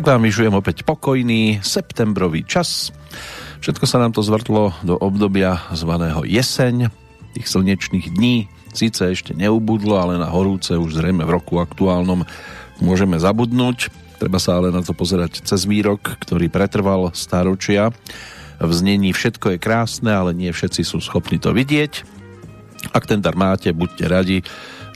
Tak vám vyžujem opäť pokojný septembrový čas. Všetko sa nám to zvrtlo do obdobia zvaného jeseň, tých slnečných dní. Síce ešte neubudlo, ale na horúce už zrejme v roku aktuálnom môžeme zabudnúť. Treba sa ale na to pozerať cez výrok, ktorý pretrval stáročia. V znení všetko je krásne, ale nie všetci sú schopní to vidieť. Ak ten dar máte, buďte radi,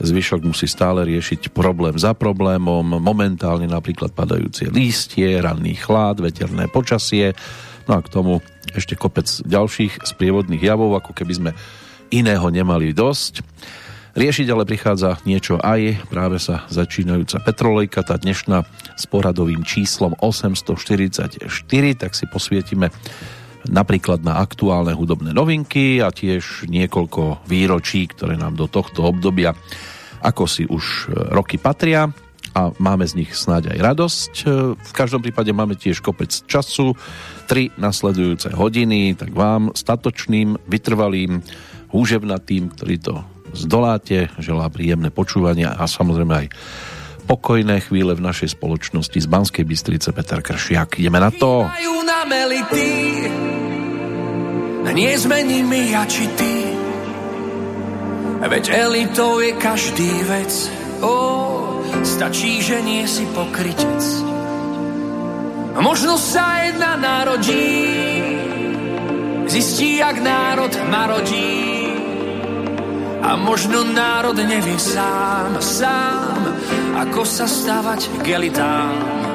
Zvyšok musí stále riešiť problém za problémom, momentálne napríklad padajúcie lístie, ranný chlad, veterné počasie, no a k tomu ešte kopec ďalších sprievodných javov, ako keby sme iného nemali dosť. Riešiť ale prichádza niečo aj, práve sa začínajúca Petrolejka, tá dnešná s poradovým číslom 844, tak si posvietime napríklad na aktuálne hudobné novinky a tiež niekoľko výročí, ktoré nám do tohto obdobia ako si už e, roky patria a máme z nich snáď aj radosť. E, v každom prípade máme tiež kopec času, tri nasledujúce hodiny, tak vám, statočným, vytrvalým, húževnatým, ktorí to zdoláte, želá príjemné počúvania a samozrejme aj pokojné chvíle v našej spoločnosti z Banskej Bystrice Peter Kršiak. Ideme na to. na melity, nezmení mi ja či ty, veď elitou je každý vec. Ó, stačí, že nie si pokrytec. Možno sa jedna narodí, zistí, jak národ marodí. A možno národ nevie sám, sám, ako sa stavať k elitám.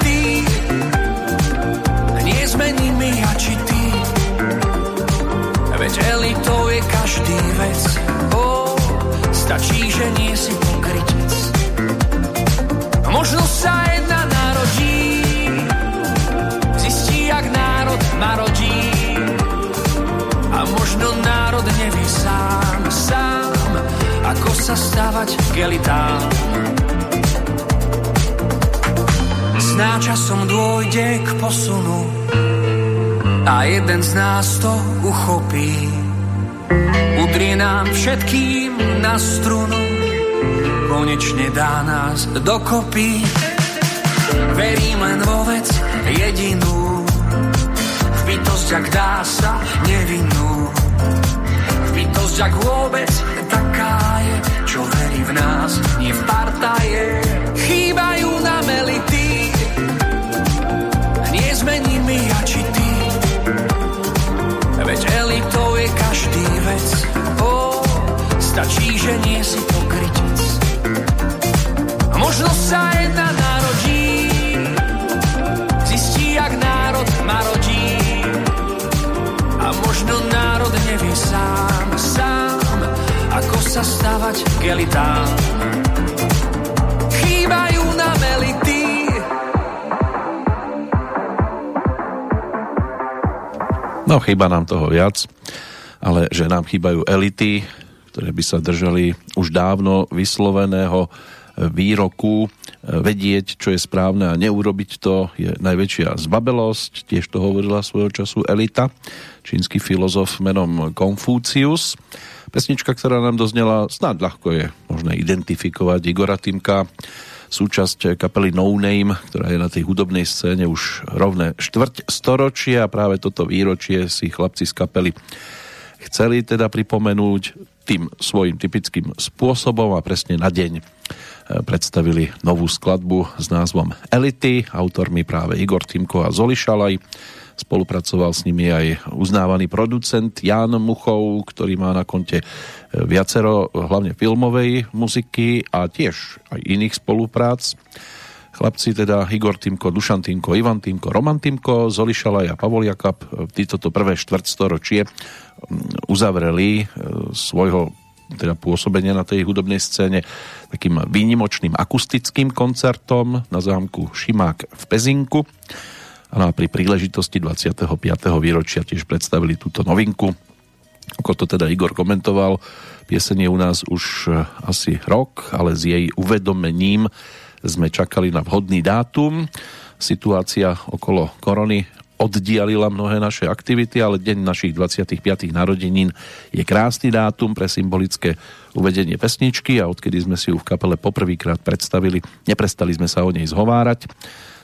Veď elitou je každý vec. Oh, stačí, že nie si pokrytec. Možno sa jedna narodí, zistí, jak národ marodí. A možno národ nevie sám, sám, ako sa stávať k elitám. Sná časom dôjde k posunu, a jeden z nás to uchopí. Udrie nám všetkým na strunu, konečne dá nás dokopy. Verím len vo vec jedinú, v bytosť, ak dá sa nevinnú. V bytosť, ak vôbec taká je, čo verí v nás, nie v partaje. Chýbajú nám elity, nezmení mi ja či je každý vec. Ó, stačí, že nie si pokrytec. Možno sa jedna narodí, zistí, jak národ marodí. A možno národ nevie sám, sám, ako sa stavať k elitám. Chýbajú nám elity, No chýba nám toho viac, ale že nám chýbajú elity, ktoré by sa držali už dávno vysloveného výroku vedieť, čo je správne a neurobiť to je najväčšia zbabelosť. Tiež to hovorila svojho času elita, čínsky filozof menom Konfúcius. Pesnička, ktorá nám doznela, snad ľahko je možné identifikovať Igora Timka, súčasť kapely No Name, ktorá je na tej hudobnej scéne už rovné štvrť storočia a práve toto výročie si chlapci z kapely chceli teda pripomenúť tým svojim typickým spôsobom a presne na deň e, predstavili novú skladbu s názvom Elity, autormi práve Igor Timko a Zoli Šalaj Spolupracoval s nimi aj uznávaný producent Jan Muchov, ktorý má na konte e, viacero hlavne filmovej muziky a tiež aj iných spoluprác. Chlapci teda Igor Týmko, Dušan Týmko, Ivan Týmko, Roman Týmko, Zoli Šalaj a Pavol Jakab, títo to prvé štvrtstoročie mm, uzavreli e, svojho teda pôsobenia na tej hudobnej scéne takým výnimočným akustickým koncertom na zámku Šimák v Pezinku. A pri príležitosti 25. výročia tiež predstavili túto novinku. Ako to teda Igor komentoval, pieseň u nás už e, asi rok, ale s jej uvedomením sme čakali na vhodný dátum. Situácia okolo korony oddialila mnohé naše aktivity, ale deň našich 25. narodenín je krásny dátum pre symbolické uvedenie pesničky a odkedy sme si ju v kapele poprvýkrát predstavili, neprestali sme sa o nej zhovárať.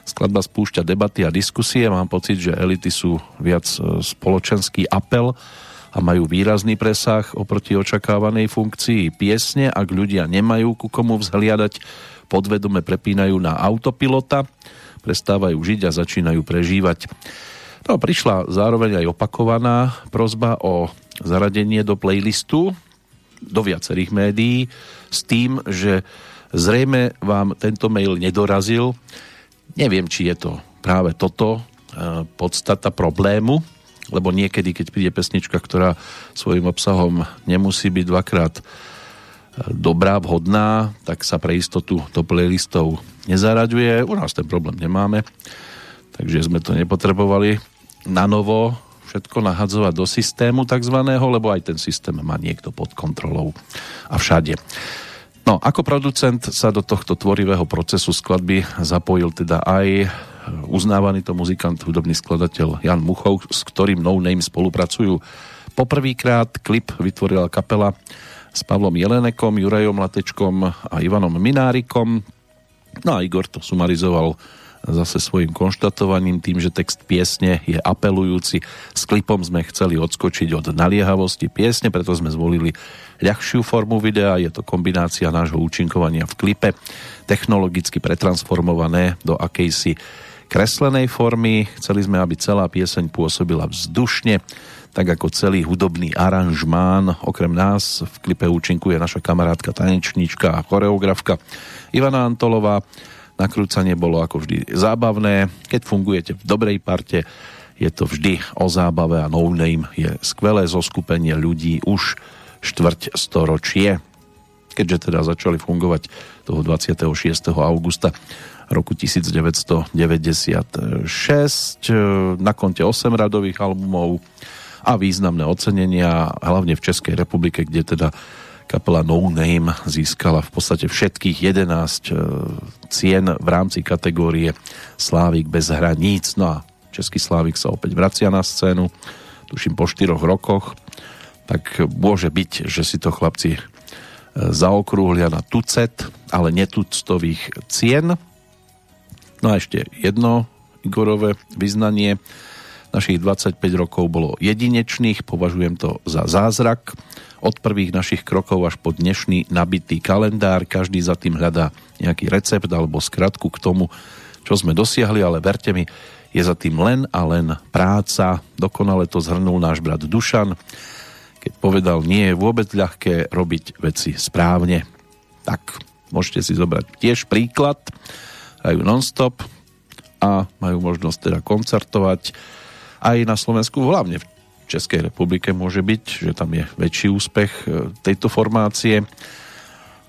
Skladba spúšťa debaty a diskusie. Mám pocit, že elity sú viac e, spoločenský apel a majú výrazný presah oproti očakávanej funkcii piesne. Ak ľudia nemajú ku komu vzhliadať, podvedome prepínajú na autopilota, prestávajú žiť a začínajú prežívať. No, prišla zároveň aj opakovaná prozba o zaradenie do playlistu do viacerých médií s tým, že zrejme vám tento mail nedorazil. Neviem, či je to práve toto e, podstata problému, lebo niekedy, keď príde pesnička, ktorá svojim obsahom nemusí byť dvakrát dobrá, vhodná, tak sa pre istotu do playlistov nezaraďuje. U nás ten problém nemáme, takže sme to nepotrebovali na novo všetko nahadzovať do systému takzvaného, lebo aj ten systém má niekto pod kontrolou a všade. No, ako producent sa do tohto tvorivého procesu skladby zapojil teda aj uznávaný to muzikant, hudobný skladateľ Jan Muchov, s ktorým No Name spolupracujú. Poprvýkrát klip vytvorila kapela s Pavlom Jelenekom, Jurajom Latečkom a Ivanom Minárikom. No a Igor to sumarizoval zase svojim konštatovaním tým, že text piesne je apelujúci. S klipom sme chceli odskočiť od naliehavosti piesne, preto sme zvolili ľahšiu formu videa. Je to kombinácia nášho účinkovania v klipe, technologicky pretransformované do akejsi kreslenej formy. Chceli sme, aby celá pieseň pôsobila vzdušne, tak ako celý hudobný aranžmán. Okrem nás v klipe účinkuje naša kamarátka, tanečníčka a choreografka Ivana Antolová. Nakrúcanie bolo ako vždy zábavné. Keď fungujete v dobrej parte, je to vždy o zábave a no name je skvelé zoskupenie ľudí už štvrť storočie. Keďže teda začali fungovať toho 26. augusta roku 1996 na konte 8 radových albumov a významné ocenenia, hlavne v Českej republike, kde teda kapela No Name získala v podstate všetkých 11 e, cien v rámci kategórie Slávik bez hraníc. No a Český Slávik sa opäť vracia na scénu, tuším po 4 rokoch, tak môže byť, že si to chlapci e, zaokrúhlia na tucet, ale netuctových cien. No a ešte jedno Igorové vyznanie Našich 25 rokov bolo jedinečných, považujem to za zázrak. Od prvých našich krokov až po dnešný nabitý kalendár, každý za tým hľadá nejaký recept alebo skratku k tomu, čo sme dosiahli, ale verte mi, je za tým len a len práca. Dokonale to zhrnul náš brat Dušan, keď povedal, nie je vôbec ľahké robiť veci správne. Tak, môžete si zobrať tiež príklad. Hrajú non-stop a majú možnosť teda koncertovať aj na Slovensku, hlavne v Českej republike môže byť, že tam je väčší úspech e, tejto formácie,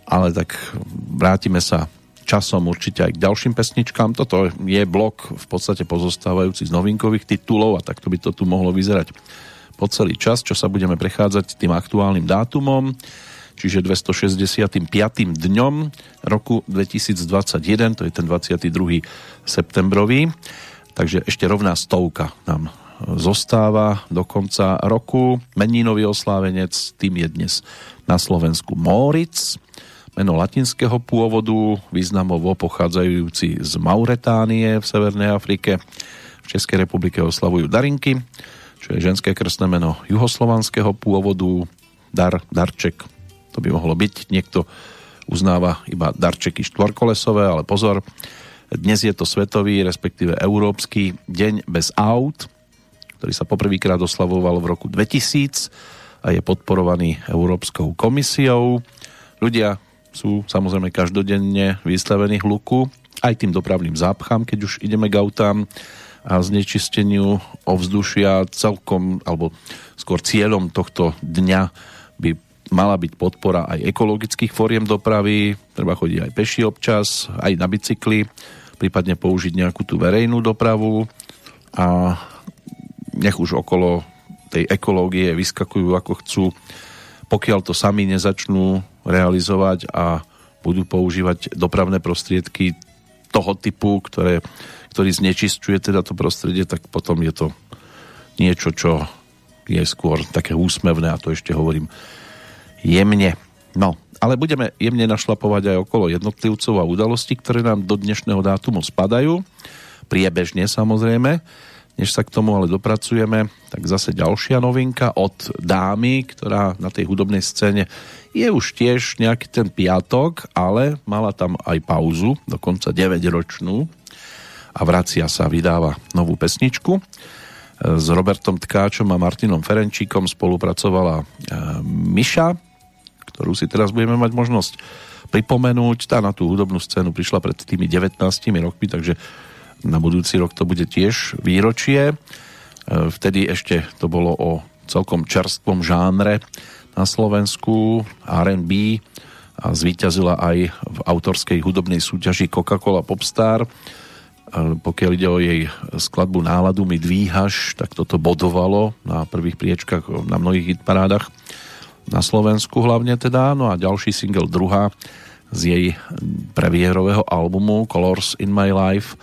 ale tak vrátime sa časom určite aj k ďalším pesničkám. Toto je blok v podstate pozostávajúci z novinkových titulov a takto by to tu mohlo vyzerať po celý čas, čo sa budeme prechádzať tým aktuálnym dátumom, čiže 265. dňom roku 2021, to je ten 22. septembrový. Takže ešte rovná stovka nám zostáva do konca roku. Meninový oslávenec, tým je dnes na Slovensku Moritz, meno latinského pôvodu, významovo pochádzajúci z Mauretánie v Severnej Afrike. V Českej republike oslavujú Darinky, čo je ženské krstné meno juhoslovanského pôvodu. Dar, Darček, to by mohlo byť. Niekto uznáva iba darčeky štvorkolesové, ale pozor, dnes je to svetový, respektíve európsky deň bez aut, ktorý sa poprvýkrát oslavoval v roku 2000 a je podporovaný Európskou komisiou. Ľudia sú samozrejme každodenne vystavení hluku aj tým dopravným zápchám, keď už ideme k autám a znečisteniu ovzdušia celkom, alebo skôr cieľom tohto dňa by mala byť podpora aj ekologických fóriem dopravy, treba chodiť aj peši občas, aj na bicykli, prípadne použiť nejakú tú verejnú dopravu a nech už okolo tej ekológie vyskakujú ako chcú, pokiaľ to sami nezačnú realizovať a budú používať dopravné prostriedky toho typu, ktoré, ktorý znečisťuje teda to prostredie, tak potom je to niečo, čo je skôr také úsmevné a to ešte hovorím jemne. No, ale budeme jemne našlapovať aj okolo jednotlivcov a udalostí, ktoré nám do dnešného dátumu spadajú. Priebežne samozrejme. Než sa k tomu ale dopracujeme, tak zase ďalšia novinka od dámy, ktorá na tej hudobnej scéne je už tiež nejaký ten piatok, ale mala tam aj pauzu, dokonca 9-ročnú a vracia sa, vydáva novú pesničku. S Robertom Tkáčom a Martinom Ferenčíkom spolupracovala e, Miša, ktorú si teraz budeme mať možnosť pripomenúť. Tá na tú hudobnú scénu prišla pred tými 19 rokmi, takže na budúci rok to bude tiež výročie. E, vtedy ešte to bolo o celkom čerstvom žánre na Slovensku R&B a zvíťazila aj v autorskej hudobnej súťaži Coca-Cola Popstar. E, pokiaľ ide o jej skladbu Náladu mi dvíhaš, tak toto bodovalo na prvých priečkách na mnohých hitparádach na Slovensku hlavne teda. No a ďalší single druhá z jej premiérového albumu Colors in my life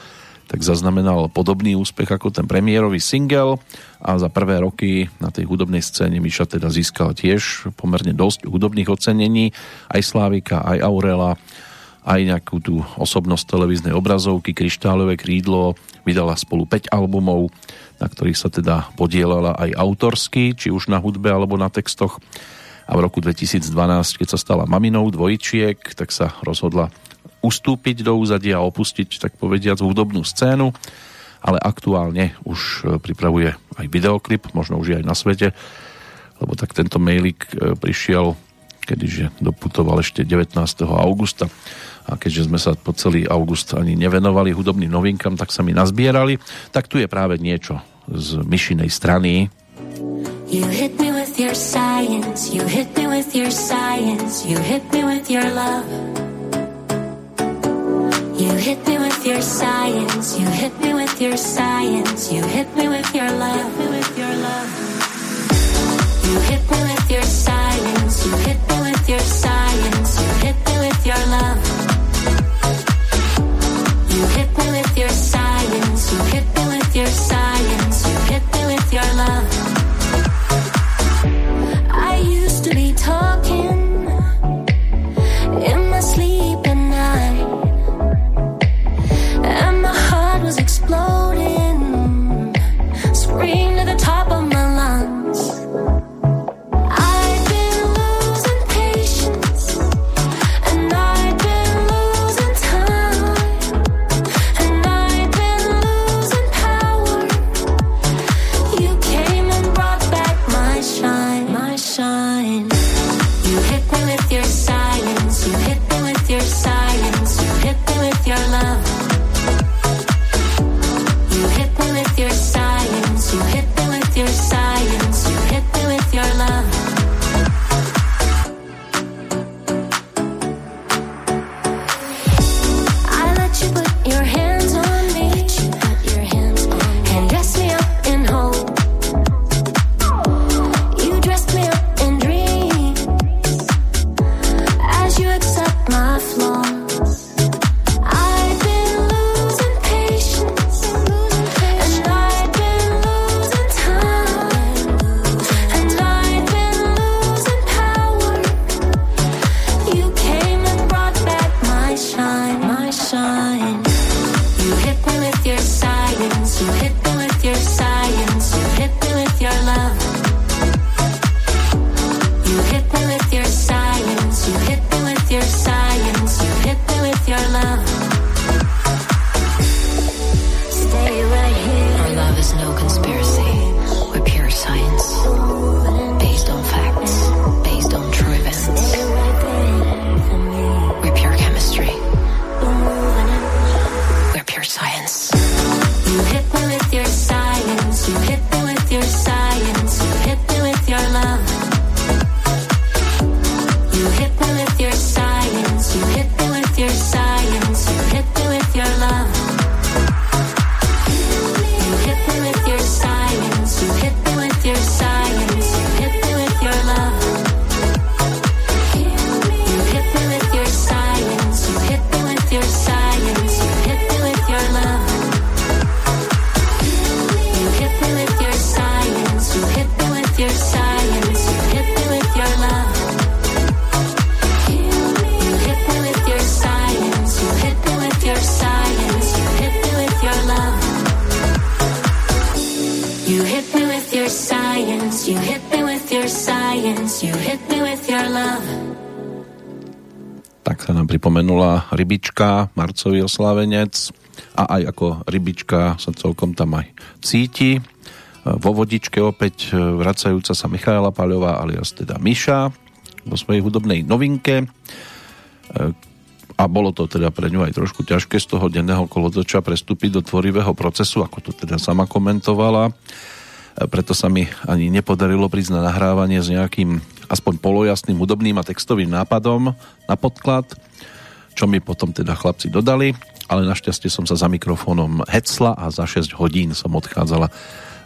tak zaznamenal podobný úspech ako ten premiérový single a za prvé roky na tej hudobnej scéne Miša teda získal tiež pomerne dosť hudobných ocenení, aj Slávika, aj Aurela, aj nejakú tú osobnosť televíznej obrazovky, Kryštálové krídlo, vydala spolu 5 albumov, na ktorých sa teda podielala aj autorsky, či už na hudbe alebo na textoch. A v roku 2012, keď sa stala maminou dvojčiek, tak sa rozhodla ustúpiť do úzadia a opustiť, tak povediať, hudobnú scénu, ale aktuálne už e, pripravuje aj videoklip, možno už aj na svete, lebo tak tento mailik e, prišiel, kedyže doputoval ešte 19. augusta a keďže sme sa po celý august ani nevenovali hudobným novinkám, tak sa mi nazbierali, tak tu je práve niečo z myšinej strany. You hit me with your science, you hit me with your science, you hit me with your love. You hit me with your science, you hit me with your science, you hit me with your love. You hit me with your science, you hit me with your science, you hit me with your love. Tak sa nám pripomenula rybička, marcový oslávenec a aj ako rybička sa celkom tam aj cíti. Vo vodičke opäť vracajúca sa Michaela Paľová alias teda Miša vo svojej hudobnej novinke a bolo to teda pre ňu aj trošku ťažké z toho denného kolotoča prestúpiť do tvorivého procesu, ako to teda sama komentovala preto sa mi ani nepodarilo prísť na nahrávanie s nejakým aspoň polojasným hudobným a textovým nápadom na podklad, čo mi potom teda chlapci dodali, ale našťastie som sa za mikrofónom hecla a za 6 hodín som odchádzala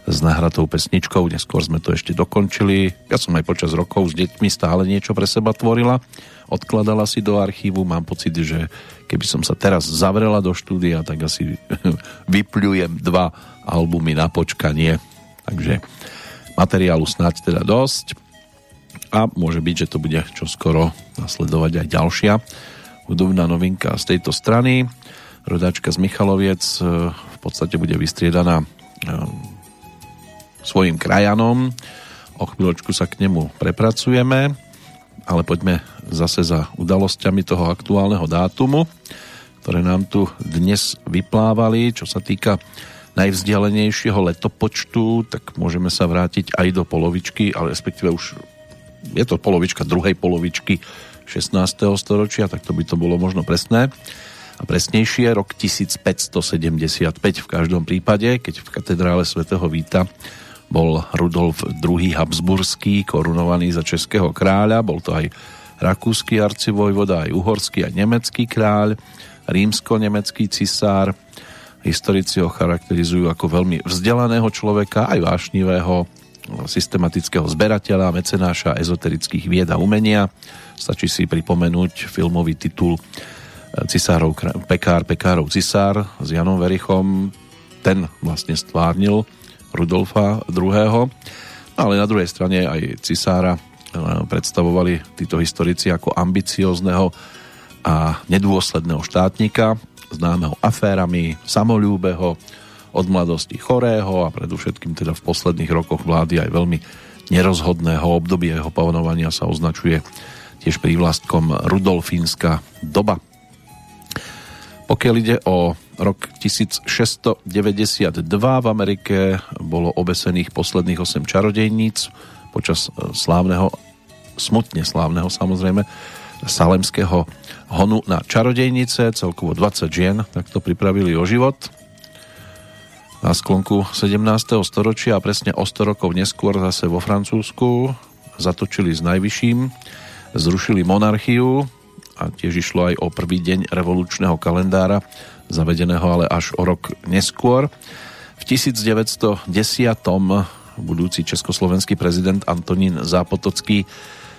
s nahratou pesničkou, neskôr sme to ešte dokončili. Ja som aj počas rokov s deťmi stále niečo pre seba tvorila, odkladala si do archívu, mám pocit, že keby som sa teraz zavrela do štúdia, tak asi vypľujem dva albumy na počkanie. Takže materiálu snáď teda dosť a môže byť, že to bude čoskoro nasledovať aj ďalšia hudobná novinka z tejto strany. Rodáčka z Michaloviec e, v podstate bude vystriedaná e, svojim krajanom. O chvíľočku sa k nemu prepracujeme, ale poďme zase za udalosťami toho aktuálneho dátumu, ktoré nám tu dnes vyplávali, čo sa týka najvzdialenejšieho letopočtu, tak môžeme sa vrátiť aj do polovičky, ale respektíve už je to polovička druhej polovičky 16. storočia, tak to by to bolo možno presné. A presnejšie rok 1575 v každom prípade, keď v katedrále svätého Víta bol Rudolf II. Habsburský korunovaný za českého kráľa, bol to aj rakúsky arcivojvoda, aj uhorský, aj nemecký kráľ, rímsko-nemecký cisár, Historici ho charakterizujú ako veľmi vzdelaného človeka, aj vášnivého, systematického zberateľa, mecenáša ezoterických vied a umenia. Stačí si pripomenúť filmový titul eh, Cisárov, Pekár, Pekárov Cisár s Janom Verichom. Ten vlastne stvárnil Rudolfa II. Ale na druhej strane aj cisára eh, predstavovali títo historici ako ambiciozného a nedôsledného štátnika, známeho aférami, samolúbeho, od mladosti chorého a predovšetkým teda v posledných rokoch vlády aj veľmi nerozhodného obdobia jeho panovania sa označuje tiež prívlastkom Rudolfínska doba. Pokiaľ ide o rok 1692 v Amerike bolo obesených posledných 8 čarodejníc počas e, slávneho, smutne slávneho samozrejme, salemského honu na čarodejnice, celkovo 20 žien, tak to pripravili o život. Na sklonku 17. storočia a presne o 100 rokov neskôr zase vo Francúzsku zatočili s najvyšším, zrušili monarchiu a tiež išlo aj o prvý deň revolučného kalendára, zavedeného ale až o rok neskôr. V 1910. budúci československý prezident Antonín Zápotocký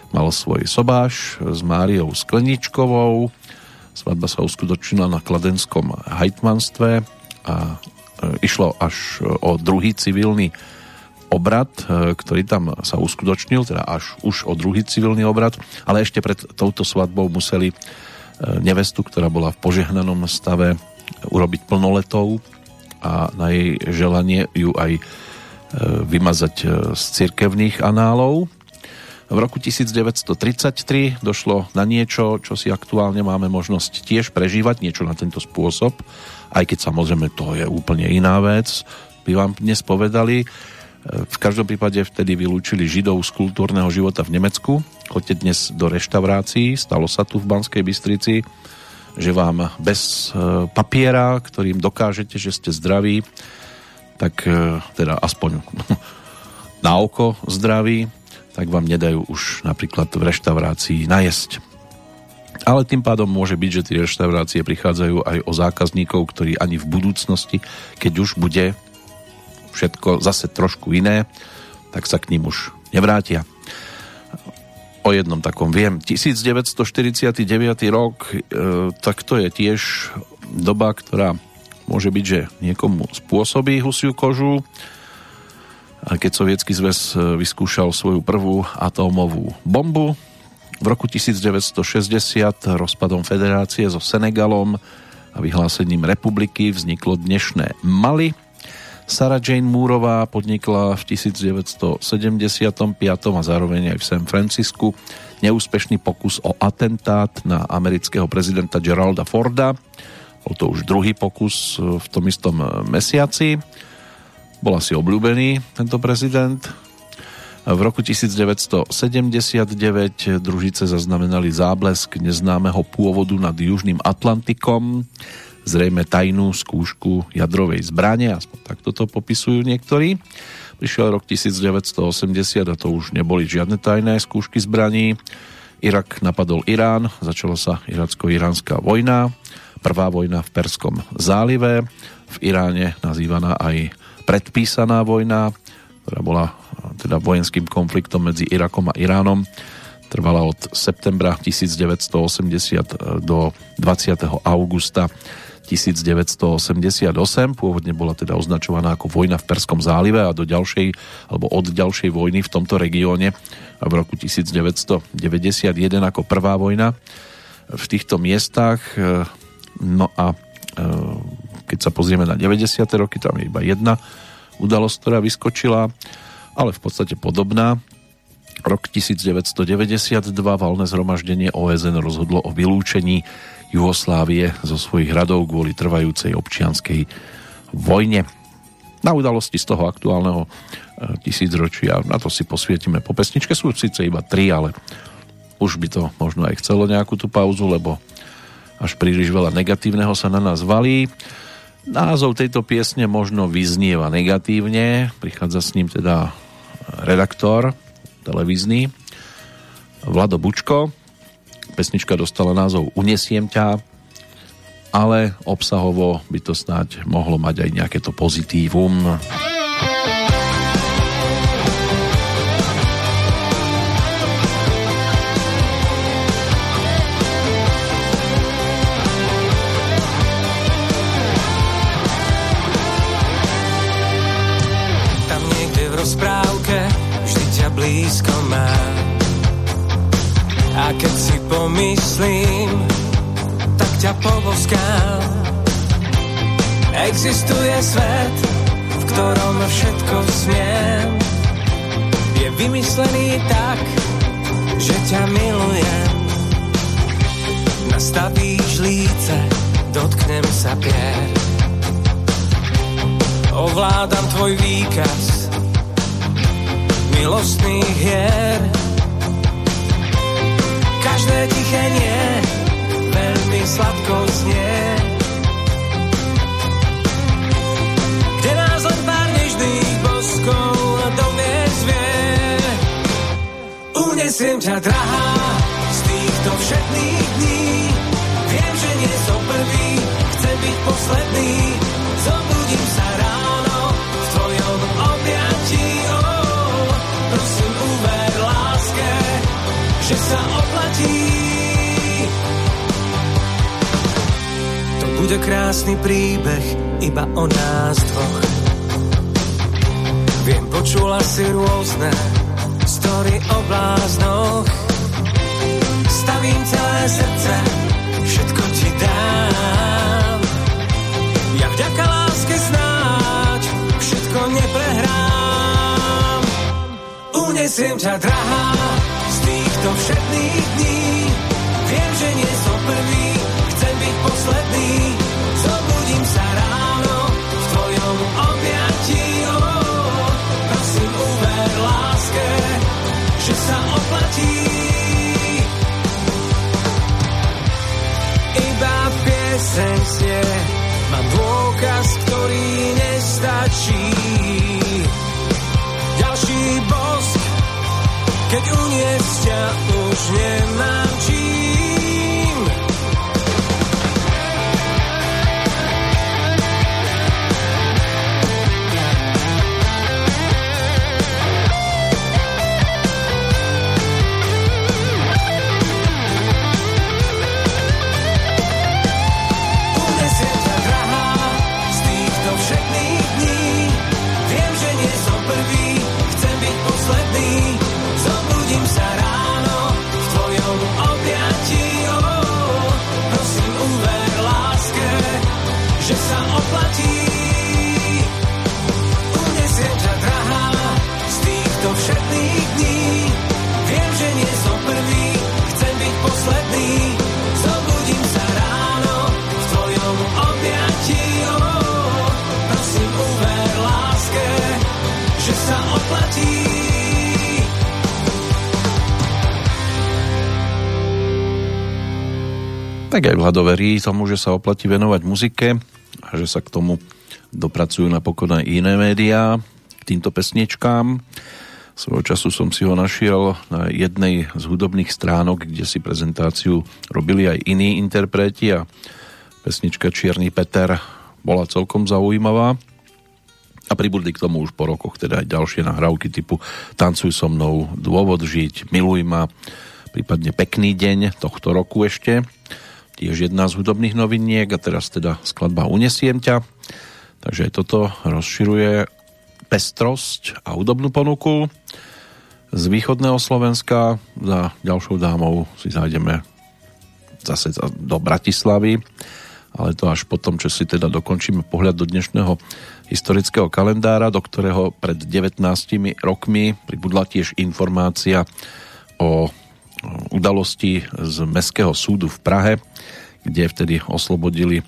mal svoj sobáš s Máriou Skleničkovou. Svadba sa uskutočnila na kladenskom hajtmanstve a išlo až o druhý civilný obrad, e, ktorý tam sa uskutočnil, teda až už o druhý civilný obrad, ale ešte pred touto svadbou museli e, nevestu, ktorá bola v požehnanom stave, urobiť plnoletou a na jej želanie ju aj vymazať z cirkevných análov. V roku 1933 došlo na niečo, čo si aktuálne máme možnosť tiež prežívať, niečo na tento spôsob, aj keď samozrejme to je úplne iná vec, by vám dnes povedali. V každom prípade vtedy vylúčili Židov z kultúrneho života v Nemecku. Choďte dnes do reštaurácií, stalo sa tu v Banskej Bystrici, že vám bez e, papiera, ktorým dokážete, že ste zdraví, tak e, teda aspoň na oko zdraví, tak vám nedajú už napríklad v reštaurácii najesť. Ale tým pádom môže byť, že tie reštaurácie prichádzajú aj o zákazníkov, ktorí ani v budúcnosti, keď už bude všetko zase trošku iné, tak sa k ním už nevrátia. O jednom takom viem. 1949 rok, e, tak to je tiež doba, ktorá môže byť, že niekomu spôsobí husiu kožu, keď sovietský zväz e, vyskúšal svoju prvú atómovú bombu. V roku 1960 rozpadom federácie so Senegalom a vyhlásením republiky vzniklo dnešné Mali. Sarah Jane Moorová podnikla v 1975 a zároveň aj v San Francisku neúspešný pokus o atentát na amerického prezidenta Geralda Forda. Bol to už druhý pokus v tom istom mesiaci. Bol asi obľúbený tento prezident. V roku 1979 družice zaznamenali záblesk neznámeho pôvodu nad Južným Atlantikom zrejme tajnú skúšku jadrovej zbrane, aspoň takto to popisujú niektorí. Prišiel rok 1980 a to už neboli žiadne tajné skúšky zbraní. Irak napadol Irán, začala sa iracko-iránska vojna, prvá vojna v Perskom zálive, v Iráne nazývaná aj predpísaná vojna, ktorá bola teda vojenským konfliktom medzi Irakom a Iránom. Trvala od septembra 1980 do 20. augusta 1988. Pôvodne bola teda označovaná ako vojna v Perskom zálive a do ďalšej, alebo od ďalšej vojny v tomto regióne v roku 1991 ako prvá vojna v týchto miestach. No a e, keď sa pozrieme na 90. roky, tam je iba jedna udalosť, ktorá vyskočila, ale v podstate podobná. Rok 1992 valné zhromaždenie OSN rozhodlo o vylúčení Jugoslávie zo svojich radov kvôli trvajúcej občianskej vojne. Na udalosti z toho aktuálneho e, tisícročia, na to si posvietime po pesničke, sú síce iba tri, ale už by to možno aj chcelo nejakú tú pauzu, lebo až príliš veľa negatívneho sa na nás valí. Názov tejto piesne možno vyznieva negatívne, prichádza s ním teda redaktor televízny Vlado Bučko, Pesnička dostala názov Unesiem ťa, ale obsahovo by to snáď mohlo mať aj nejaké to pozitívum. Blízko mám a keď si pomyslím, tak ťa poboskám. Existuje svet, v ktorom všetko smiem. Je vymyslený tak, že ťa milujem. Nastavíš líce, dotknem sa pier. Ovládam tvoj výkaz milostných hier Každé tiché nie veľmi sladko znie. Kde nás len pár nežných boskov do vie. Unesiem ťa, drahá, z týchto všetných dní. Viem, že nie som prvý, chcem byť posledný. Zobudím sa ráno že sa to bude krásny príbeh iba o nás dvoch. Viem, počula si rôzne story o bláznoch. Stavím celé srdce, všetko ti dám. Ja vďaka láske snáď všetko neprehrám. Unesiem ťa, drahá, týchto všetných dní. Viem, že nie som prvý, chcem byť posledný. Zobudím sa ráno v tvojom objatí. Oh, prosím, uver láske, že sa oplatí. Iba pieseň sie, mám dôkaz, ktorý nestačí. Ďalší bosk keď uniesť ťa už nemám Tak aj Vlado verí tomu, že sa oplatí venovať muzike a že sa k tomu dopracujú napokon aj iné médiá k týmto pesničkám. Svojho času som si ho našiel na jednej z hudobných stránok, kde si prezentáciu robili aj iní interpreti a pesnička Čierny Peter bola celkom zaujímavá. A pribudli k tomu už po rokoch teda aj ďalšie nahrávky typu Tancuj so mnou, Dôvod žiť, Miluj ma, prípadne Pekný deň tohto roku ešte. Tiež jedna z hudobných noviniek a teraz teda skladba Unesiem ťa. Takže aj toto rozširuje pestrosť a hudobnú ponuku. Z východného Slovenska za ďalšou dámou si zájdeme zase do Bratislavy ale to až potom, čo si teda dokončíme pohľad do dnešného historického kalendára, do ktorého pred 19 rokmi pribudla tiež informácia o udalosti z Mestského súdu v Prahe, kde vtedy oslobodili e,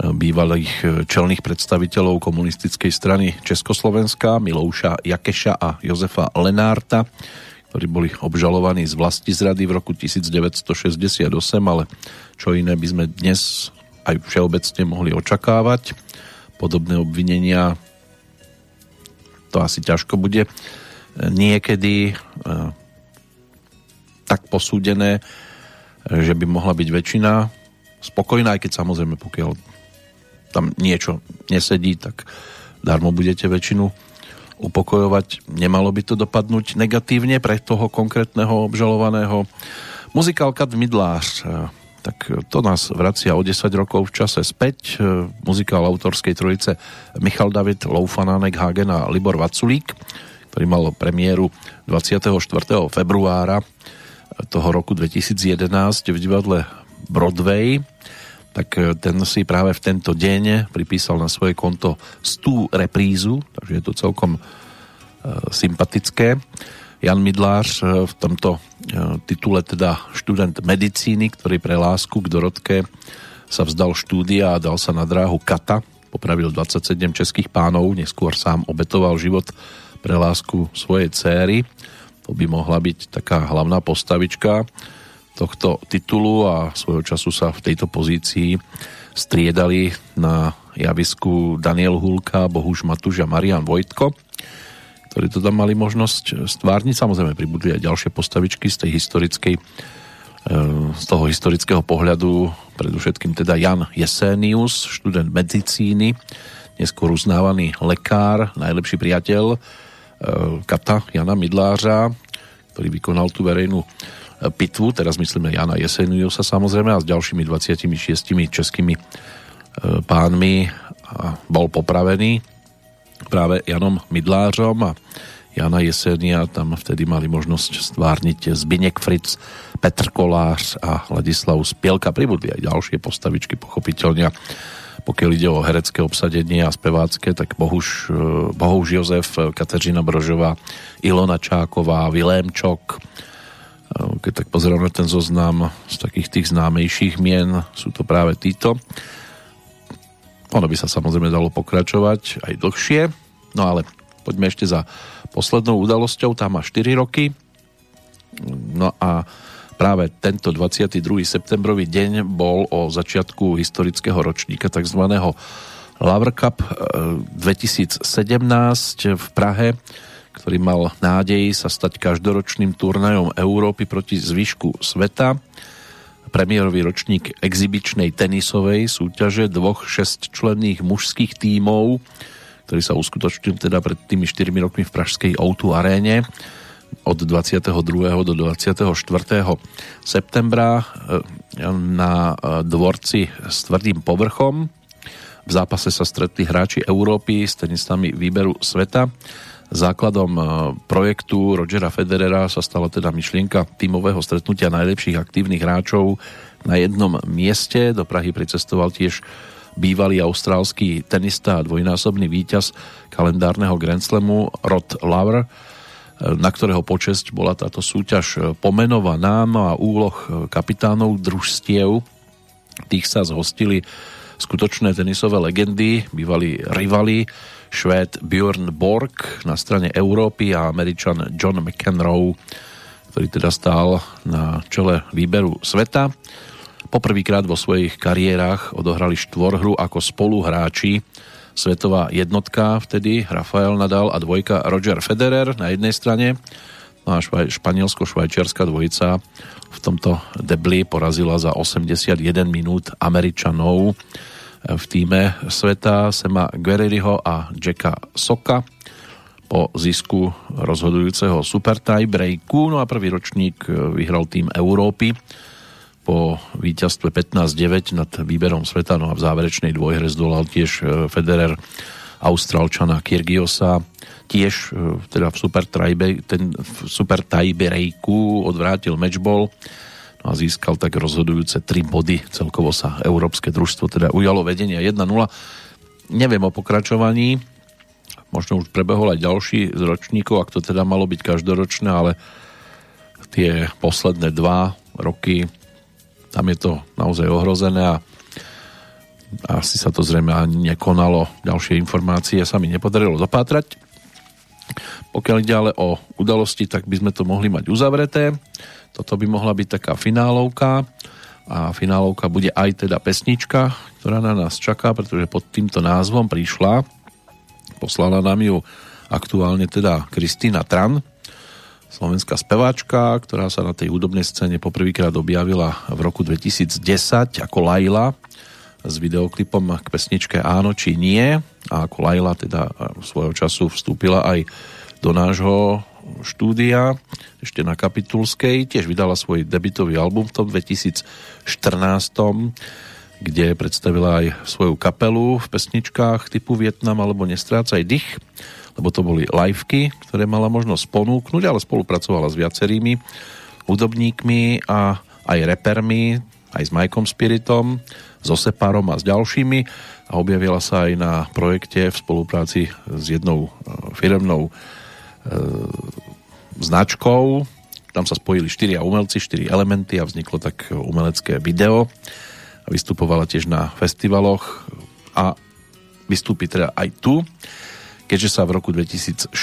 bývalých čelných predstaviteľov komunistickej strany Československa, Milouša Jakeša a Jozefa Lenárta, ktorí boli obžalovaní z vlasti zrady v roku 1968, ale čo iné by sme dnes aj všeobecne mohli očakávať. Podobné obvinenia to asi ťažko bude niekedy e, tak posúdené, že by mohla byť väčšina spokojná, aj keď samozrejme pokiaľ tam niečo nesedí, tak darmo budete väčšinu upokojovať. Nemalo by to dopadnúť negatívne pre toho konkrétneho obžalovaného. Muzikál Kat Midlář tak to nás vracia o 10 rokov v čase späť. E, muzikál autorskej trojice Michal David, Loufanánek, Hagen a Libor Vaculík, ktorý mal premiéru 24. februára toho roku 2011 v divadle Broadway tak e, ten si práve v tento deň pripísal na svoje konto 100 reprízu, takže je to celkom e, sympatické. Jan Midlář v tomto titule teda študent medicíny, ktorý pre lásku k Dorotke sa vzdal štúdia a dal sa na dráhu kata. Popravil 27 českých pánov, neskôr sám obetoval život pre lásku svojej céry. To by mohla byť taká hlavná postavička tohto titulu a svojho času sa v tejto pozícii striedali na javisku Daniel Hulka, Bohuž Matuš a Marian Vojtko ktorí to tam mali možnosť stvárniť. Samozrejme pribudli aj ďalšie postavičky z tej historickej e, z toho historického pohľadu predovšetkým teda Jan Jesenius, študent medicíny, neskôr uznávaný lekár, najlepší priateľ Kata Jana Midlářa, ktorý vykonal tú verejnú e, pitvu, teraz myslíme Jana Jeseniusa samozrejme a s ďalšími 26 českými pánmi bol popravený práve Janom Midlářom a Jana Jesenia tam vtedy mali možnosť stvárniť Zbinek Fritz, Petr Kolář a Ladislav Spielka. Pribudli aj ďalšie postavičky, pochopiteľne. Pokiaľ ide o herecké obsadenie a spevácké, tak Bohuž, eh, Bohuž Jozef, Kateřina Brožová, Ilona Čáková, Vilémčok. Eh, keď tak pozerám ten zoznam z takých tých známejších mien, sú to práve títo. Ono by sa samozrejme dalo pokračovať aj dlhšie, no ale poďme ešte za poslednou udalosťou, tá má 4 roky. No a práve tento 22. septembrový deň bol o začiatku historického ročníka tzv. Lover Cup 2017 v Prahe, ktorý mal nádej sa stať každoročným turnajom Európy proti zvyšku sveta premiérový ročník exibičnej tenisovej súťaže dvoch šestčlenných mužských tímov, ktorý sa uskutočnil teda pred tými 4 rokmi v pražskej O2 aréne od 22. do 24. septembra eh, na eh, dvorci s tvrdým povrchom. V zápase sa stretli hráči Európy s tenistami výberu sveta Základom e, projektu Rogera Federera sa stala teda myšlienka tímového stretnutia najlepších aktívnych hráčov na jednom mieste. Do Prahy pricestoval tiež bývalý austrálsky tenista a dvojnásobný víťaz kalendárneho Grand Slamu Rod Laver, e, na ktorého počesť bola táto súťaž pomenovaná. No a úloh kapitánov družstiev, tých sa zhostili skutočné tenisové legendy, bývalí rivali, Švéd Björn Borg na strane Európy a Američan John McEnroe, ktorý teda stál na čele výberu sveta. Poprvýkrát vo svojich kariérach odohrali štvorhru ako spoluhráči svetová jednotka vtedy Rafael Nadal a dvojka Roger Federer na jednej strane no a španielsko-švajčiarská dvojica v tomto debli porazila za 81 minút Američanov v týme sveta Sema Guerreriho a Jacka Soka po zisku rozhodujúceho super tie breaku. No a prvý ročník vyhral tým Európy po víťazstve 15-9 nad výberom sveta, no a v záverečnej dvojhre zdolal tiež e, Federer Austrálčana Kyrgiosa, tiež e, teda v super, trajbe, ten v super tiebreaku odvrátil matchball no a získal tak rozhodujúce 3 body. Celkovo sa Európske družstvo teda ujalo vedenia 1-0. Neviem o pokračovaní, možno už prebehol aj ďalší z ročníkov, ak to teda malo byť každoročné, ale tie posledné dva roky tam je to naozaj ohrozené a asi sa to zrejme ani nekonalo. Ďalšie informácie sa mi nepodarilo dopátrať. Pokiaľ ide ale o udalosti, tak by sme to mohli mať uzavreté. Toto by mohla byť taká finálovka a finálovka bude aj teda pesnička, ktorá na nás čaká, pretože pod týmto názvom prišla, poslala nám ju aktuálne teda Kristýna Tran, slovenská speváčka, ktorá sa na tej hudobnej scéne poprvýkrát objavila v roku 2010 ako Laila s videoklipom k pesničke Áno či nie. A ako Laila teda svojho času vstúpila aj do nášho štúdia ešte na Kapitulskej, tiež vydala svoj debitový album v tom 2014 kde predstavila aj svoju kapelu v pesničkách typu Vietnam alebo Nestrácaj dých lebo to boli liveky, ktoré mala možnosť ponúknuť, ale spolupracovala s viacerými hudobníkmi a aj repermi, aj s Majkom Spiritom, s Oseparom a s ďalšími a objavila sa aj na projekte v spolupráci s jednou e, firemnou e, značkou. Tam sa spojili štyria umelci, štyri elementy a vzniklo tak umelecké video. Vystupovala tiež na festivaloch a vystúpi teda aj tu keďže sa v roku 2016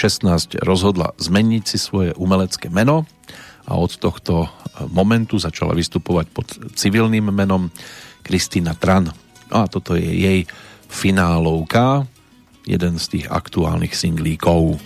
rozhodla zmeniť si svoje umelecké meno a od tohto momentu začala vystupovať pod civilným menom Kristýna Tran. No a toto je jej finálovka, jeden z tých aktuálnych singlíkov.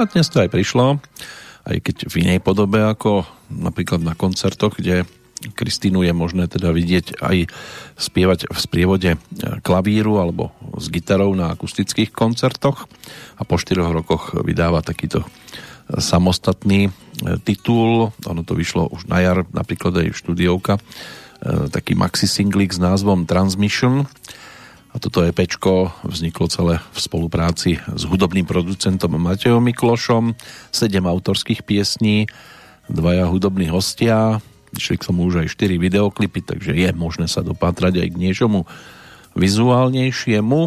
A dnes to aj prišlo, aj keď v inej podobe ako napríklad na koncertoch, kde Kristínu je možné teda vidieť aj spievať v sprievode klavíru alebo s gitarou na akustických koncertoch a po 4 rokoch vydáva takýto samostatný titul. Ono to vyšlo už na jar, napríklad aj štúdiovka, taký maxi singlik s názvom Transmission toto EPčko vzniklo celé v spolupráci s hudobným producentom Matejom Miklošom, sedem autorských piesní, dvaja hudobní hostia, išli k tomu už aj 4 videoklipy, takže je možné sa dopátrať aj k niečomu vizuálnejšiemu.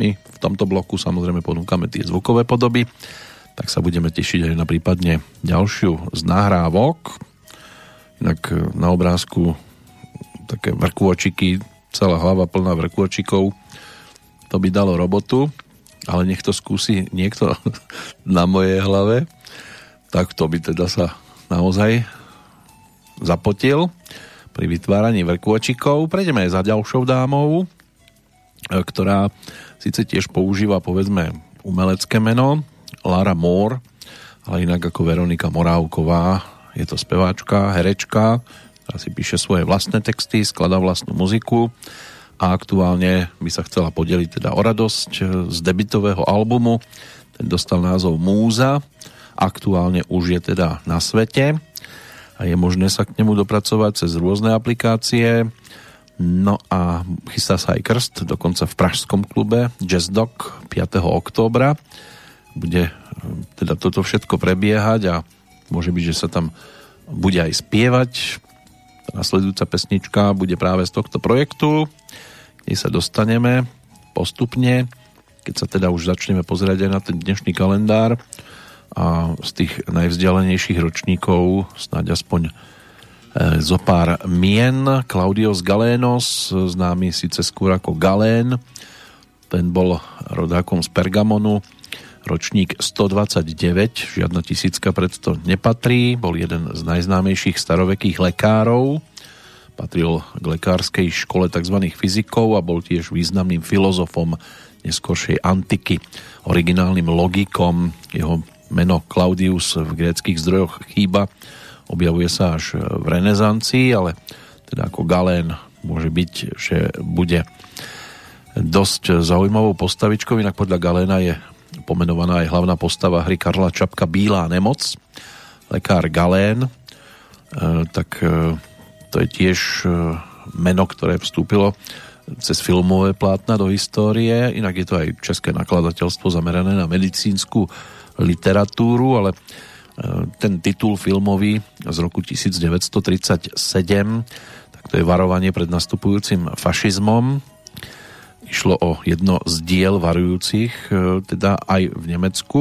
My v tomto bloku samozrejme ponúkame tie zvukové podoby, tak sa budeme tešiť aj na prípadne ďalšiu z nahrávok. Inak na obrázku také vrkôčiky celá hlava plná vrkôčikov, to by dalo robotu, ale nech to skúsi niekto na mojej hlave, tak to by teda sa naozaj zapotil pri vytváraní vrkôčikov. Prejdeme aj za ďalšou dámou, ktorá síce tiež používa povedzme umelecké meno Lara Moore, ale inak ako Veronika Morávková je to speváčka, herečka, ktorá si píše svoje vlastné texty, skladá vlastnú muziku a aktuálne by sa chcela podeliť teda o radosť z debitového albumu. Ten dostal názov Múza, aktuálne už je teda na svete a je možné sa k nemu dopracovať cez rôzne aplikácie. No a chystá sa aj krst, dokonca v Pražskom klube Jazz Dog 5. októbra. Bude teda toto všetko prebiehať a môže byť, že sa tam bude aj spievať, Nasledujúca pesnička bude práve z tohto projektu, kde sa dostaneme postupne, keď sa teda už začneme pozerať aj na ten dnešný kalendár a z tých najvzdialenejších ročníkov snáď aspoň e, zo pár mien. Claudios Galénos, známy síce skôr ako Galén, ten bol rodákom z Pergamonu, ročník 129, žiadna tisícka predto nepatrí, bol jeden z najznámejších starovekých lekárov, patril k lekárskej škole tzv. fyzikov a bol tiež významným filozofom neskôršej antiky, originálnym logikom, jeho meno Claudius v gréckých zdrojoch chýba, objavuje sa až v renesancii, ale teda ako Galén môže byť, že bude dosť zaujímavou postavičkou, inak podľa Galéna je pomenovaná aj hlavná postava hry Karla Čapka Bílá nemoc, lekár Galén, e, tak e, to je tiež e, meno, ktoré vstúpilo cez filmové plátna do histórie, inak je to aj české nakladateľstvo zamerané na medicínsku literatúru, ale ten titul filmový z roku 1937, tak to je varovanie pred nastupujúcim fašizmom, Išlo o jedno z diel varujúcich, e, teda aj v Nemecku.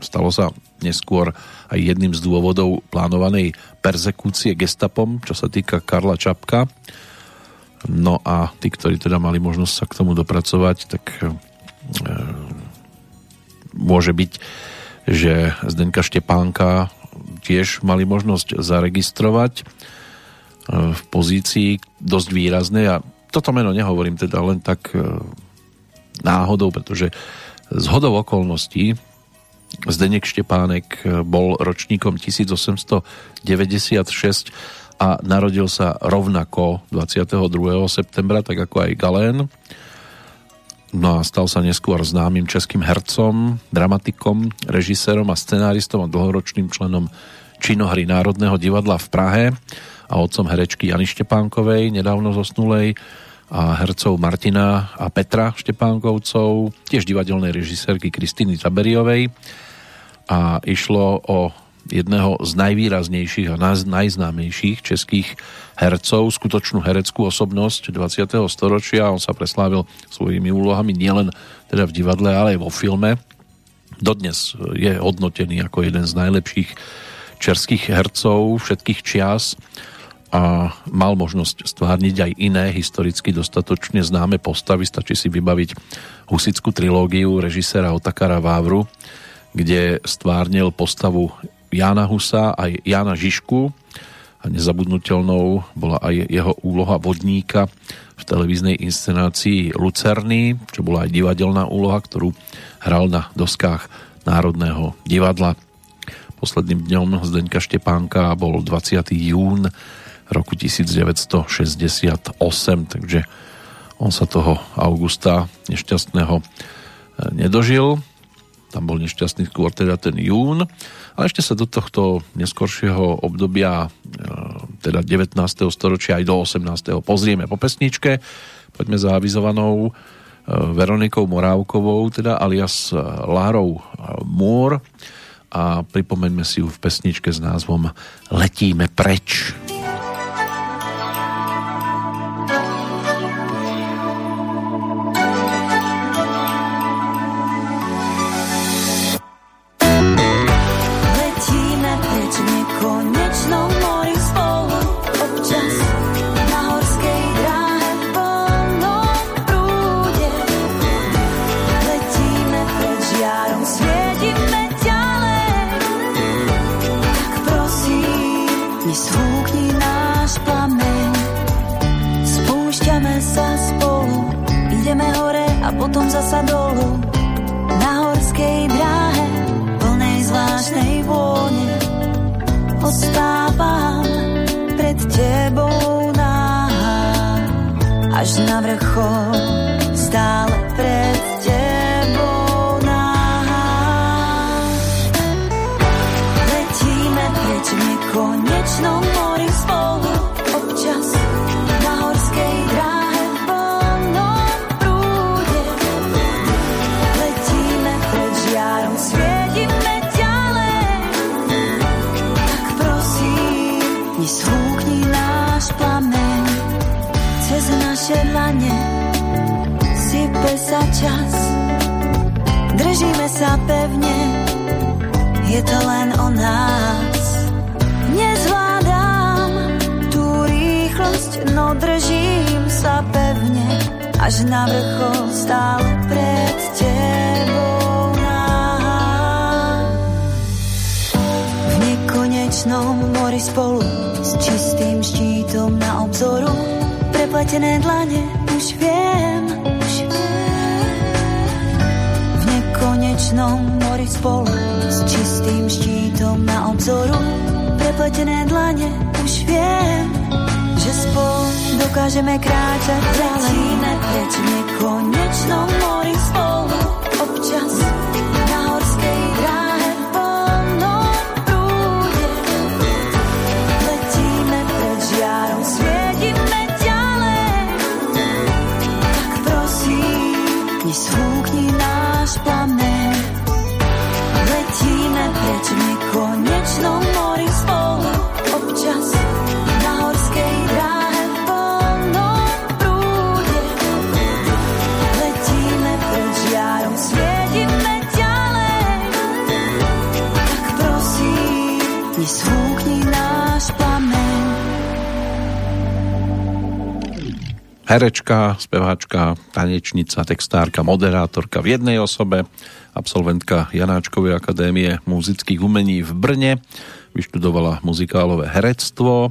Stalo sa neskôr aj jedným z dôvodov plánovanej perzekúcie gestapom, čo sa týka Karla Čapka. No a tí, ktorí teda mali možnosť sa k tomu dopracovať, tak e, môže byť, že Zdenka Štepánka tiež mali možnosť zaregistrovať e, v pozícii dosť výraznej a toto meno nehovorím teda len tak e, náhodou, pretože z hodou okolností Zdenek Štepánek e, bol ročníkom 1896 a narodil sa rovnako 22. septembra, tak ako aj Galén. No a stal sa neskôr známym českým hercom, dramatikom, režisérom a scenáristom a dlhoročným členom činohry Národného divadla v Prahe a otcom herečky Jany Štepánkovej, nedávno zosnulej, a hercov Martina a Petra Štepánkovcov, tiež divadelnej režisérky Kristýny Taberiovej a išlo o jedného z najvýraznejších a najznámejších českých hercov, skutočnú hereckú osobnosť 20. storočia. On sa preslávil svojimi úlohami nielen teda v divadle, ale aj vo filme. Dodnes je hodnotený ako jeden z najlepších českých hercov všetkých čias a mal možnosť stvárniť aj iné historicky dostatočne známe postavy. Stačí si vybaviť husickú trilógiu režisera Otakara Vávru, kde stvárnil postavu Jána Husa aj Jána Žižku a nezabudnutelnou bola aj jeho úloha vodníka v televíznej inscenácii Lucerny, čo bola aj divadelná úloha, ktorú hral na doskách Národného divadla. Posledným dňom Zdeňka Štepánka bol 20. jún roku 1968, takže on sa toho augusta nešťastného e, nedožil. Tam bol nešťastný skôr teda ten jún. A ešte sa do tohto neskoršieho obdobia, e, teda 19. storočia aj do 18. pozrieme po pesničke. Poďme za avizovanou e, Veronikou Morávkovou, teda alias Lárou Múr a pripomeňme si ju v pesničke s názvom Letíme preč. Letíme preč. tvári spolu s čistým štítom na obzoru. Prepletené dlane už viem, už v nekonečnom mori spolu s čistým štítom na obzoru. Prepletené dlane už viem, že spolu dokážeme kráčať ďalej. Preč v nekonečnom mori spolu herečka, speváčka, tanečnica, textárka, moderátorka v jednej osobe, absolventka Janáčkovej akadémie muzických umení v Brne, vyštudovala muzikálové herectvo,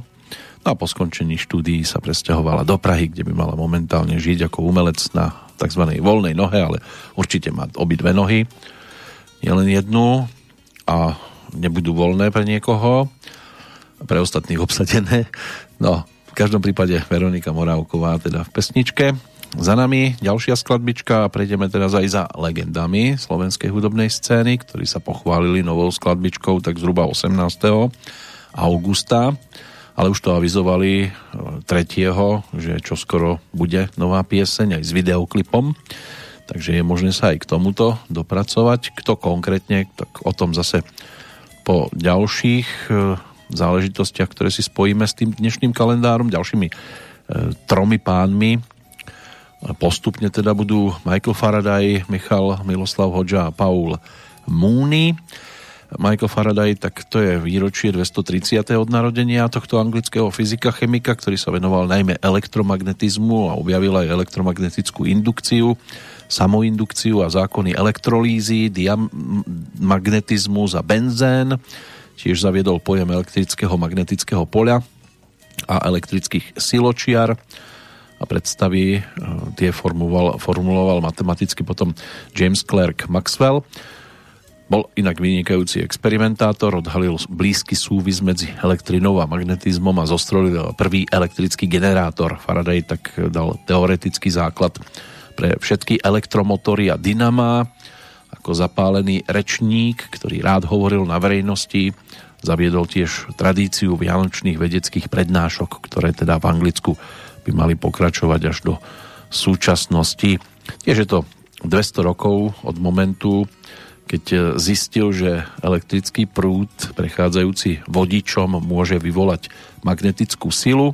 no a po skončení štúdií sa presťahovala do Prahy, kde by mala momentálne žiť ako umelec na tzv. voľnej nohe, ale určite má obidve nohy, nielen jednu a nebudú voľné pre niekoho, pre ostatných obsadené. No, v každom prípade Veronika Morávková teda v pesničke. Za nami ďalšia skladbička a prejdeme teraz aj za legendami slovenskej hudobnej scény, ktorí sa pochválili novou skladbičkou tak zhruba 18. augusta, ale už to avizovali 3. E, že čo skoro bude nová pieseň aj s videoklipom, takže je možné sa aj k tomuto dopracovať. Kto konkrétne, tak o tom zase po ďalších e, záležitostiach, ktoré si spojíme s tým dnešným kalendárom, ďalšími e, tromi pánmi. Postupne teda budú Michael Faraday, Michal Miloslav Hoďa a Paul Mooney. Michael Faraday, tak to je výročie 230. od narodenia tohto anglického fyzika chemika, ktorý sa venoval najmä elektromagnetizmu a objavil aj elektromagnetickú indukciu, samoindukciu a zákony elektrolízy, diamagnetizmus a benzén Tiež zaviedol pojem elektrického magnetického poľa a elektrických siločiar a predstavy e, tie formuloval, formuloval matematicky potom James Clerk Maxwell. Bol inak vynikajúci experimentátor, odhalil blízky súvis medzi elektrinou a magnetizmom a zostrojil prvý elektrický generátor. Faraday tak dal teoretický základ pre všetky elektromotory a dynama. Ako zapálený rečník, ktorý rád hovoril na verejnosti, zaviedol tiež tradíciu vianočných vedeckých prednášok, ktoré teda v Anglicku by mali pokračovať až do súčasnosti. Tiež je to 200 rokov od momentu, keď zistil, že elektrický prúd prechádzajúci vodičom môže vyvolať magnetickú silu.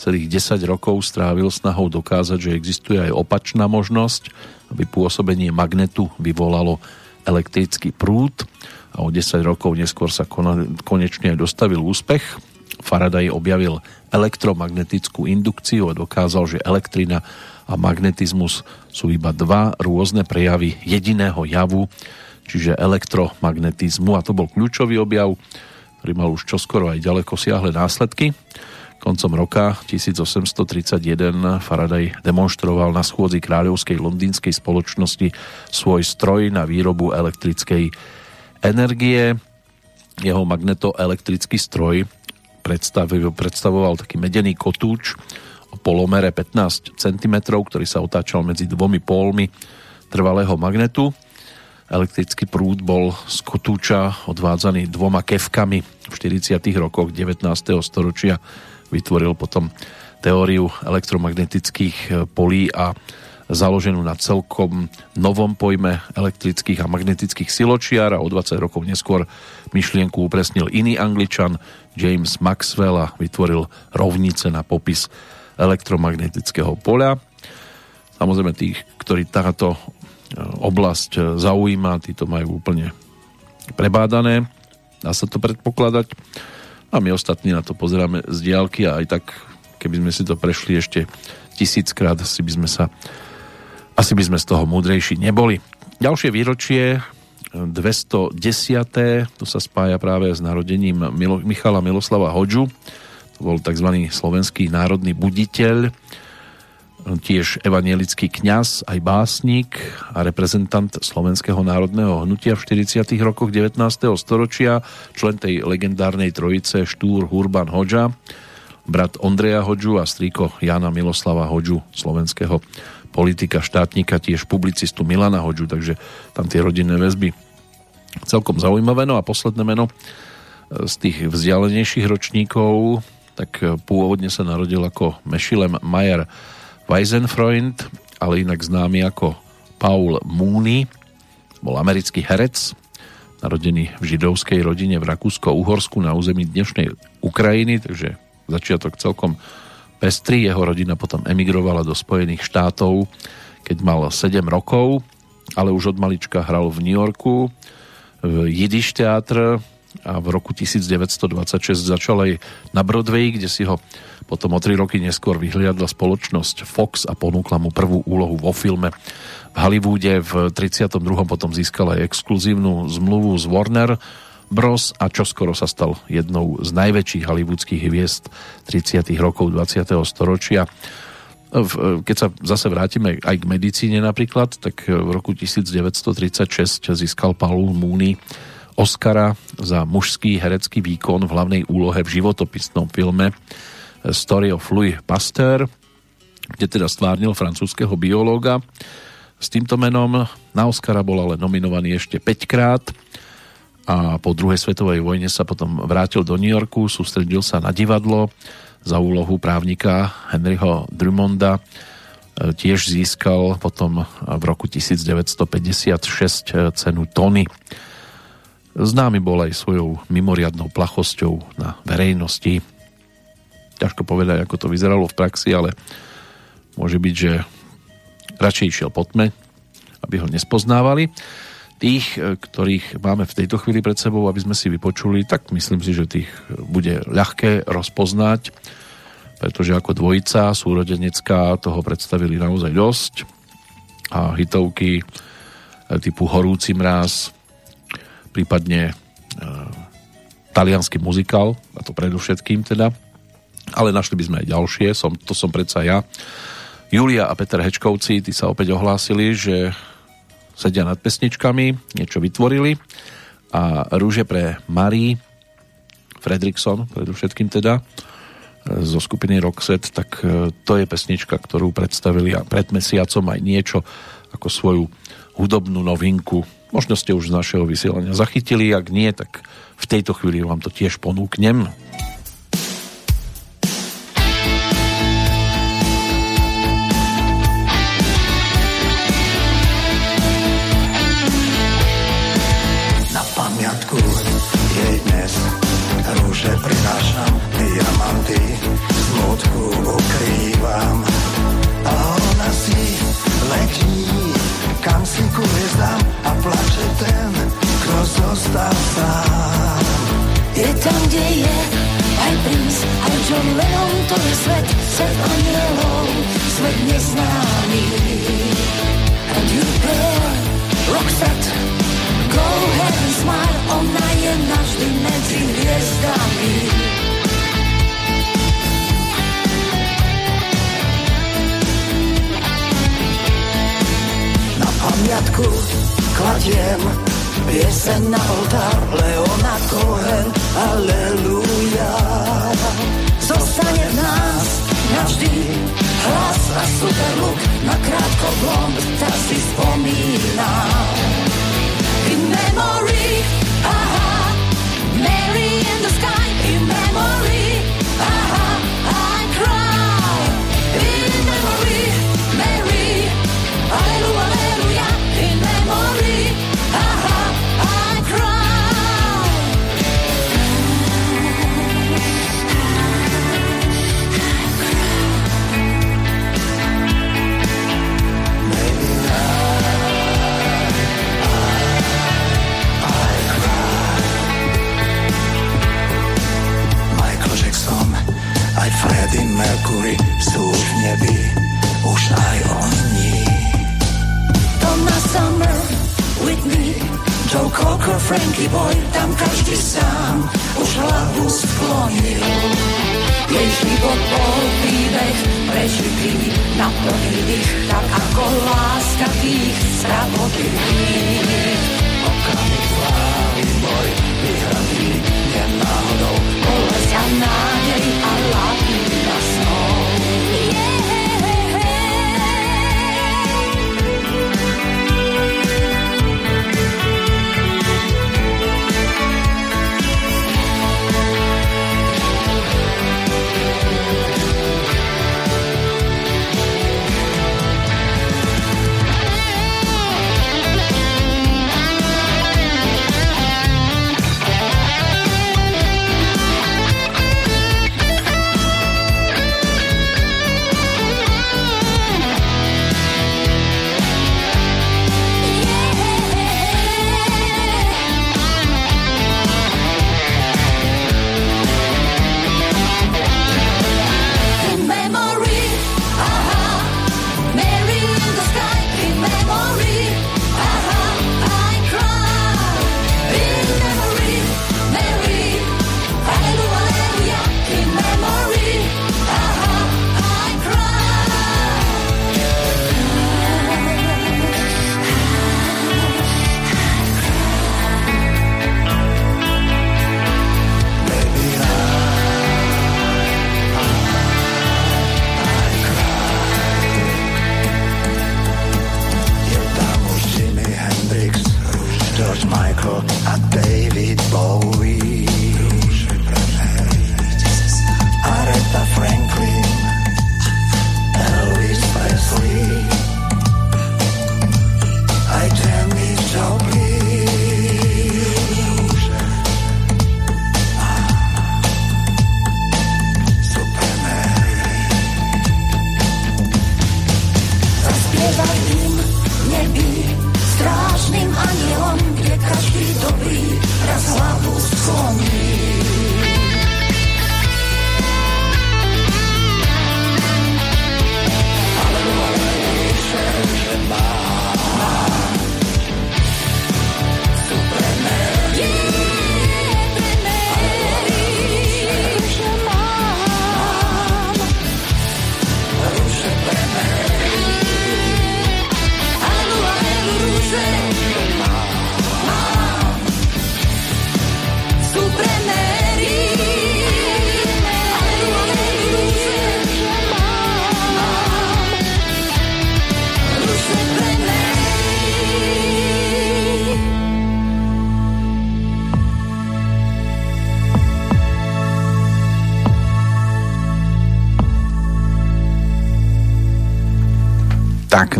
Celých 10 rokov strávil snahou dokázať, že existuje aj opačná možnosť, aby pôsobenie magnetu vyvolalo elektrický prúd a o 10 rokov neskôr sa konečne dostavil úspech. Faraday objavil elektromagnetickú indukciu a dokázal, že elektrina a magnetizmus sú iba dva rôzne prejavy jediného javu, čiže elektromagnetizmu a to bol kľúčový objav, ktorý mal už čoskoro aj ďaleko siahle následky. Koncom roka 1831 Faraday demonstroval na schôdzi kráľovskej londýnskej spoločnosti svoj stroj na výrobu elektrickej energie. Jeho magnetoelektrický stroj predstavoval taký medený kotúč o polomere 15 cm, ktorý sa otáčal medzi dvomi pólmi trvalého magnetu Elektrický prúd bol z kotúča odvádzaný dvoma kevkami v 40. rokoch 19. storočia. Vytvoril potom teóriu elektromagnetických e, polí a založenú na celkom novom pojme elektrických a magnetických siločiar a o 20 rokov neskôr myšlienku upresnil iný angličan James Maxwell a vytvoril rovnice na popis elektromagnetického poľa. Samozrejme tých, ktorí táto oblasť e, zaujíma, tí to majú úplne prebádané, dá sa to predpokladať. A my ostatní na to pozeráme z diálky a aj tak, keby sme si to prešli ešte tisíckrát, asi by sme sa asi by sme z toho múdrejší neboli. Ďalšie výročie 210. To sa spája práve s narodením Milo, Michala Miloslava Hodžu. To bol tzv. slovenský národný buditeľ tiež evanielický kňaz, aj básnik a reprezentant Slovenského národného hnutia v 40. rokoch 19. storočia, člen tej legendárnej trojice Štúr Hurban Hoďa, brat Ondreja Hoďu a strýko Jana Miloslava Hoďu, slovenského politika, štátnika, tiež publicistu Milana Hoďu, takže tam tie rodinné väzby celkom zaujímavé. No a posledné meno e, z tých vzdialenejších ročníkov, tak e, pôvodne sa narodil ako Mešilem Majer Weisenfreund, ale inak známy ako Paul Mooney, bol americký herec, narodený v židovskej rodine v Rakúsko-Uhorsku na území dnešnej Ukrajiny, takže začiatok celkom pestrý. Jeho rodina potom emigrovala do Spojených štátov, keď mal 7 rokov, ale už od malička hral v New Yorku v Yiddish teatr a v roku 1926 začal aj na Broadway, kde si ho potom o tri roky neskôr vyhliadla spoločnosť Fox a ponúkla mu prvú úlohu vo filme. V Hollywoode v 32. potom získal aj exkluzívnu zmluvu z Warner Bros. a čoskoro sa stal jednou z najväčších hollywoodských hviezd 30. rokov 20. storočia. Keď sa zase vrátime aj k medicíne napríklad, tak v roku 1936 získal Paul Mooney Oscara za mužský herecký výkon v hlavnej úlohe v životopisnom filme Story of Louis Pasteur, kde teda stvárnil francúzského biológa. S týmto menom na Oscara bol ale nominovaný ešte 5 krát a po druhej svetovej vojne sa potom vrátil do New Yorku, sústredil sa na divadlo za úlohu právnika Henryho Drummonda. Tiež získal potom v roku 1956 cenu Tony. Známy bol aj svojou mimoriadnou plachosťou na verejnosti ťažko povedať, ako to vyzeralo v praxi, ale môže byť, že radšej išiel po tme, aby ho nespoznávali. Tých, e, ktorých máme v tejto chvíli pred sebou, aby sme si vypočuli, tak myslím si, že tých bude ľahké rozpoznať, pretože ako dvojica súrodenecká toho predstavili naozaj dosť a hitovky e, typu Horúci mráz, prípadne e, talianský muzikál, a to predovšetkým teda, ale našli by sme aj ďalšie, som, to som predsa ja. Julia a Peter Hečkovci, tí sa opäť ohlásili, že sedia nad pesničkami, niečo vytvorili a Rúže pre Marie Fredrickson, predovšetkým teda, zo skupiny Roxette, tak e, to je pesnička, ktorú predstavili a pred mesiacom aj niečo ako svoju hudobnú novinku. Možno ste už z našeho vysielania zachytili, ak nie, tak v tejto chvíli vám to tiež ponúknem. Pamiatku kladiem Pieseň na oltár Leona Cohen, aleluja. Zostane v nás navždy hlas a super look, na krátko blond, tak si spomínam. Mercury sú v nebi, už aj oni. Donna Summer, Whitney, Joe Cocker, Frankie Boy, tam každý sám už hlavu sklonil. Jej život bol príbeh prežitý, naplnilých, tak ako láska tých spravodlivých. Okamih chvály môj vyhradý, nenáhodou bolesť a nádej a lavína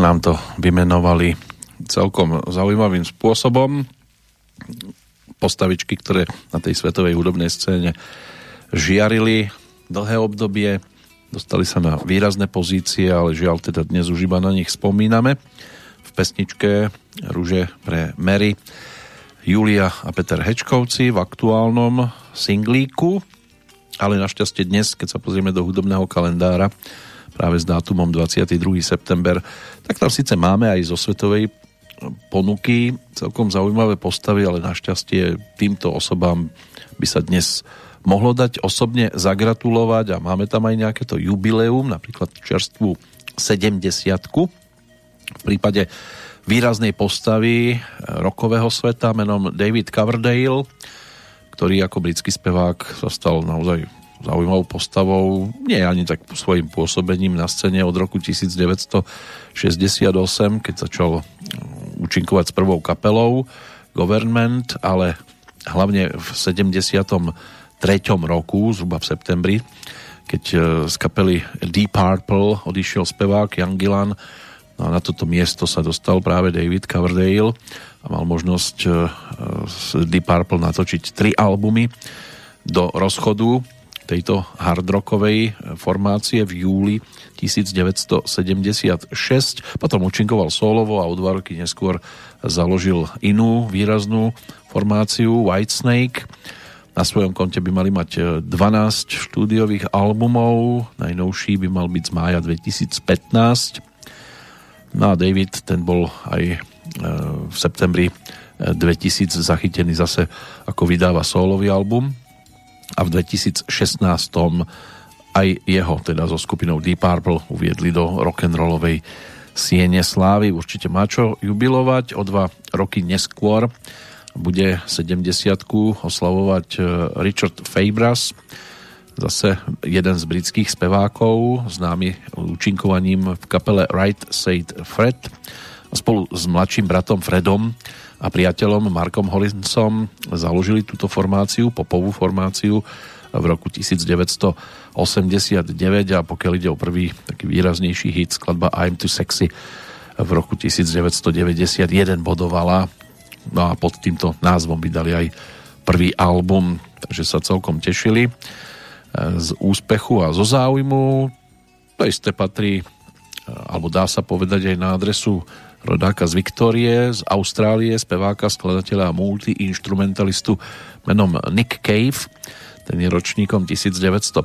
nám to vymenovali celkom zaujímavým spôsobom. Postavičky, ktoré na tej svetovej hudobnej scéne žiarili dlhé obdobie, dostali sa na výrazné pozície, ale žiaľ teda dnes už iba na nich spomíname. V pesničke Rúže pre Mary Julia a Peter Hečkovci v aktuálnom singlíku, ale našťastie dnes, keď sa pozrieme do hudobného kalendára, práve s dátumom 22. september, tak tam síce máme aj zo svetovej ponuky celkom zaujímavé postavy, ale našťastie týmto osobám by sa dnes mohlo dať osobne zagratulovať a máme tam aj nejaké to jubileum, napríklad čerstvú 70 v prípade výraznej postavy rokového sveta menom David Coverdale, ktorý ako britský spevák sa stal naozaj zaujímavou postavou, nie ani tak svojim pôsobením na scéne od roku 1968, keď začal mm, účinkovať s prvou kapelou Government, ale hlavne v 73. roku, zhruba v septembri, keď e, z kapely Deep Purple odišiel spevák Jan Gillan, no a na toto miesto sa dostal práve David Coverdale a mal možnosť e, z Deep Purple natočiť tri albumy do rozchodu tejto hardrockovej formácie v júli 1976. Potom účinkoval solovo a o dva roky neskôr založil inú výraznú formáciu Whitesnake. Na svojom konte by mali mať 12 štúdiových albumov, najnovší by mal byť z mája 2015. No a David, ten bol aj e, v septembri 2000 e, zachytený zase ako vydáva solový album a v 2016 aj jeho, teda so skupinou Deep Purple, uviedli do rock'n'rollovej siene slávy. Určite má čo jubilovať. O dva roky neskôr bude 70 oslavovať e, Richard Fabras, zase jeden z britských spevákov, známy účinkovaním v kapele Right Said Fred. Spolu s mladším bratom Fredom a priateľom Markom Hollinsom založili túto formáciu, popovú formáciu v roku 1989 a pokiaľ ide o prvý taký výraznejší hit skladba I'm Too Sexy v roku 1991 bodovala no a pod týmto názvom vydali aj prvý album, takže sa celkom tešili e, z úspechu a zo záujmu. To isté patrí, e, alebo dá sa povedať aj na adresu rodáka z Viktórie, z Austrálie, speváka, skladateľa a multiinstrumentalistu menom Nick Cave. Ten je ročníkom 1957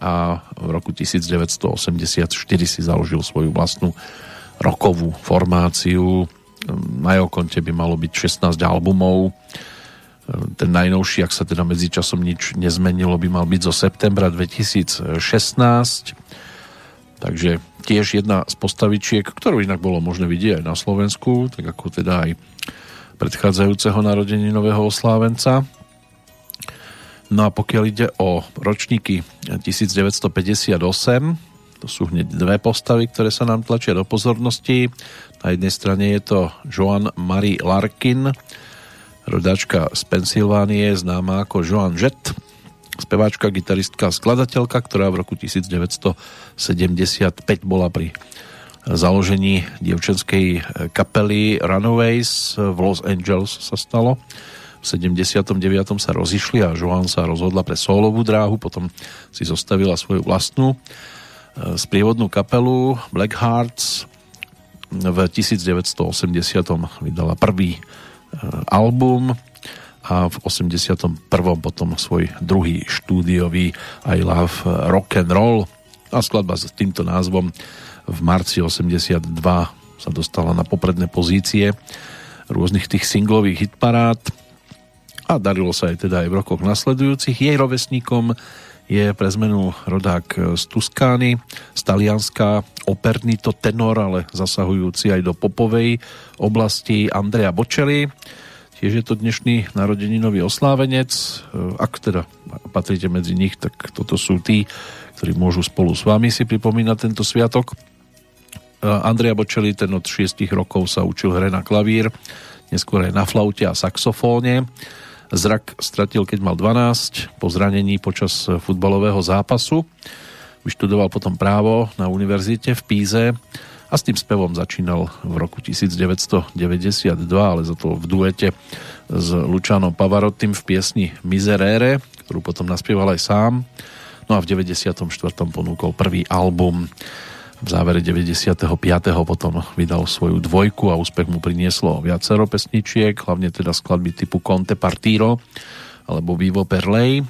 a v roku 1984 si založil svoju vlastnú rokovú formáciu. Na jeho konte by malo byť 16 albumov. Ten najnovší, ak sa teda medzičasom nič nezmenilo, by mal byť zo septembra 2016. Takže tiež jedna z postavičiek, ktorú inak bolo možné vidieť aj na Slovensku, tak ako teda aj predchádzajúceho narodení nového oslávenca. No a pokiaľ ide o ročníky 1958, to sú hneď dve postavy, ktoré sa nám tlačia do pozornosti. Na jednej strane je to Joan Marie Larkin, rodačka z Pensylvánie, známa ako Joan Jett, speváčka, gitaristka, skladateľka, ktorá v roku 1975 bola pri založení dievčenskej kapely Runaways v Los Angeles sa stalo. V 79. sa rozišli a Joan sa rozhodla pre solovú dráhu, potom si zostavila svoju vlastnú e, sprievodnú kapelu Black Hearts. V 1980. vydala prvý album a v 81. potom svoj druhý štúdiový I Love Rock and Roll a skladba s týmto názvom v marci 82 sa dostala na popredné pozície rôznych tých singlových hitparád a darilo sa aj teda aj v rokoch nasledujúcich. Jej rovesníkom je pre zmenu rodák z Tuskány, z Talianska, operný to tenor, ale zasahujúci aj do popovej oblasti Andrea Bocelli Tiež je to dnešný narodeninový oslávenec. E, ak teda patríte medzi nich, tak toto sú tí, ktorí môžu spolu s vami si pripomínať tento sviatok. E, Andrea Bočeli, ten od 6 rokov sa učil hre na klavír, neskôr aj na flaute a saxofóne. Zrak stratil, keď mal 12, po zranení počas futbalového zápasu. Vyštudoval potom právo na univerzite v Píze a s tým spevom začínal v roku 1992, ale za to v duete s Lučanom Pavarottim v piesni Miserere, ktorú potom naspieval aj sám. No a v 94. ponúkol prvý album. V závere 95. potom vydal svoju dvojku a úspech mu prinieslo viacero pesničiek, hlavne teda skladby typu Conte Partiro alebo Vivo Perley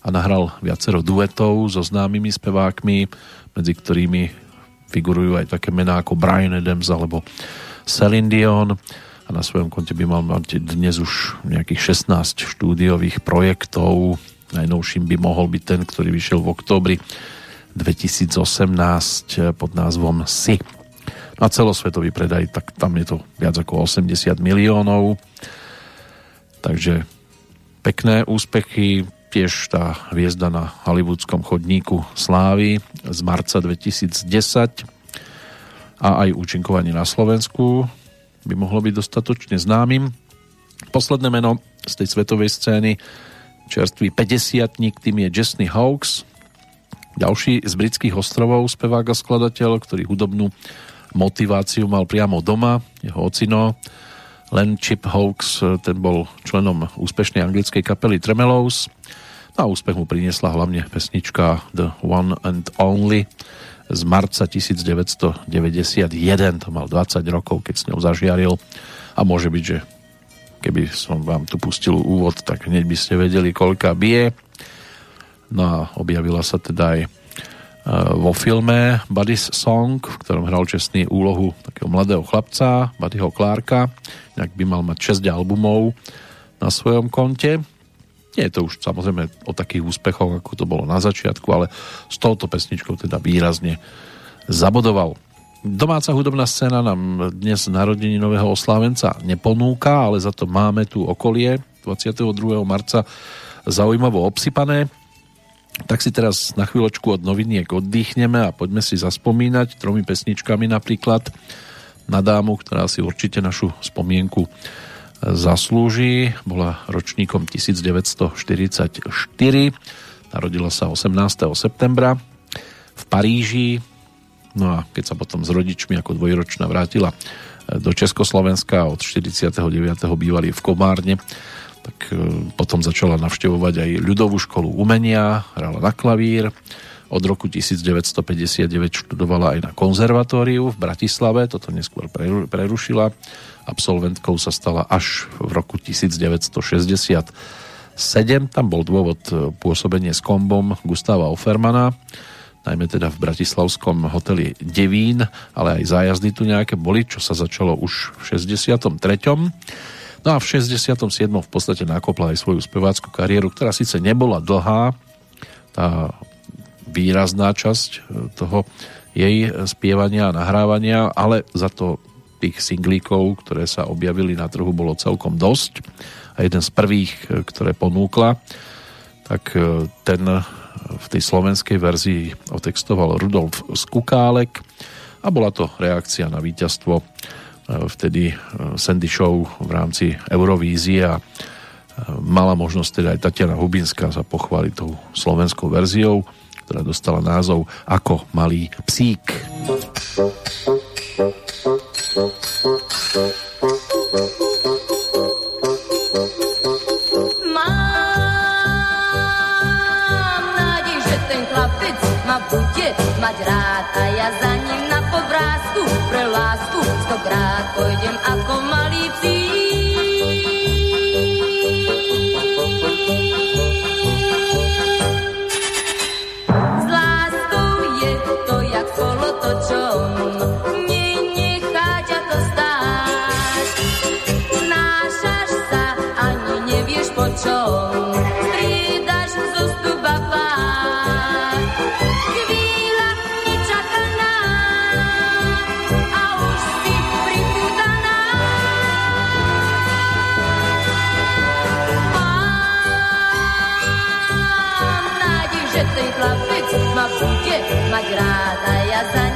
a nahral viacero duetov so známymi spevákmi, medzi ktorými figurujú aj také mená ako Brian Adams alebo Celine Dion a na svojom konte by mal mať dnes už nejakých 16 štúdiových projektov. Najnovším by mohol byť ten, ktorý vyšiel v oktobri 2018 pod názvom Si. Na celosvetový predaj, tak tam je to viac ako 80 miliónov. Takže pekné úspechy, tiež tá hviezda na hollywoodskom chodníku slávy z marca 2010 a aj účinkovanie na Slovensku by mohlo byť dostatočne známym. Posledné meno z tej svetovej scény čerstvý 50 tým je Jessny Hawks, ďalší z britských ostrovov, spevák a skladateľ, ktorý hudobnú motiváciu mal priamo doma, jeho ocino len Chip Hawks, ten bol členom úspešnej anglickej kapely Tremelows a úspech mu priniesla hlavne pesnička The One and Only, z marca 1991. To mal 20 rokov, keď s ňou zažiaril. A môže byť, že keby som vám tu pustil úvod, tak hneď by ste vedeli, koľka bije. No a objavila sa teda aj vo filme Buddy's Song, v ktorom hral čestný úlohu takého mladého chlapca, Buddyho Clarka. Inak by mal mať 6 albumov na svojom konte. Nie je to už samozrejme o takých úspechoch, ako to bolo na začiatku, ale s touto pesničkou teda výrazne zabodoval. Domáca hudobná scéna nám dnes narodení nového oslávenca neponúka, ale za to máme tu okolie 22. marca zaujímavo obsypané. Tak si teraz na chvíľočku od noviniek oddychneme a poďme si zaspomínať tromi pesničkami napríklad na dámu, ktorá si určite našu spomienku zaslúži. Bola ročníkom 1944. Narodila sa 18. septembra v Paríži. No a keď sa potom s rodičmi ako dvojročná vrátila e, do Československa od 49. bývali v Komárne, tak e, potom začala navštevovať aj ľudovú školu umenia, hrala na klavír. Od roku 1959 študovala aj na konzervatóriu v Bratislave, toto neskôr prerušila absolventkou sa stala až v roku 1967. Tam bol dôvod e, pôsobenie s kombom Gustava Offermana, najmä teda v bratislavskom hoteli Devín, ale aj zájazdy tu nejaké boli, čo sa začalo už v 63. No a v 67. v podstate nakopla aj svoju spevácku kariéru, ktorá síce nebola dlhá, tá výrazná časť e, toho jej spievania a nahrávania, ale za to tých singlíkov, ktoré sa objavili na trhu, bolo celkom dosť. A jeden z prvých, e, ktoré ponúkla, tak e, ten v tej slovenskej verzii otextoval Rudolf Skukálek a bola to reakcia na víťazstvo vtedy Sandy Show v rámci Eurovízie a mala možnosť teda aj Tatiana Hubinská sa pochváliť tou slovenskou verziou, ktorá dostala názov Ako malý psík. bude stokrát nádej, že ten chlapec ma bude mať rád a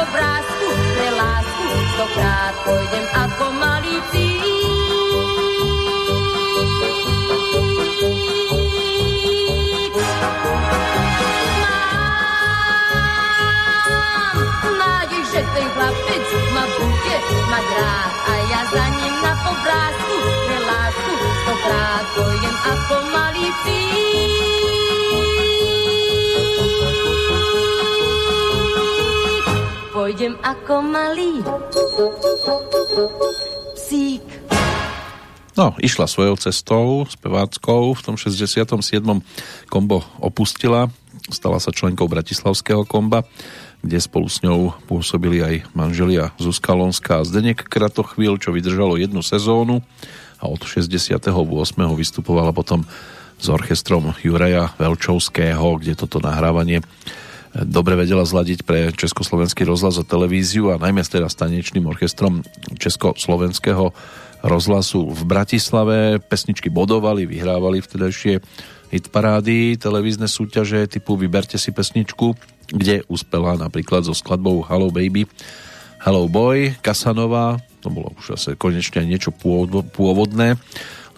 pobrázku pre lásku stokrát pôjdem ako malý ten chlapec ma bude a ja za ním na obrázku pre lásku stokrát pôjdem ako malý psík. Pôjdem ako malý psík. No, išla svojou cestou, speváckou, v tom 67. kombo opustila, stala sa členkou Bratislavského komba kde spolu s ňou pôsobili aj manželia Zuzka Lonská a Zdenek Kratochvíl, čo vydržalo jednu sezónu a od 68. vystupovala potom s orchestrom Juraja Velčovského, kde toto nahrávanie dobre vedela zladiť pre Československý rozhlas a televíziu a najmä teda s tanečným orchestrom Československého rozhlasu v Bratislave. Pesničky bodovali, vyhrávali vtedajšie hitparády, televízne súťaže typu Vyberte si pesničku kde uspela napríklad so skladbou Hello Baby, Hello Boy, Kasanova, to bolo už asi konečne niečo pôvodné,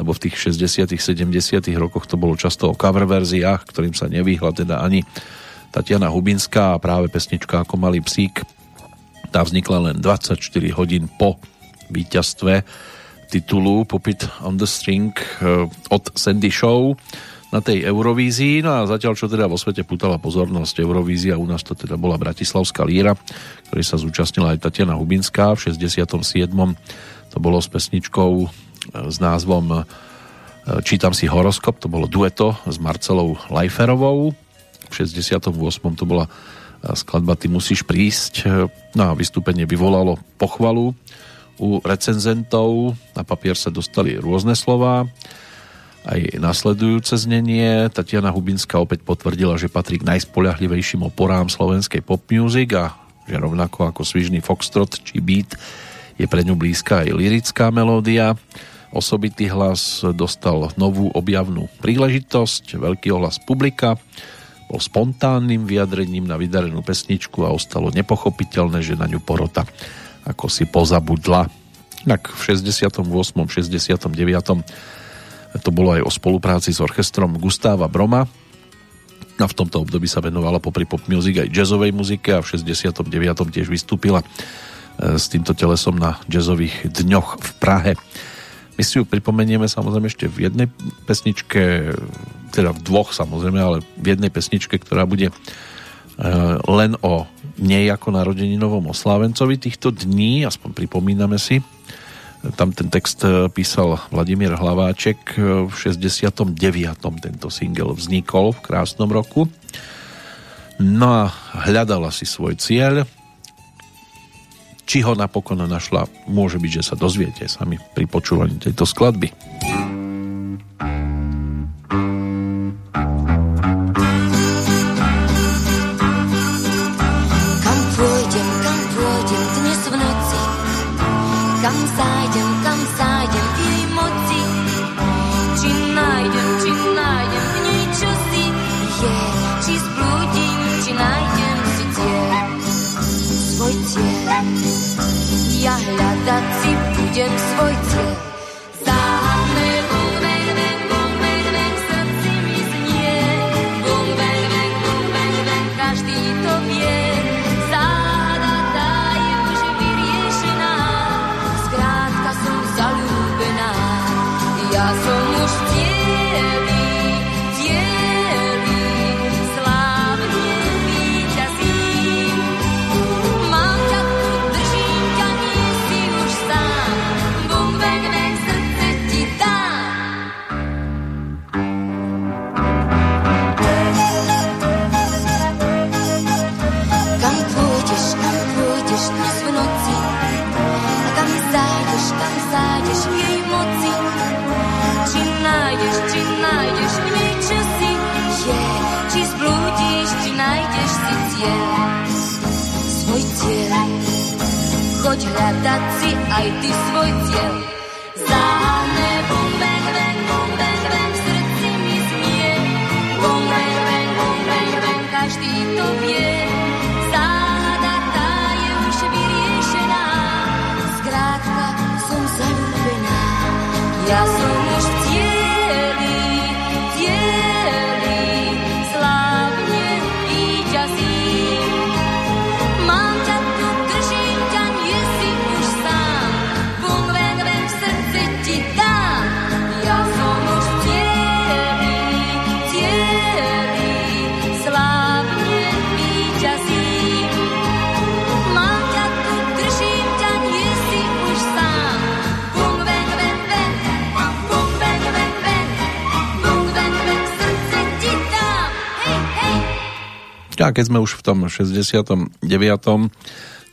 lebo v tých 60 70 rokoch to bolo často o cover verziách, ktorým sa nevyhla teda ani Tatiana Hubinská a práve pesnička ako malý psík tá vznikla len 24 hodín po víťazstve titulu Puppet on the String eh, od Sandy Show na tej Eurovízii. No a zatiaľ, čo teda vo svete putala pozornosť Eurovízia, u nás to teda bola Bratislavská líra, ktorej sa zúčastnila aj Tatiana Hubinská v 67. To bolo s pesničkou e, s názvom e, Čítam si horoskop, to bolo dueto s Marcelou Lajferovou. V 68. to bola e, skladba Ty musíš prísť. No a vystúpenie vyvolalo pochvalu u recenzentov. Na papier sa dostali rôzne slova aj nasledujúce znenie. Tatiana Hubinská opäť potvrdila, že patrí k najspoľahlivejším oporám slovenskej pop music a že rovnako ako svižný foxtrot či beat je pre ňu blízka aj lirická melódia. Osobitý hlas dostal novú objavnú príležitosť, veľký ohlas publika, bol spontánnym vyjadrením na vydarenú pesničku a ostalo nepochopiteľné, že na ňu porota ako si pozabudla. Tak v 68. 69 to bolo aj o spolupráci s orchestrom Gustáva Broma. A v tomto období sa venovala popri pop music aj jazzovej muzike a v 69. tiež vystúpila e, s týmto telesom na jazzových dňoch v Prahe. My si ju pripomenieme samozrejme ešte v jednej pesničke, teda v dvoch samozrejme, ale v jednej pesničke, ktorá bude e, len o nej ako narodeninovom oslávencovi týchto dní, aspoň pripomíname si tam ten text e, písal Vladimír Hlaváček e, v 69. tento single vznikol v krásnom roku. No a hľadala si svoj cieľ. Či ho napokon našla, môže byť, že sa dozviete sami pri počúvaní tejto skladby. zadať si aj ty svoj cieľ. Záhadné bum, mi znie. To vie. A keď sme už v tom 69.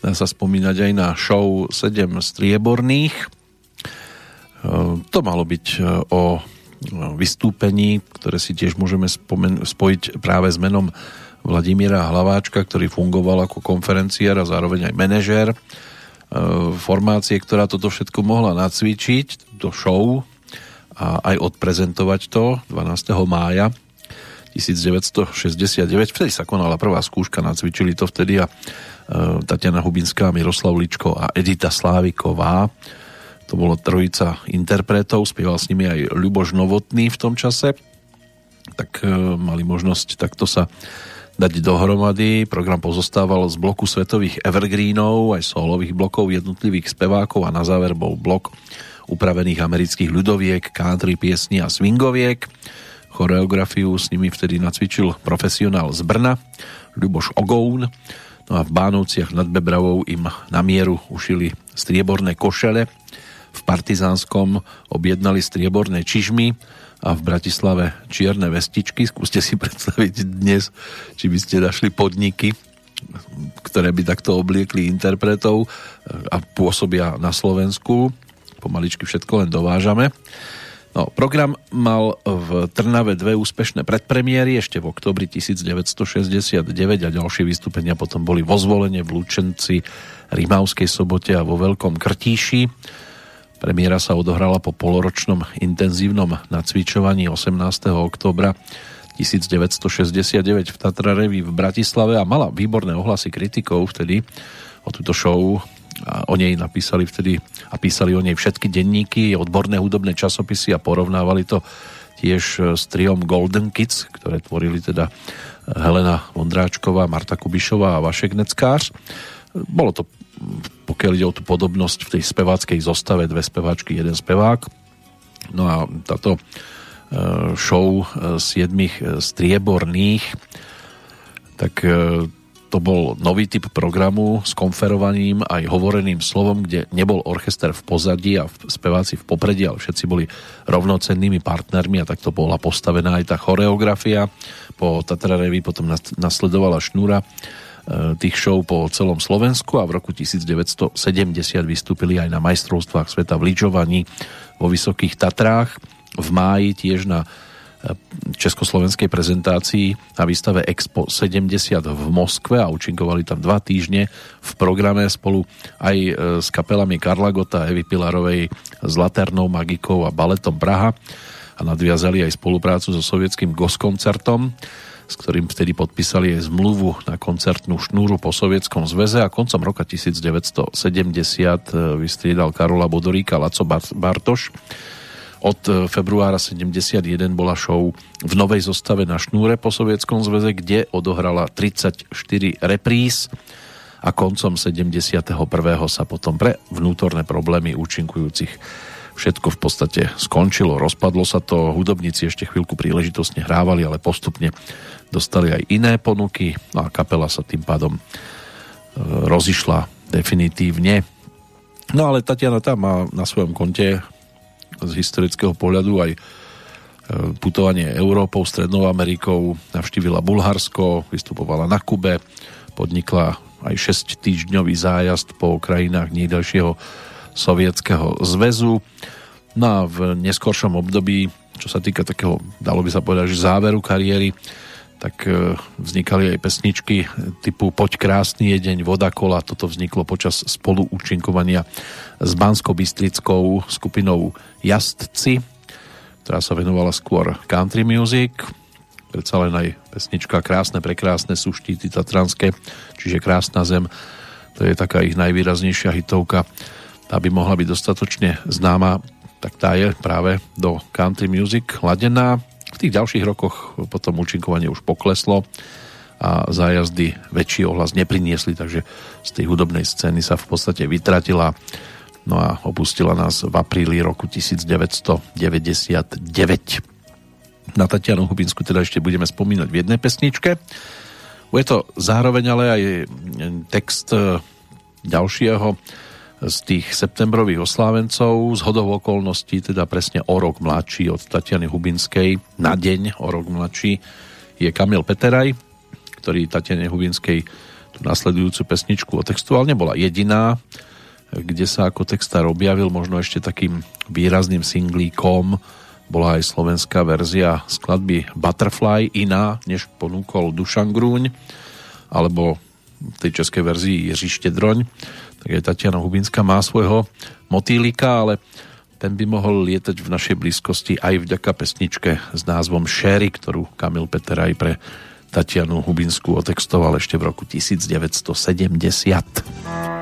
dá sa spomínať aj na show 7 strieborných. E, to malo byť e, o vystúpení, ktoré si tiež môžeme spomen- spojiť práve s menom Vladimíra Hlaváčka, ktorý fungoval ako konferenciár a zároveň aj manažér e, formácie, ktorá toto všetko mohla nacvičiť, to show a aj odprezentovať to 12. mája 1969. Vtedy sa konala prvá skúška, nacvičili to vtedy a e, Tatiana Hubinská, Miroslav Ličko a Edita Sláviková. To bolo trojica interpretov, spieval s nimi aj Ľuboš Novotný v tom čase. Tak e, mali možnosť takto sa dať dohromady. Program pozostával z bloku svetových evergreenov, aj solových blokov jednotlivých spevákov a na záver bol blok upravených amerických ľudoviek, country piesni a swingoviek. Choreografiu s nimi vtedy nacvičil profesionál z Brna, Ľuboš Ogoun. No a v Bánovciach nad Bebravou im na mieru ušili strieborné košele. V Partizánskom objednali strieborné čižmy a v Bratislave čierne vestičky. Skúste si predstaviť dnes, či by ste našli podniky, ktoré by takto obliekli interpretov a pôsobia na Slovensku. Pomaličky všetko len dovážame. No, program mal v Trnave dve úspešné predpremiéry ešte v oktobri 1969 a ďalšie vystúpenia potom boli vo zvolenie v Lučenci, Rimavskej sobote a vo Veľkom Krtíši. Premiéra sa odohrala po poloročnom intenzívnom nacvičovaní 18. oktobra 1969 v Tatrarevi v Bratislave a mala výborné ohlasy kritikov vtedy o túto show o nej napísali vtedy a písali o nej všetky denníky, odborné hudobné časopisy a porovnávali to tiež e, s triom Golden Kids, ktoré tvorili teda e, Helena Vondráčková, Marta Kubišová a Vašek Neckář. Bolo to, pokiaľ ide o tú podobnosť v tej speváckej zostave, dve speváčky, jeden spevák. No a táto e, show siedmých strieborných tak to bol nový typ programu s konferovaním aj hovoreným slovom, kde nebol orchester v pozadí a speváci v popredí, ale všetci boli rovnocennými partnermi a takto bola postavená aj tá choreografia. Po Tatrarevi potom nasledovala šnúra e, tých show po celom Slovensku a v roku 1970 vystúpili aj na majstrovstvách sveta v lyžovaní vo Vysokých Tatrách. V máji tiež na československej prezentácii na výstave Expo 70 v Moskve a účinkovali tam dva týždne v programe spolu aj e, s kapelami Karla Gota, Evy Pilarovej, s Laternou Magikou a Baletom Praha. A nadviazali aj spoluprácu so sovietským goskoncertom s ktorým vtedy podpísali aj zmluvu na koncertnú šnúru po Sovietskom zväze. A koncom roka 1970 e, vystriedal Karola Bodoríka Laco Bartoš od e, februára 71 bola show v novej zostave na šnúre po Sovietskom zväze, kde odohrala 34 repríz a koncom 71. sa potom pre vnútorné problémy účinkujúcich všetko v podstate skončilo, rozpadlo sa to, hudobníci ešte chvíľku príležitostne hrávali, ale postupne dostali aj iné ponuky no a kapela sa tým pádom e, rozišla definitívne. No ale Tatiana tam má na svojom konte z historického pohľadu aj e, putovanie Európou, Strednou Amerikou, navštívila Bulharsko, vystupovala na Kube, podnikla aj 6-týždňový zájazd po krajinách nejdalšieho sovietského zväzu. No a v neskoršom období, čo sa týka takého, dalo by sa povedať, že záveru kariéry, tak e, vznikali aj pesničky typu Poď krásny je deň, voda kola. Toto vzniklo počas spoluúčinkovania s bansko bystrickou skupinou Jastci, ktorá sa venovala skôr country music. predsa len aj pesnička Krásne, prekrásne sú štíty tatranské, čiže Krásna zem, to je taká ich najvýraznejšia hitovka, aby mohla byť dostatočne známa, tak tá je práve do country music ladená. V tých ďalších rokoch potom účinkovanie už pokleslo a zájazdy väčší ohlas nepriniesli, takže z tej hudobnej scény sa v podstate vytratila no a opustila nás v apríli roku 1999. Na Tatianu Hubinsku teda ešte budeme spomínať v jednej pesničke. Je to zároveň ale aj text e, ďalšieho z tých septembrových oslávencov z hodov okolností, teda presne o rok mladší od Tatiany Hubinskej, na deň o rok mladší je Kamil Peteraj, ktorý Tatiane Hubinskej tú nasledujúcu pesničku otextoval. Nebola jediná, kde sa ako textár objavil možno ešte takým výrazným singlíkom bola aj slovenská verzia skladby Butterfly iná, než ponúkol Dušan Grúň alebo v tej českej verzii Jiří Štedroň tak aj Tatiana Hubinská má svojho motýlika, ale ten by mohol lietať v našej blízkosti aj vďaka pesničke s názvom Sherry, ktorú Kamil Peter aj pre Tatianu Hubinskú otextoval ešte v roku 1970.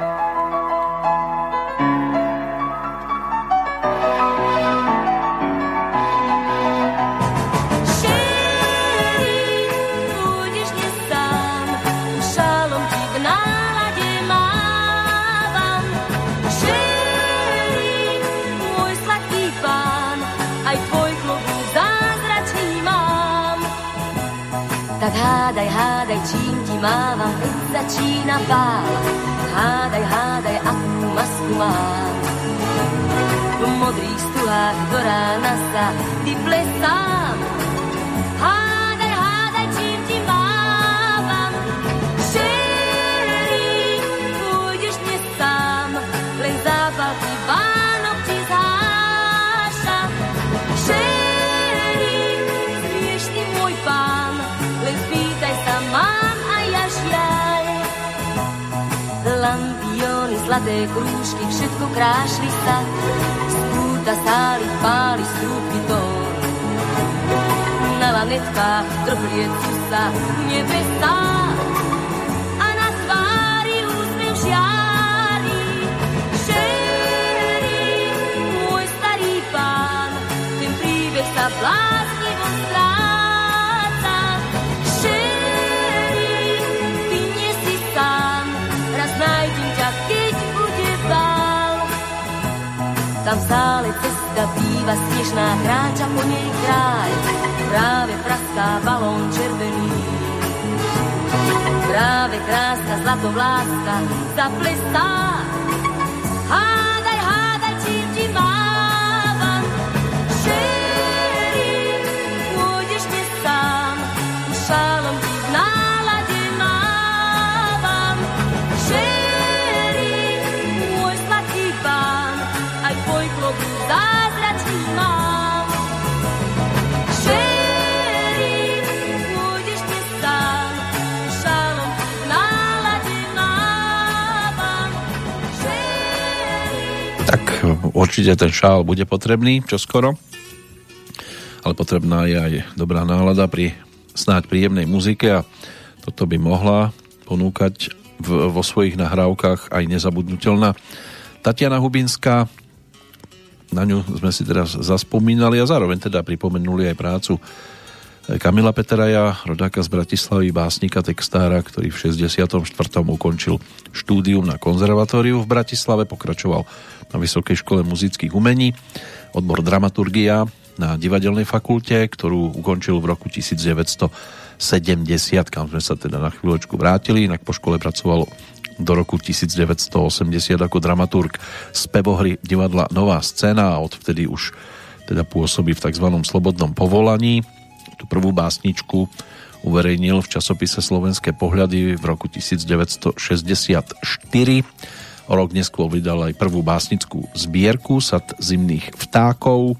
animava pezzacina pava hadaj hadaj aku maskuma modrih stuha do rana sa di plesava zlaté krúžky, všetko krášli sa, z púta stáli, páli strúbky tón. Na lanetkách trhliecu sa nebesá a na tvári úsmev žiari. Šerí, môj starý pán, ten príbeh Tam stále cesta býva snežná, kráča po nej kráľ, práve praská balón červený. Práve krásna zlatovláska zaplesá. Určite ten šál bude potrebný čoskoro, ale potrebná je aj dobrá nálada pri snáď príjemnej muzike a toto by mohla ponúkať v, vo svojich nahrávkach aj nezabudnutelná Tatiana Hubinská. Na ňu sme si teraz zaspomínali a zároveň teda pripomenuli aj prácu Kamila Peteraja, rodáka z Bratislavy, básnika, textára, ktorý v 64. ukončil štúdium na konzervatóriu v Bratislave, pokračoval na Vysokej škole muzických umení, odbor dramaturgia na divadelnej fakulte, ktorú ukončil v roku 1970, kam sme sa teda na chvíľočku vrátili, inak po škole pracoval do roku 1980 ako dramaturg z Pebohry divadla Nová scéna a odvtedy už teda pôsobí v tzv. slobodnom povolaní. Tú prvú básničku uverejnil v časopise Slovenské pohľady v roku 1964. O rok neskôr vydal aj prvú básnickú zbierku Sad zimných vtákov.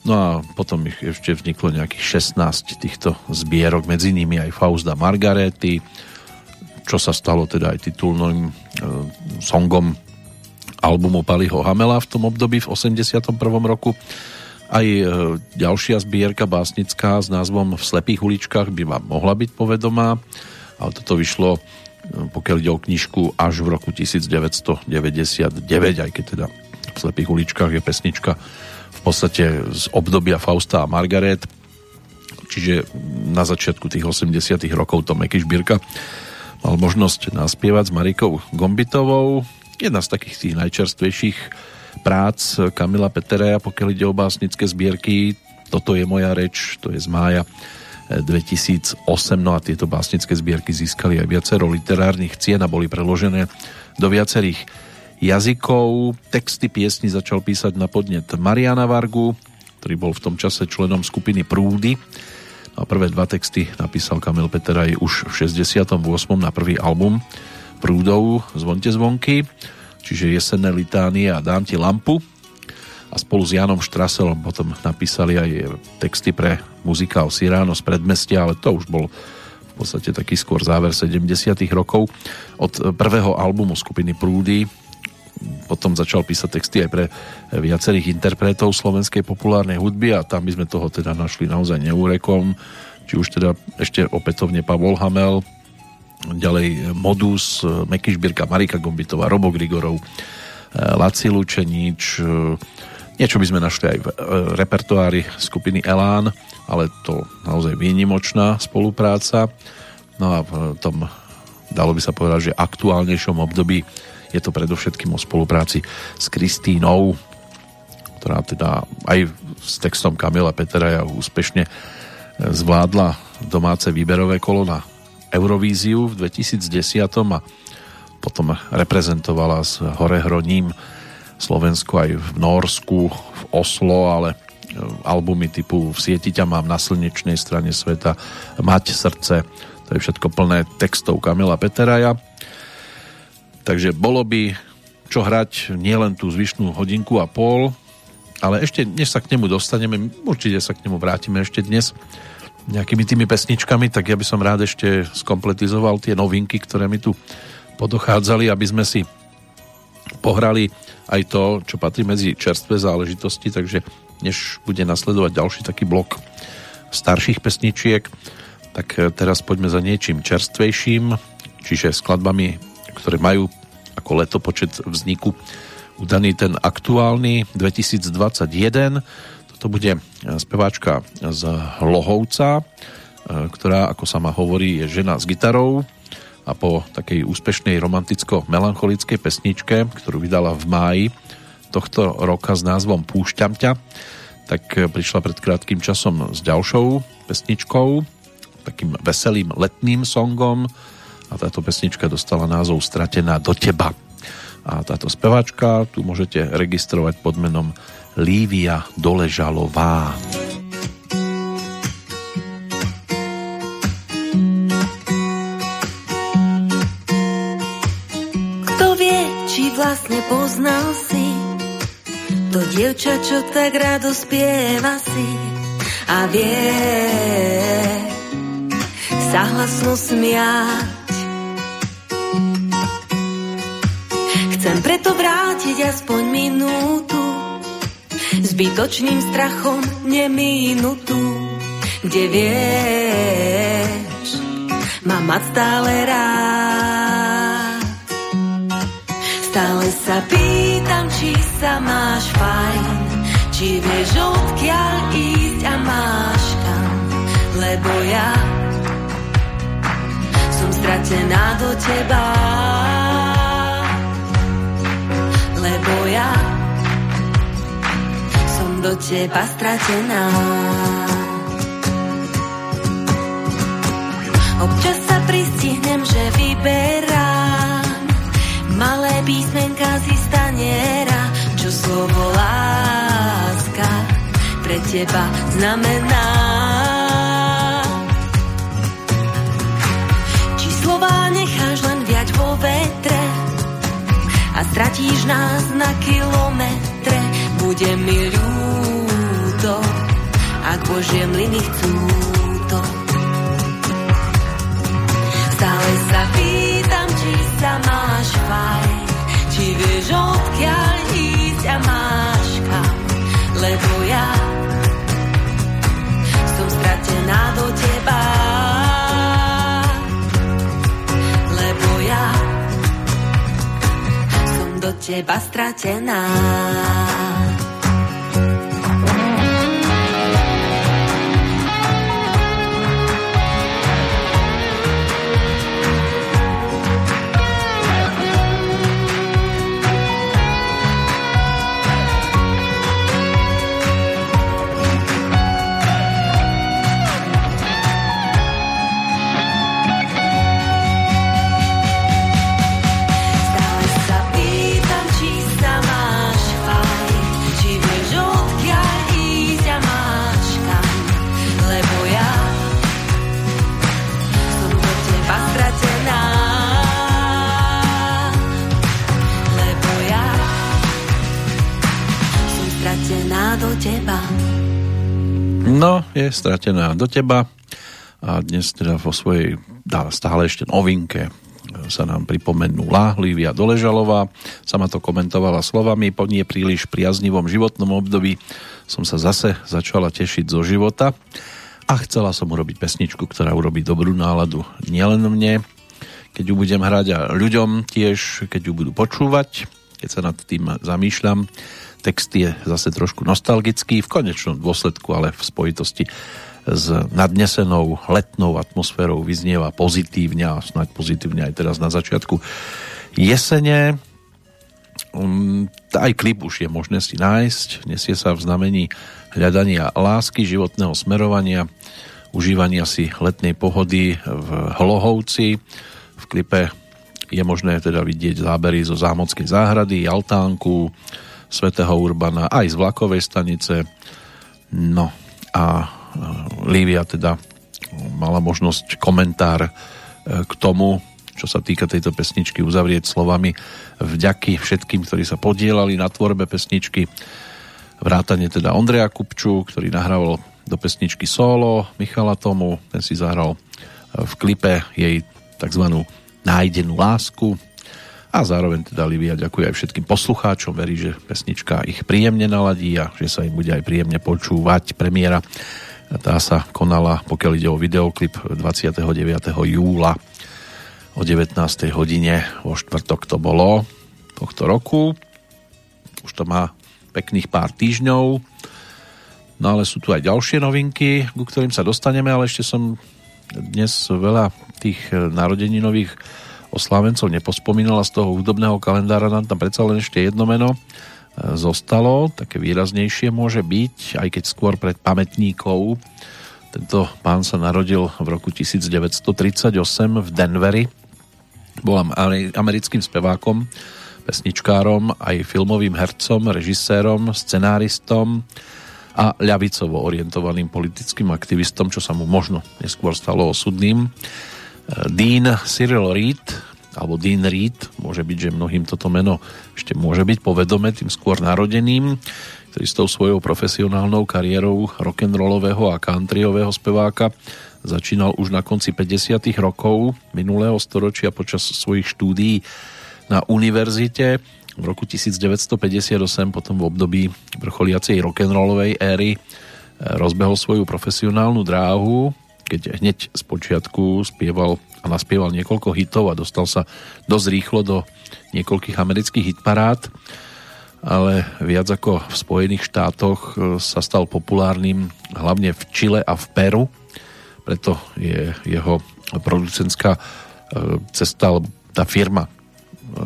No a potom ich ešte vzniklo nejakých 16 týchto zbierok, medzi nimi aj Fausta Margarety, čo sa stalo teda aj titulným e, songom albumu Paliho Hamela v tom období v 81. roku Aj e, ďalšia zbierka básnická s názvom V slepých uličkách by vám mohla byť povedomá, ale toto vyšlo, e, pokiaľ ide o knižku, až v roku 1999, aj keď teda v slepých uličkách je pesnička v podstate z obdobia Fausta a Margaret, čiže na začiatku tých 80 rokov to Meky Šbírka mal možnosť naspievať s Marikou Gombitovou. Jedna z takých tých najčerstvejších prác Kamila Petereja, pokiaľ ide o básnické zbierky. Toto je moja reč, to je z mája 2008, eh, no a tieto básnické zbierky získali aj viacero literárnych cien a boli preložené do viacerých jazykov. Texty piesni začal písať na podnet Mariana Vargu, ktorý bol v tom čase členom skupiny Prúdy. A prvé dva texty napísal Kamil Peteraj už v 68. na prvý album Prúdov Zvonte zvonky čiže Jesenné litánie a Dám ti lampu. A spolu s Janom Štraselom potom napísali aj texty pre muzikál Siráno z predmestia, ale to už bol v podstate taký skôr záver 70 rokov. Od prvého albumu skupiny Prúdy potom začal písať texty aj pre viacerých interpretov slovenskej populárnej hudby a tam by sme toho teda našli naozaj neúrekom, či už teda ešte opätovne Pavol Hamel, ďalej Modus, Meky Šbírka, Marika Gombitová, Robo Grigorov, e, Laci Lučenič, niečo by sme našli aj v repertoári skupiny Elán, ale to naozaj výnimočná spolupráca. No a v tom, dalo by sa povedať, že aktuálnejšom období je to predovšetkým o spolupráci s Kristínou, ktorá teda aj s textom Kamila Petera úspešne zvládla domáce výberové kolo na Eurovíziu v 2010 a potom reprezentovala s Horehroním Slovensku aj v Norsku, v Oslo, ale e, albumy typu V sieti ťa mám na slnečnej strane sveta, Mať srdce, to je všetko plné textov Kamila Peteraja. Takže bolo by čo hrať nielen tú zvyšnú hodinku a pol, ale ešte než sa k nemu dostaneme, určite sa k nemu vrátime ešte dnes, nejakými tými pesničkami, tak ja by som rád ešte skompletizoval tie novinky, ktoré mi tu podochádzali, aby sme si pohrali aj to, čo patrí medzi čerstvé záležitosti, takže než bude nasledovať ďalší taký blok starších pesničiek, tak e, teraz poďme za niečím čerstvejším, čiže skladbami, ktoré majú ako letopočet vzniku udaný ten aktuálny 2021 to bude speváčka z Hlohovca, e, ktorá, ako sama hovorí, je žena s gitarou a po takej úspešnej romanticko-melancholickej pesničke, ktorú vydala v máji tohto roka s názvom Púšťam ťa, tak prišla pred krátkým časom s ďalšou pesničkou, takým veselým letným songom a táto pesnička dostala názov Stratená do teba. A táto speváčka tu môžete registrovať pod menom Lívia Doležalová. Kto vie, či vlastne poznal si to dievča, čo tak rado spieva si a vie sa hlasno smiať. Chcem preto vrátiť aspoň minútu zbytočným strachom nemínutú, kde vieš, mám mať stále rád. Stále sa pýtam, či sa máš fajn, či vieš odkiaľ ísť a máš kam, lebo ja som stratená do teba. Lebo ja do teba stratená. Občas sa pristihnem, že vyberám malé písmenka z staniera, čo slovo láska pre teba znamená. Či slova necháš len viať vo vetre a stratíš nás na kilometre, bude mi ľúto, ak Božie mlyny chcú to. Stále sa pýtam, či sa máš fajn, či vieš odkiaľ ísť a máš kam, lebo ja stratená do teba. Lebo ja som do teba stratená. No, je stratená do teba a dnes teda vo svojej stále ešte novinke sa nám pripomenula Lívia Doležalová. Sama to komentovala slovami, po nie príliš priaznivom životnom období som sa zase začala tešiť zo života a chcela som urobiť pesničku, ktorá urobí dobrú náladu nielen mne, keď ju budem hrať a ľuďom tiež, keď ju budú počúvať, keď sa nad tým zamýšľam. Text je zase trošku nostalgický, v konečnom dôsledku, ale v spojitosti s nadnesenou letnou atmosférou vyznieva pozitívne a snáď pozitívne aj teraz na začiatku jesene. Um, aj klip už je možné si nájsť, nesie sa v znamení hľadania lásky, životného smerovania, užívania si letnej pohody v Hlohovci. V klipe je možné teda vidieť zábery zo Zámockej záhrady, Altánku, Svetého Urbana, aj z vlakovej stanice. No a e, Lívia teda mala možnosť komentár e, k tomu, čo sa týka tejto pesničky, uzavrieť slovami vďaky všetkým, ktorí sa podielali na tvorbe pesničky. Vrátane teda Ondreja Kupču, ktorý nahrával do pesničky solo, Michala Tomu, ten si zahral v klipe jej tzv. nájdenú lásku a zároveň teda Livia ďakuje aj všetkým poslucháčom, verí, že pesnička ich príjemne naladí a že sa im bude aj príjemne počúvať. Premiéra tá sa konala, pokiaľ ide o videoklip 29. júla o 19. hodine vo štvrtok to bolo tohto roku. Už to má pekných pár týždňov. No ale sú tu aj ďalšie novinky, ku ktorým sa dostaneme, ale ešte som dnes veľa tých narodeninových oslávencov nepospomínala z toho hudobného kalendára, nám tam predsa len ešte jedno meno e, zostalo, také výraznejšie môže byť, aj keď skôr pred pamätníkov. Tento pán sa narodil v roku 1938 v Denveri. Bol americkým spevákom, pesničkárom, aj filmovým hercom, režisérom, scenáristom a ľavicovo orientovaným politickým aktivistom, čo sa mu možno neskôr stalo osudným. Dean Cyril Reed, alebo Dean Reed, môže byť, že mnohým toto meno ešte môže byť povedome tým skôr narodeným, ktorý s tou svojou profesionálnou kariérou rock'n'rollového a countryového speváka začínal už na konci 50. rokov minulého storočia počas svojich štúdií na univerzite. V roku 1958 potom v období vrcholiacej rock'n'rollovej éry rozbehol svoju profesionálnu dráhu keď hneď z počiatku spieval a naspieval niekoľko hitov a dostal sa dosť rýchlo do niekoľkých amerických hitparád, ale viac ako v Spojených štátoch e, sa stal populárnym hlavne v Čile a v Peru, preto je jeho producentská e, cesta, tá firma e,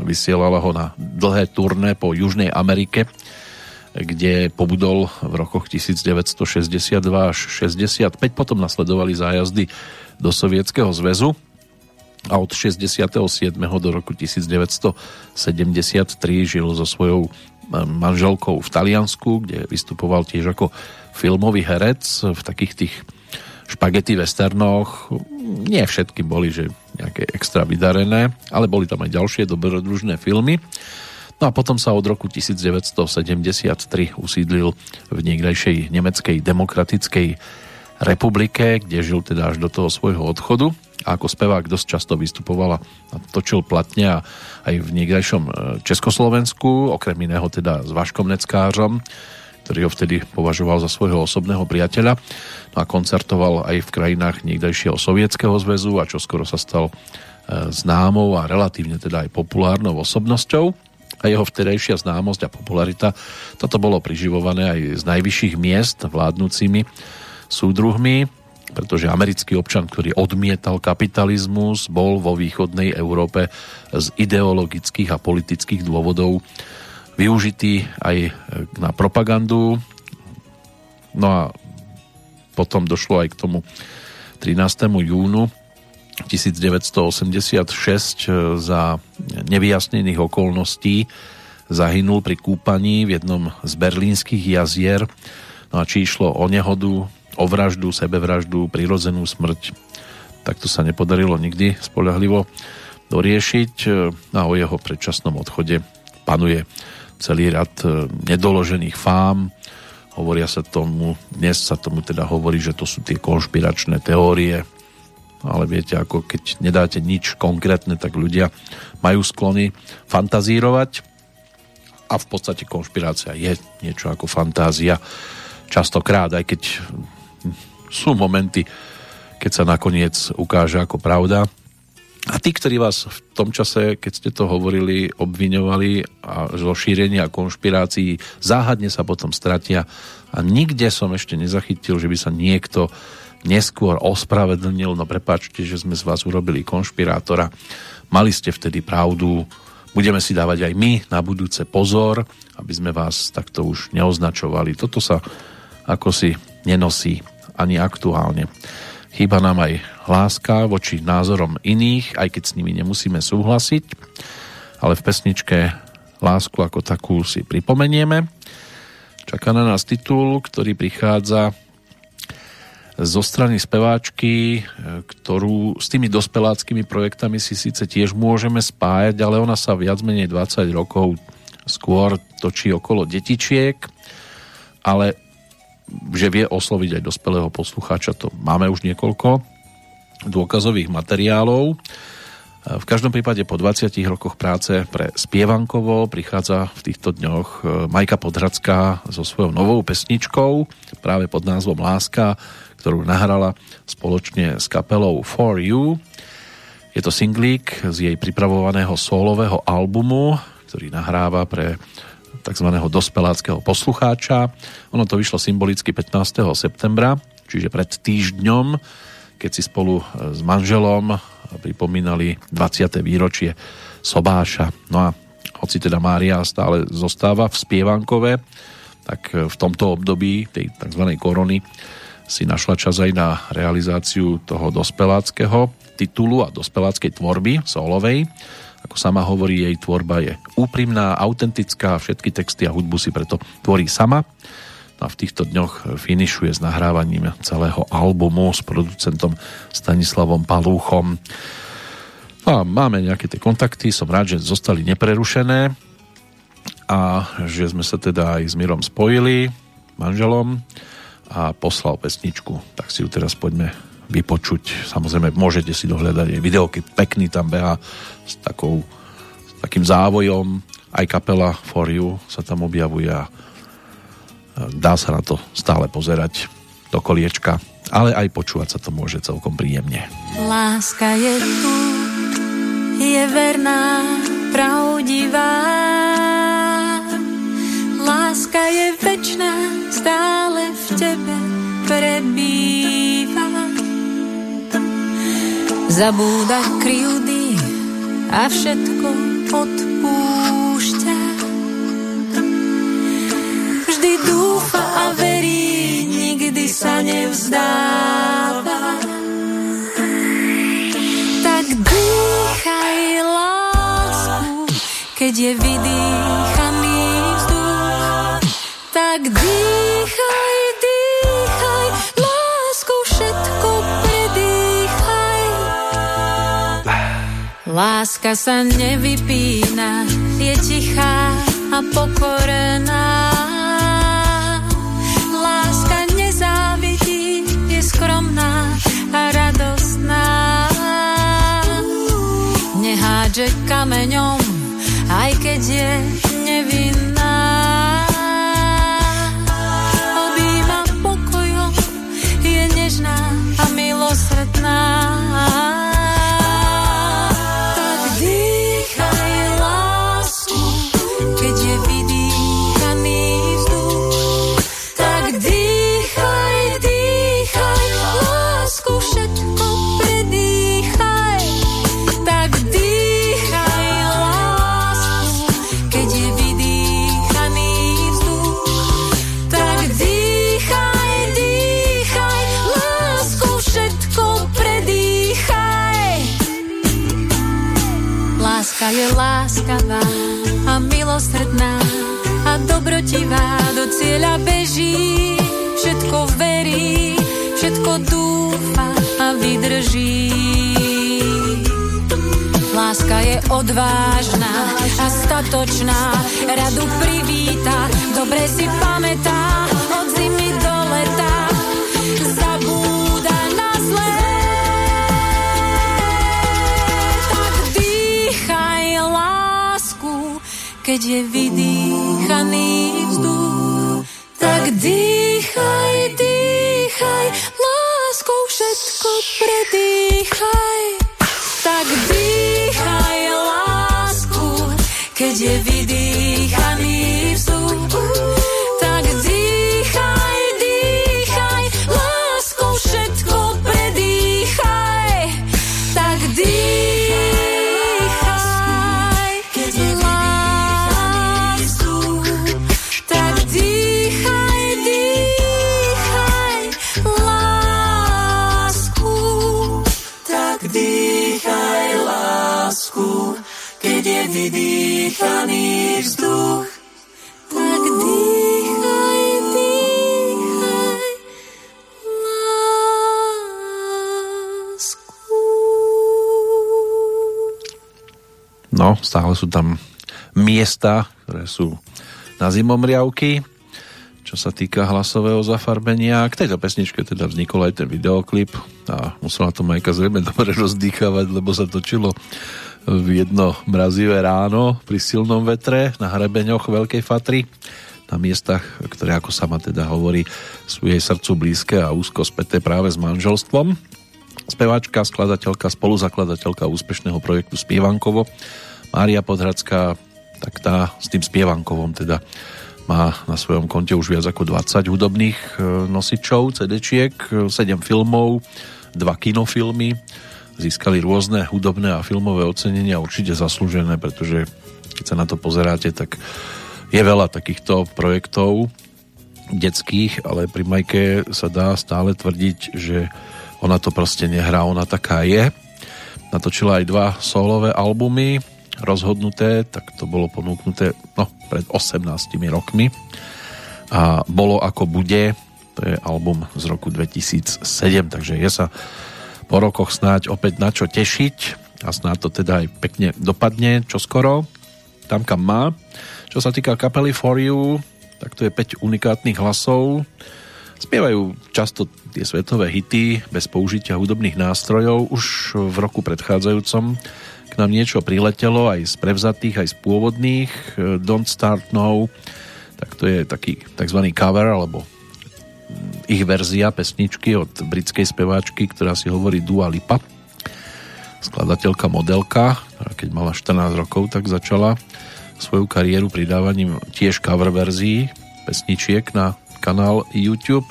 vysielala ho na dlhé turné po Južnej Amerike, kde pobudol v rokoch 1962 až 65. Potom nasledovali zájazdy do Sovietskeho zväzu a od 67. do roku 1973 žil so svojou manželkou v Taliansku, kde vystupoval tiež ako filmový herec v takých tých špagety westernoch. Nie všetky boli, že nejaké extra vydarené, ale boli tam aj ďalšie dobrodružné filmy. No a potom sa od roku 1973 usídlil v niekdejšej nemeckej demokratickej republike, kde žil teda až do toho svojho odchodu. A ako spevák dosť často vystupoval a točil platne a aj v niekdejšom e, Československu, okrem iného teda s Vaškom Neckářom, ktorý ho vtedy považoval za svojho osobného priateľa. No a koncertoval aj v krajinách niekdajšieho sovietského zväzu a čo skoro sa stal e, známou a relatívne teda aj populárnou osobnosťou a jeho vtedajšia známosť a popularita toto bolo priživované aj z najvyšších miest vládnúcimi súdruhmi pretože americký občan, ktorý odmietal kapitalizmus, bol vo východnej Európe z ideologických a politických dôvodov využitý aj na propagandu. No a potom došlo aj k tomu 13. júnu 1986 za nevyjasnených okolností zahynul pri kúpaní v jednom z berlínskych jazier. No a či išlo o nehodu, o vraždu, sebevraždu, prirodzenú smrť. Tak to sa nepodarilo nikdy spolahlivo doriešiť a o jeho predčasnom odchode panuje celý rad e, nedoložených fám. Hovoria sa tomu, dnes sa tomu teda hovorí, že to sú tie konšpiračné teórie, ale viete, ako keď nedáte nič konkrétne, tak ľudia majú sklony fantazírovať a v podstate konšpirácia je niečo ako fantázia častokrát, aj keď sú momenty, keď sa nakoniec ukáže ako pravda. A tí, ktorí vás v tom čase, keď ste to hovorili, obviňovali a zo šírenia konšpirácií, záhadne sa potom stratia a nikde som ešte nezachytil, že by sa niekto neskôr ospravedlnil, no prepáčte, že sme z vás urobili konšpirátora. Mali ste vtedy pravdu, budeme si dávať aj my na budúce pozor, aby sme vás takto už neoznačovali. Toto sa ako si nenosí ani aktuálne. Chýba nám aj láska voči názorom iných, aj keď s nimi nemusíme súhlasiť, ale v pesničke lásku ako takú si pripomenieme. Čaká na nás titul, ktorý prichádza zo strany speváčky, ktorú s tými dospeláckými projektami si síce tiež môžeme spájať, ale ona sa viac menej 20 rokov skôr točí okolo detičiek, ale že vie osloviť aj dospelého poslucháča, to máme už niekoľko dôkazových materiálov. V každom prípade po 20 rokoch práce pre Spievankovo prichádza v týchto dňoch e, Majka Podhradská so svojou novou pesničkou práve pod názvom Láska, ktorú nahrala spoločne s kapelou For You. Je to singlík z jej pripravovaného solového albumu, ktorý nahráva pre tzv. dospeláckého poslucháča. Ono to vyšlo symbolicky 15. septembra, čiže pred týždňom, keď si spolu s manželom pripomínali 20. výročie Sobáša. No a hoci teda Mária stále zostáva v Spievankove, tak v tomto období tej tzv. korony si našla čas aj na realizáciu toho dospeláckého titulu a dospeláckej tvorby solovej ako sama hovorí, jej tvorba je úprimná, autentická, všetky texty a hudbu si preto tvorí sama. No a v týchto dňoch finišuje s nahrávaním celého albumu s producentom Stanislavom Palúchom. No a máme nejaké tie kontakty, som rád, že zostali neprerušené a že sme sa teda aj s Mirom spojili, manželom a poslal pesničku. Tak si ju teraz poďme vypočuť. Samozrejme, môžete si dohľadať aj videoky, pekný tam beha s, takou, s takým závojom, aj kapela For You sa tam objavuje a dá sa na to stále pozerať do koliečka, ale aj počúvať sa to môže celkom príjemne. Láska je tu, je verná, pravdivá. Láska je večná, stále v tebe prebýva zabúda kryjúdy a všetko odpúšťa. Vždy dúfa a verí, nikdy sa nevzdáva. Tak dýchaj lásku, keď je vydýchaný vzduch. Tak dýchaj Láska sa nevypína, je tichá a pokorená. Láska nezávidí, je skromná a radostná. Nehádže kameňom, aj keď je nevinná. obýva pokojom, je nežná a milosrdná. Láska je láskavá a milosrdná a dobrotivá do cieľa beží, všetko verí, všetko dúfa a vydrží. Láska je odvážna a statočná, radu privíta, dobre si pamätá, od zimy do leta. Zabí keď je vydýchaný vzduch. Tak dýchaj, dýchaj, láskou všetko predýchaj. Tak dýchaj lásku, keď je vydýchaný stále sú tam miesta, ktoré sú na zimomriavky, čo sa týka hlasového zafarbenia. K tejto pesničke teda vznikol aj ten videoklip a musela to Majka zrejme dobre rozdýchavať, lebo sa točilo v jedno mrazivé ráno pri silnom vetre na hrebeňoch Veľkej Fatry na miestach, ktoré ako sama teda hovorí sú jej srdcu blízke a úzko späté práve s manželstvom. Speváčka, skladateľka, spoluzakladateľka úspešného projektu Spievankovo Mária Podhradská, tak tá s tým spievankovom teda má na svojom konte už viac ako 20 hudobných e, nosičov, CD-čiek, 7 filmov, 2 kinofilmy, získali rôzne hudobné a filmové ocenenia, určite zaslúžené, pretože keď sa na to pozeráte, tak je veľa takýchto projektov detských, ale pri Majke sa dá stále tvrdiť, že ona to proste nehrá, ona taká je. Natočila aj dva solové albumy, rozhodnuté, tak to bolo ponúknuté no, pred 18 rokmi a bolo ako bude, to je album z roku 2007, takže je sa po rokoch snáď opäť na čo tešiť a snáď to teda aj pekne dopadne čo skoro, tam kam má. Čo sa týka kapely For You, tak to je 5 unikátnych hlasov. Spievajú často tie svetové hity bez použitia hudobných nástrojov. Už v roku predchádzajúcom k nám niečo priletelo aj z prevzatých, aj z pôvodných. Don't Start Now, tak to je taký tzv. cover, alebo ich verzia pesničky od britskej speváčky, ktorá si hovorí Dua Lipa. Skladateľka, modelka, keď mala 14 rokov, tak začala svoju kariéru pridávaním tiež cover verzií pesničiek na kanál YouTube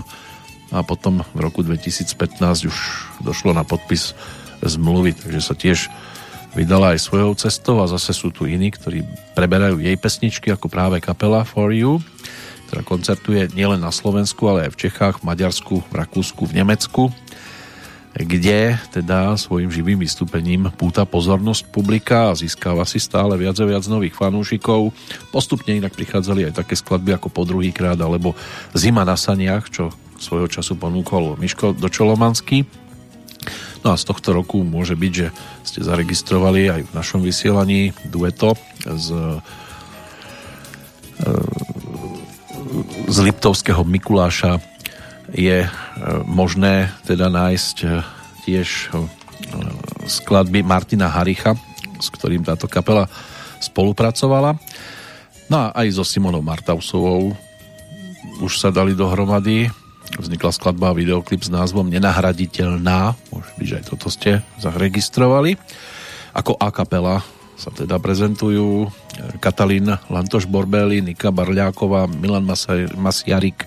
a potom v roku 2015 už došlo na podpis zmluvy, takže sa tiež vydala aj svojou cestou a zase sú tu iní, ktorí preberajú jej pesničky ako práve kapela For You, ktorá koncertuje nielen na Slovensku, ale aj v Čechách, v Maďarsku, v Rakúsku, v Nemecku, kde teda svojim živým vystúpením púta pozornosť publika a získava si stále viac a viac nových fanúšikov. Postupne inak prichádzali aj také skladby ako po druhý krát alebo Zima na saniach, čo svojho času ponúkol Miško Dočolomanský No a z tohto roku môže byť, že ste zaregistrovali aj v našom vysielaní dueto z, e, z Liptovského Mikuláša je e, možné teda nájsť e, tiež skladby Martina Haricha, s ktorým táto kapela spolupracovala. No a aj so Simonou Martausovou už sa dali dohromady vznikla skladba a videoklip s názvom Nenahraditeľná. Môže byť, že aj toto ste zaregistrovali. Ako a kapela sa teda prezentujú Katalín Lantoš Borbeli, Nika Barľáková, Milan Masiarik,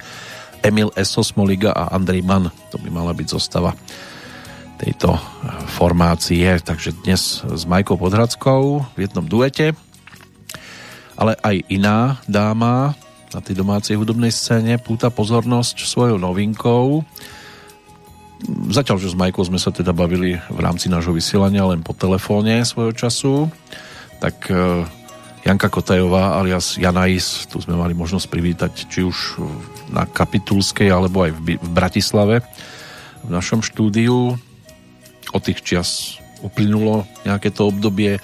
Emil Eso Smoliga a Andrej Mann. To by mala byť zostava tejto formácie. Takže dnes s Majkou Podhradskou v jednom duete, ale aj iná dáma na tej domácej hudobnej scéne púta pozornosť svojou novinkou. Zatiaľ, že s Majkou sme sa teda bavili v rámci nášho vysielania len po telefóne svojho času, tak e, Janka Kotajová alias Janais, tu sme mali možnosť privítať či už na Kapitulskej alebo aj v, Bratislave v našom štúdiu. Od tých čias uplynulo nejaké to obdobie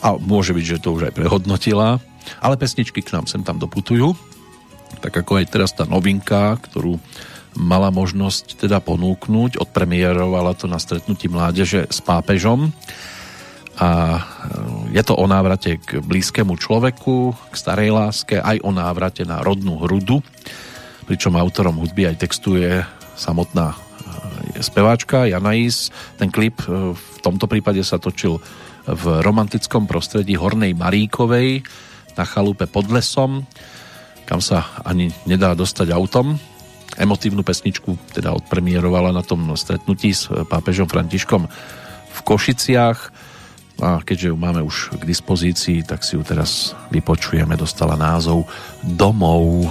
a môže byť, že to už aj prehodnotila, ale pesničky k nám sem tam doputujú. Tak ako aj teraz tá novinka, ktorú mala možnosť teda ponúknuť, odpremierovala to na stretnutí mládeže s pápežom a je to o návrate k blízkému človeku, k starej láske, aj o návrate na rodnú hrudu, pričom autorom hudby aj textu je samotná je speváčka Janais. Ten klip e, v tomto prípade sa točil v romantickom prostredí Hornej Maríkovej na chalupe pod lesom, kam sa ani nedá dostať autom. Emotívnu pesničku teda odpremierovala na tom stretnutí s pápežom Františkom v Košiciach a keďže ju máme už k dispozícii, tak si ju teraz vypočujeme. Dostala názov Domov.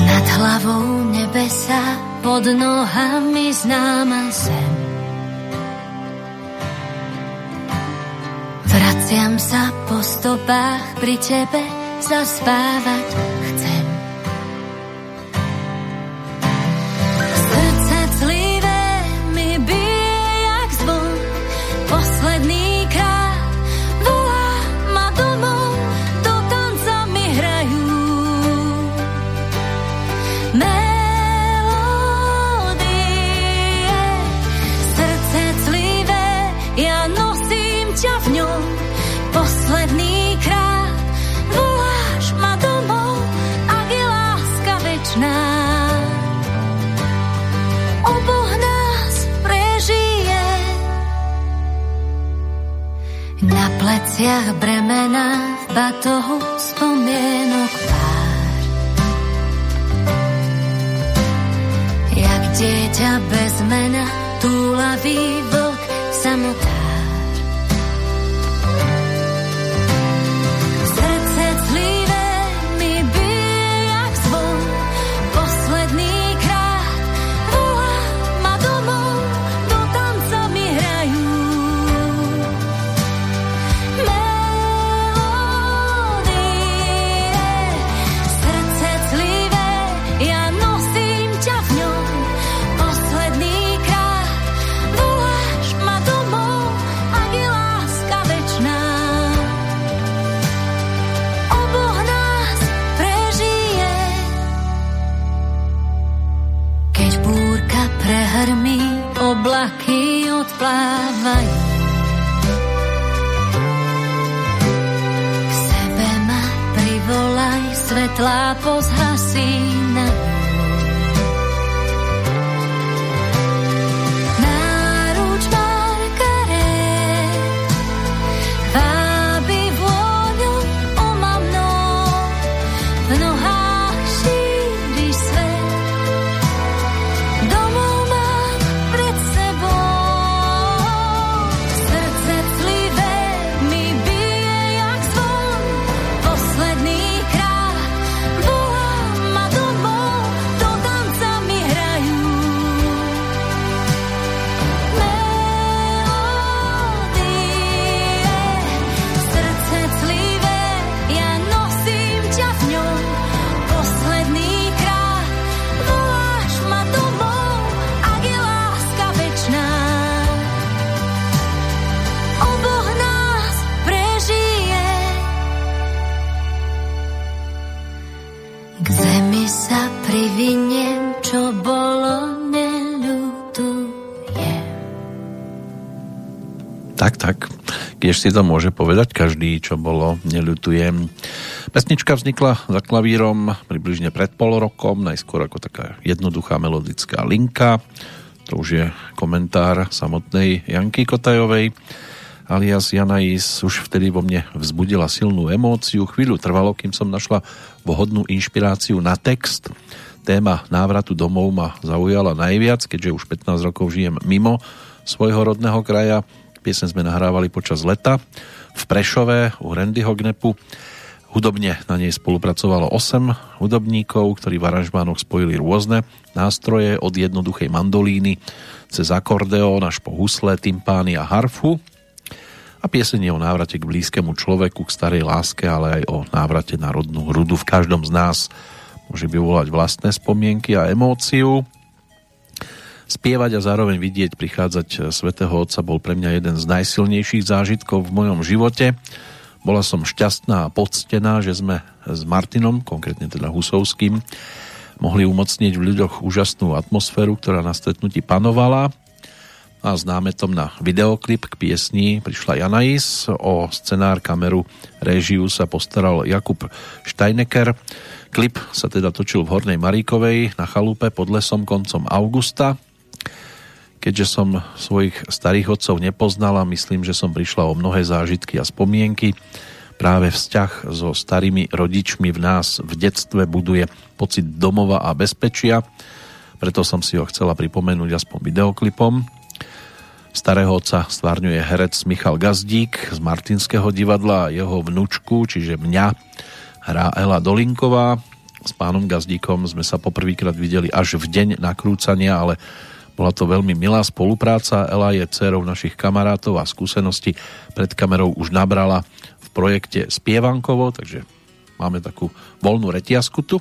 Nad hlavou nebesa, pod nohami známa zem. Vraciam sa po stopách pri tebe, zaspávať pleciach bremena, v batohu spomienok pár. Jak dieťa bez mena, túlavý vlk samotár. Odplávajú. K sebe ma privolaj, svetlá pozhasí Keď si to môže povedať každý, čo bolo, neľutujem. Pesnička vznikla za klavírom približne pred pol rokom, najskôr ako taká jednoduchá melodická linka. To už je komentár samotnej Janky Kotajovej alias Janais už vtedy vo mne vzbudila silnú emóciu. Chvíľu trvalo, kým som našla vhodnú inšpiráciu na text. Téma návratu domov ma zaujala najviac, keďže už 15 rokov žijem mimo svojho rodného kraja Piesen sme nahrávali počas leta v Prešove u Randyho Gnepu. Hudobne na nej spolupracovalo 8 hudobníkov, ktorí v aranžmánoch spojili rôzne nástroje od jednoduchej mandolíny cez akordeón až po husle, tympány a harfu. A pieseň je o návrate k blízkemu človeku, k starej láske, ale aj o návrate na rodnú hrudu. V každom z nás môže vyvolať vlastné spomienky a emóciu. Spievať a zároveň vidieť prichádzať e, svätého Otca bol pre mňa jeden z najsilnejších zážitkov v mojom živote. Bola som šťastná a poctená, že sme s Martinom, konkrétne teda Husovským, mohli umocniť v ľuďoch úžasnú atmosféru, ktorá na stretnutí panovala. A s námetom na videoklip k piesni prišla Janais, o scenár, kameru, réžiu sa postaral Jakub Steinecker. Klip sa teda točil v Hornej Maríkovej na chalupe pod lesom koncom augusta Keďže som svojich starých otcov nepoznala, myslím, že som prišla o mnohé zážitky a spomienky. Práve vzťah so starými rodičmi v nás v detstve buduje pocit domova a bezpečia, preto som si ho chcela pripomenúť aspoň videoklipom. Starého otca stvárňuje herec Michal Gazdík z Martinského divadla a jeho vnúčku, čiže mňa, hrá Ela Dolinková. S pánom Gazdíkom sme sa poprvýkrát videli až v deň nakrúcania, ale bola to veľmi milá spolupráca. Ela je dcerou našich kamarátov a skúsenosti pred kamerou už nabrala v projekte Spievankovo, takže máme takú voľnú retiasku tu.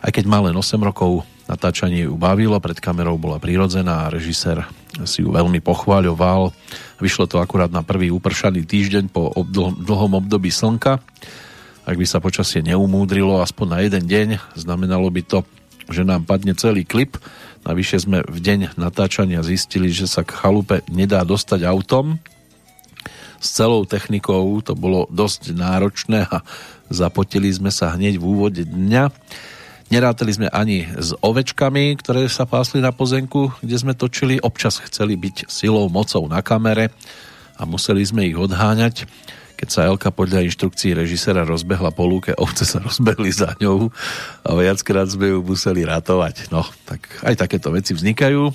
Aj keď má len 8 rokov, natáčanie ju bavilo, pred kamerou bola prirodzená a režisér si ju veľmi pochváľoval. Vyšlo to akurát na prvý upršaný týždeň po dlhom období slnka. Ak by sa počasie neumúdrilo aspoň na jeden deň, znamenalo by to, že nám padne celý klip Navyše sme v deň natáčania zistili, že sa k chalupe nedá dostať autom. S celou technikou to bolo dosť náročné a zapotili sme sa hneď v úvode dňa. Nerátali sme ani s ovečkami, ktoré sa pásli na pozemku, kde sme točili. Občas chceli byť silou, mocou na kamere a museli sme ich odháňať keď sa Elka podľa inštrukcií režisera rozbehla po lúke, ovce sa rozbehli za ňou a viackrát sme ju museli ratovať. No, tak aj takéto veci vznikajú.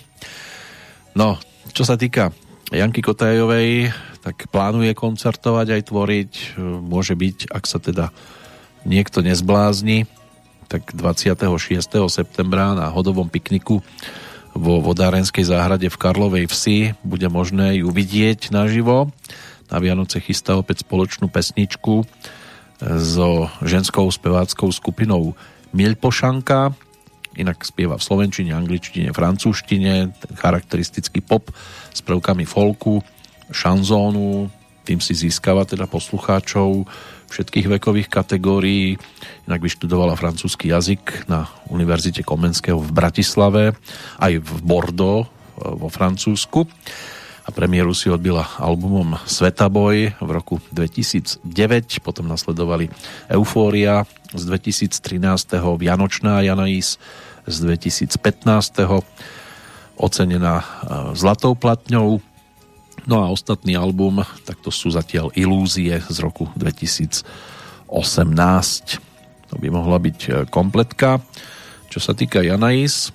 No, čo sa týka Janky Kotajovej, tak plánuje koncertovať aj tvoriť. Môže byť, ak sa teda niekto nezblázni, tak 26. septembra na hodovom pikniku vo vodárenskej záhrade v Karlovej vsi bude možné ju vidieť naživo na Vianoce chystá opäť spoločnú pesničku e, so ženskou speváckou skupinou Mielpošanka. Inak spieva v slovenčine, angličtine, francúzštine, charakteristický pop s prvkami folku, šanzónu, tým si získava teda poslucháčov všetkých vekových kategórií. Inak vyštudovala francúzsky jazyk na Univerzite Komenského v Bratislave, aj v Bordeaux vo Francúzsku a premiéru si odbila albumom Svetaboj v roku 2009, potom nasledovali Eufória z 2013. Vianočná Janais z 2015. ocenená e, zlatou platňou no a ostatný album, tak to sú zatiaľ Ilúzie z roku 2018 to by mohla byť e, kompletka čo sa týka Janais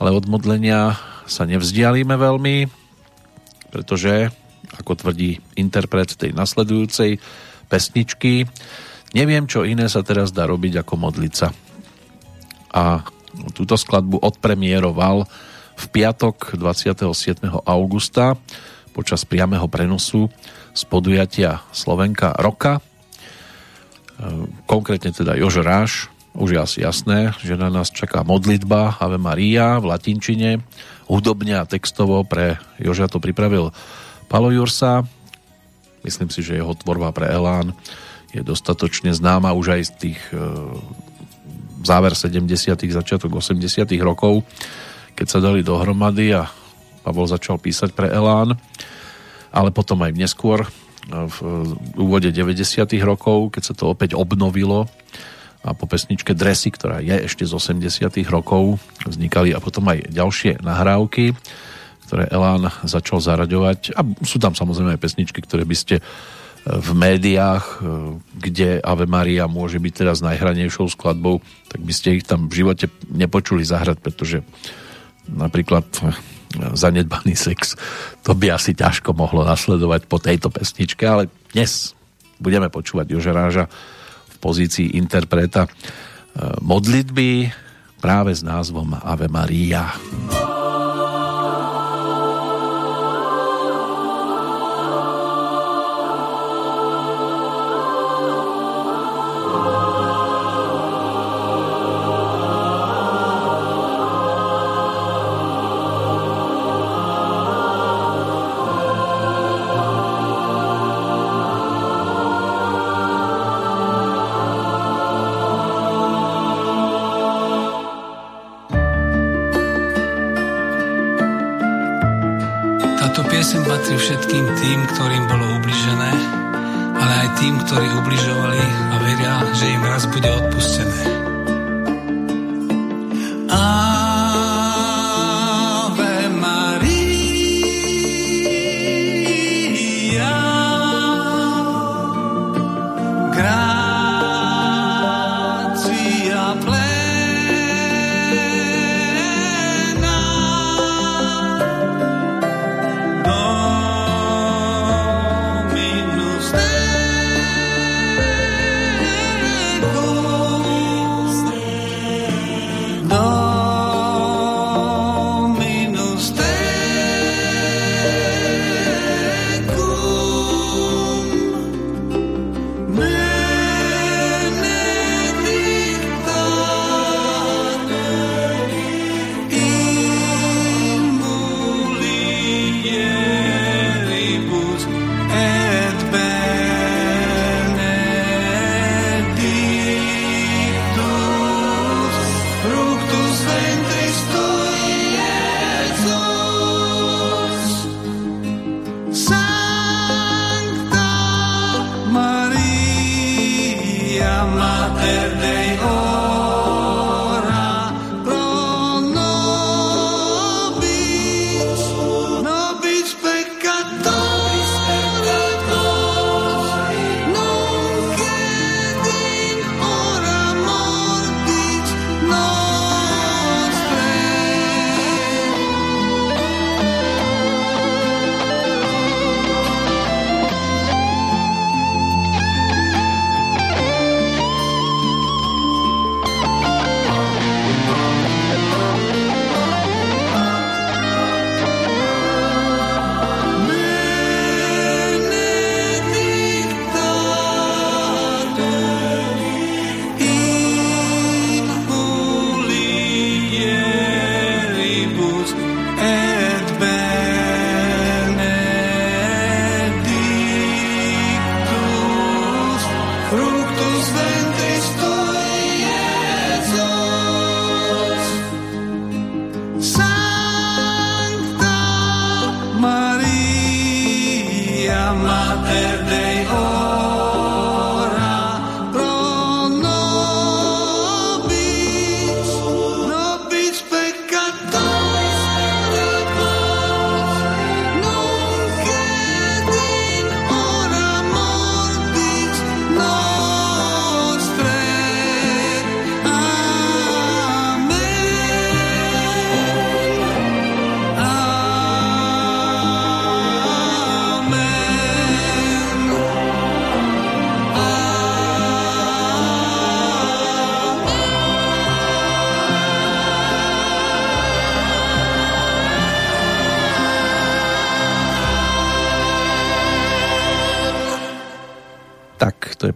ale od modlenia sa nevzdialíme veľmi pretože, ako tvrdí interpret tej nasledujúcej pesničky, neviem, čo iné sa teraz dá robiť ako modliť sa. A túto skladbu odpremieroval v piatok 27. augusta počas priameho prenosu z podujatia Slovenka Roka. E, konkrétne teda Jož Ráš, už je asi jasné, že na nás čaká modlitba Ave Maria v latinčine hudobne a textovo pre Joža to pripravil Palo Jursa. Myslím si, že jeho tvorba pre Elán je dostatočne známa už aj z tých e, záver 70 začiatok 80 rokov, keď sa dali dohromady a Pavol začal písať pre Elán. ale potom aj neskôr v úvode 90. rokov, keď sa to opäť obnovilo a po pesničke Dresy, ktorá je ešte z 80 rokov, vznikali a potom aj ďalšie nahrávky, ktoré Elán začal zaraďovať. A sú tam samozrejme aj pesničky, ktoré by ste e, v médiách, e, kde Ave Maria môže byť teraz najhranejšou skladbou, tak by ste ich tam v živote nepočuli zahrať, pretože napríklad e, zanedbaný sex, to by asi ťažko mohlo nasledovať po tejto pesničke, ale dnes budeme počúvať Jožeráža pozícii interpreta e, modlitby práve s názvom Ave Maria. patril všetkým tým, ktorým bolo ubližené, ale aj tým, ktorí ubližovali a veria, že im raz bude odpustené.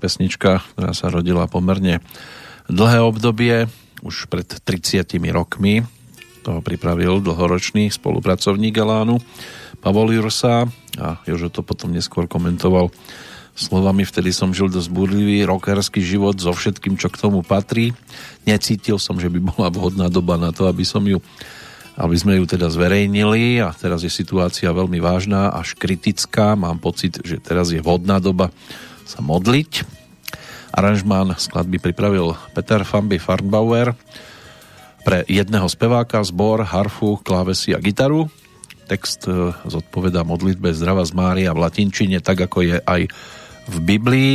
Pesnička, ktorá sa rodila pomerne dlhé obdobie, už pred 30 rokmi. Toho pripravil dlhoročný spolupracovník Elánu Pavol Jursa a Jožo to potom neskôr komentoval slovami vtedy som žil dosť burlivý rockerský život so všetkým, čo k tomu patrí. Necítil som, že by bola vhodná doba na to, aby som ju aby sme ju teda zverejnili a teraz je situácia veľmi vážna, až kritická. Mám pocit, že teraz je vhodná doba sa modliť. Aranžmán skladby pripravil Peter Famby Farnbauer pre jedného speváka, zbor, harfu, klávesy a gitaru. Text e, zodpoveda modlitbe Zdrava z Mária v latinčine, tak ako je aj v Biblii.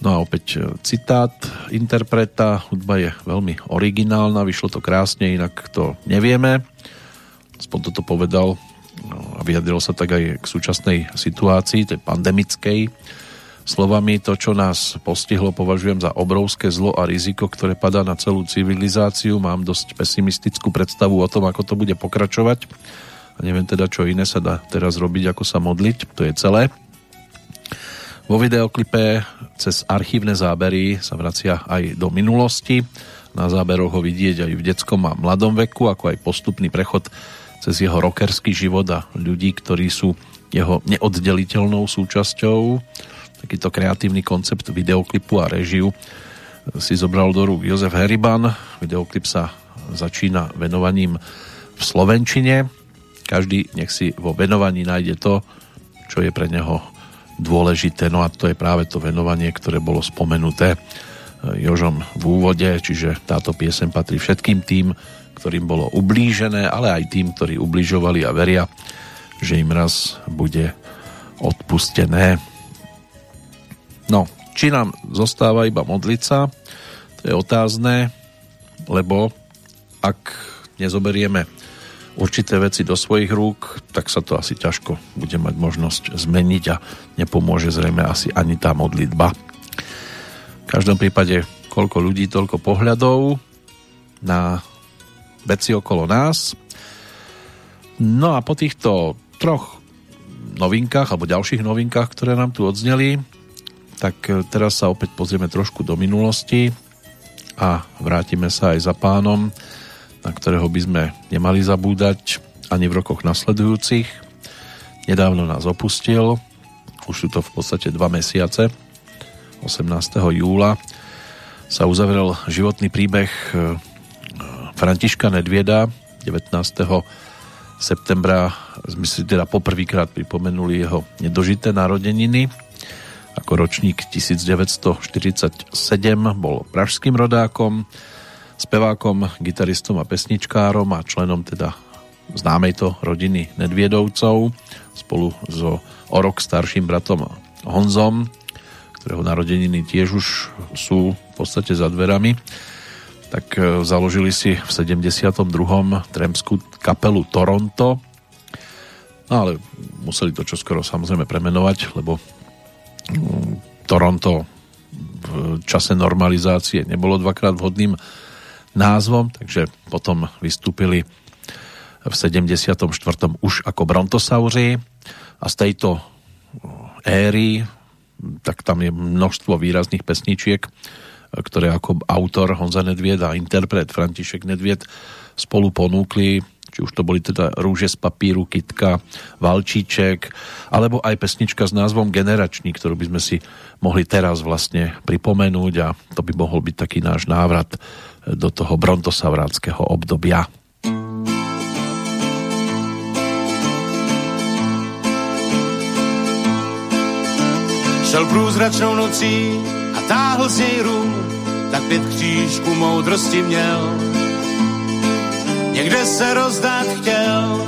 No a opäť e, citát interpreta, hudba je veľmi originálna, vyšlo to krásne, inak to nevieme. Aspoň toto povedal no, a vyjadril sa tak aj k súčasnej situácii, tej pandemickej. Slovami to, čo nás postihlo, považujem za obrovské zlo a riziko, ktoré padá na celú civilizáciu. Mám dosť pesimistickú predstavu o tom, ako to bude pokračovať. A neviem teda, čo iné sa dá teraz robiť, ako sa modliť. To je celé. Vo videoklipe cez archívne zábery sa vracia aj do minulosti. Na záberoch ho vidieť aj v detskom a mladom veku, ako aj postupný prechod cez jeho rockerský život a ľudí, ktorí sú jeho neoddeliteľnou súčasťou. Takýto kreatívny koncept videoklipu a režiu si zobral do rúk Jozef Heriban. Videoklip sa začína venovaním v Slovenčine. Každý nech si vo venovaní nájde to, čo je pre neho dôležité. No a to je práve to venovanie, ktoré bolo spomenuté eh, Jožom v úvode, čiže táto piesem patrí všetkým tým, ktorým bolo ublížené, ale aj tým, ktorí ubližovali a veria, že im raz bude odpustené. No, či nám zostáva iba modliť sa, to je otázne, lebo ak nezoberieme určité veci do svojich rúk, tak sa to asi ťažko bude mať možnosť zmeniť a nepomôže zrejme asi ani tá modlitba. V každom prípade koľko ľudí, toľko pohľadov na veci okolo nás. No a po týchto troch novinkách alebo ďalších novinkách, ktoré nám tu odzneli, tak teraz sa opäť pozrieme trošku do minulosti a vrátime sa aj za pánom na ktorého by sme nemali zabúdať ani v rokoch nasledujúcich. Nedávno nás opustil, už sú to v podstate dva mesiace, 18. júla sa uzavrel životný príbeh e, Františka Nedvieda 19. septembra sme si teda poprvýkrát pripomenuli jeho nedožité narodeniny ako ročník 1947 bol pražským rodákom spevákom, gitaristom a pesničkárom a členom teda známej to rodiny Nedviedovcov spolu so o rok starším bratom Honzom, ktorého narodeniny tiež už sú v podstate za dverami, tak e, založili si v 72. tremskú kapelu Toronto, no ale museli to čoskoro samozrejme premenovať, lebo Toronto v čase normalizácie nebolo dvakrát vhodným názvom, takže potom vystúpili v 74. už ako Brontosauri a z tejto éry tak tam je množstvo výrazných pesničiek, ktoré ako autor Honza Nedvied a interpret František Nedvied spolu ponúkli či už to boli teda Rúže z papíru, Kitka, Valčíček, alebo aj pesnička s názvom Generačný, ktorú by sme si mohli teraz vlastne pripomenúť a to by mohol byť taký náš návrat do toho brontosavráckého obdobia. Šel průzračnou nocí a táhl z něj rum, tak pět křížků moudrosti měl. Někde se rozdát chtěl,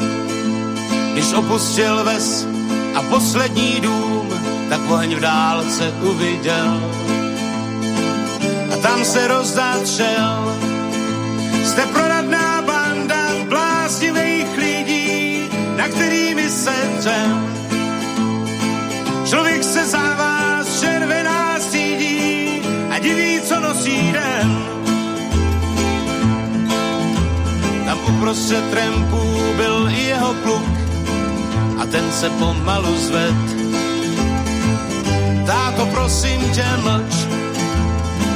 když opustil ves a poslední dům, tak oheň v dálce uviděl tam se rozdát šel. Jste proradná banda bláznivých lidí, na kterými se dřem. Člověk se za vás červená střídí a diví, co nosí den. Uprostřed trempů byl i jeho kluk a ten se pomalu zved. Táto, prosím tě, mlč,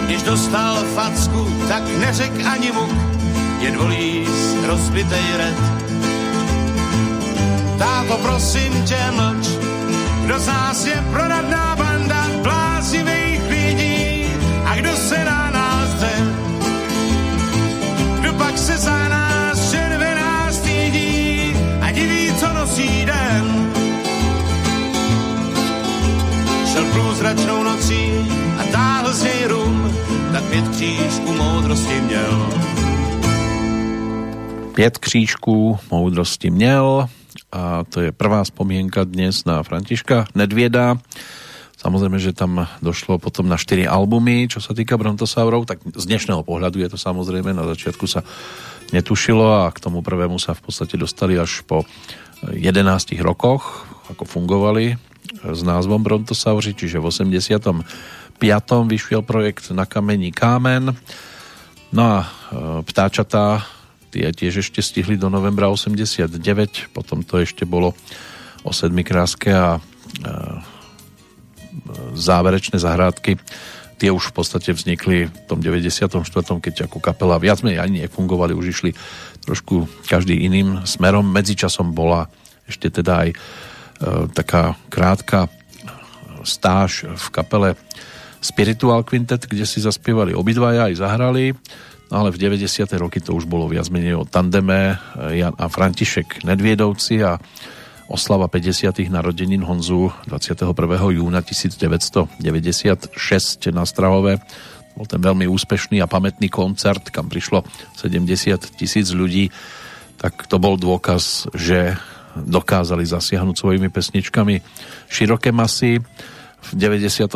když dostal facku, tak neřek ani muk, jen volí rozbitej red. Táto, prosím tě, mlč, kdo z nás je prodadná banda bláznivých lidí a kdo se na nás dře. Kdo pak se za nás průzračnou nocí a táhl z něj rum, tak pět křížků moudrosti měl. Pět křížků moudrosti měl a to je prvá spomienka dnes na Františka Nedvieda. Samozrejme, že tam došlo potom na 4 albumy, čo sa týka Brontosaurov, tak z dnešného pohľadu je to samozrejme, na začiatku sa netušilo a k tomu prvému sa v podstate dostali až po 11 rokoch, ako fungovali s názvom Brontosauri, čiže v 85. vyšiel projekt Na kamení kámen. No a e, ptáčatá tie tiež ešte stihli do novembra 89, potom to ešte bolo o sedmi kráske a e, záverečné zahrádky tie už v podstate vznikli v tom 94. keď ako kapela viac menej ani nefungovali, už išli trošku každý iným smerom. Medzičasom bola ešte teda aj e, taká krátka stáž v kapele Spiritual Quintet, kde si zaspievali obidvaja aj zahrali, no ale v 90. roky to už bolo viac menej o tandeme e, Jan a František Nedviedovci a oslava 50. narodenín Honzu 21. júna 1996 na Strahove. Bol ten veľmi úspešný a pamätný koncert, kam prišlo 70 tisíc ľudí. Tak to bol dôkaz, že dokázali zasiahnuť svojimi pesničkami široké masy. V 97.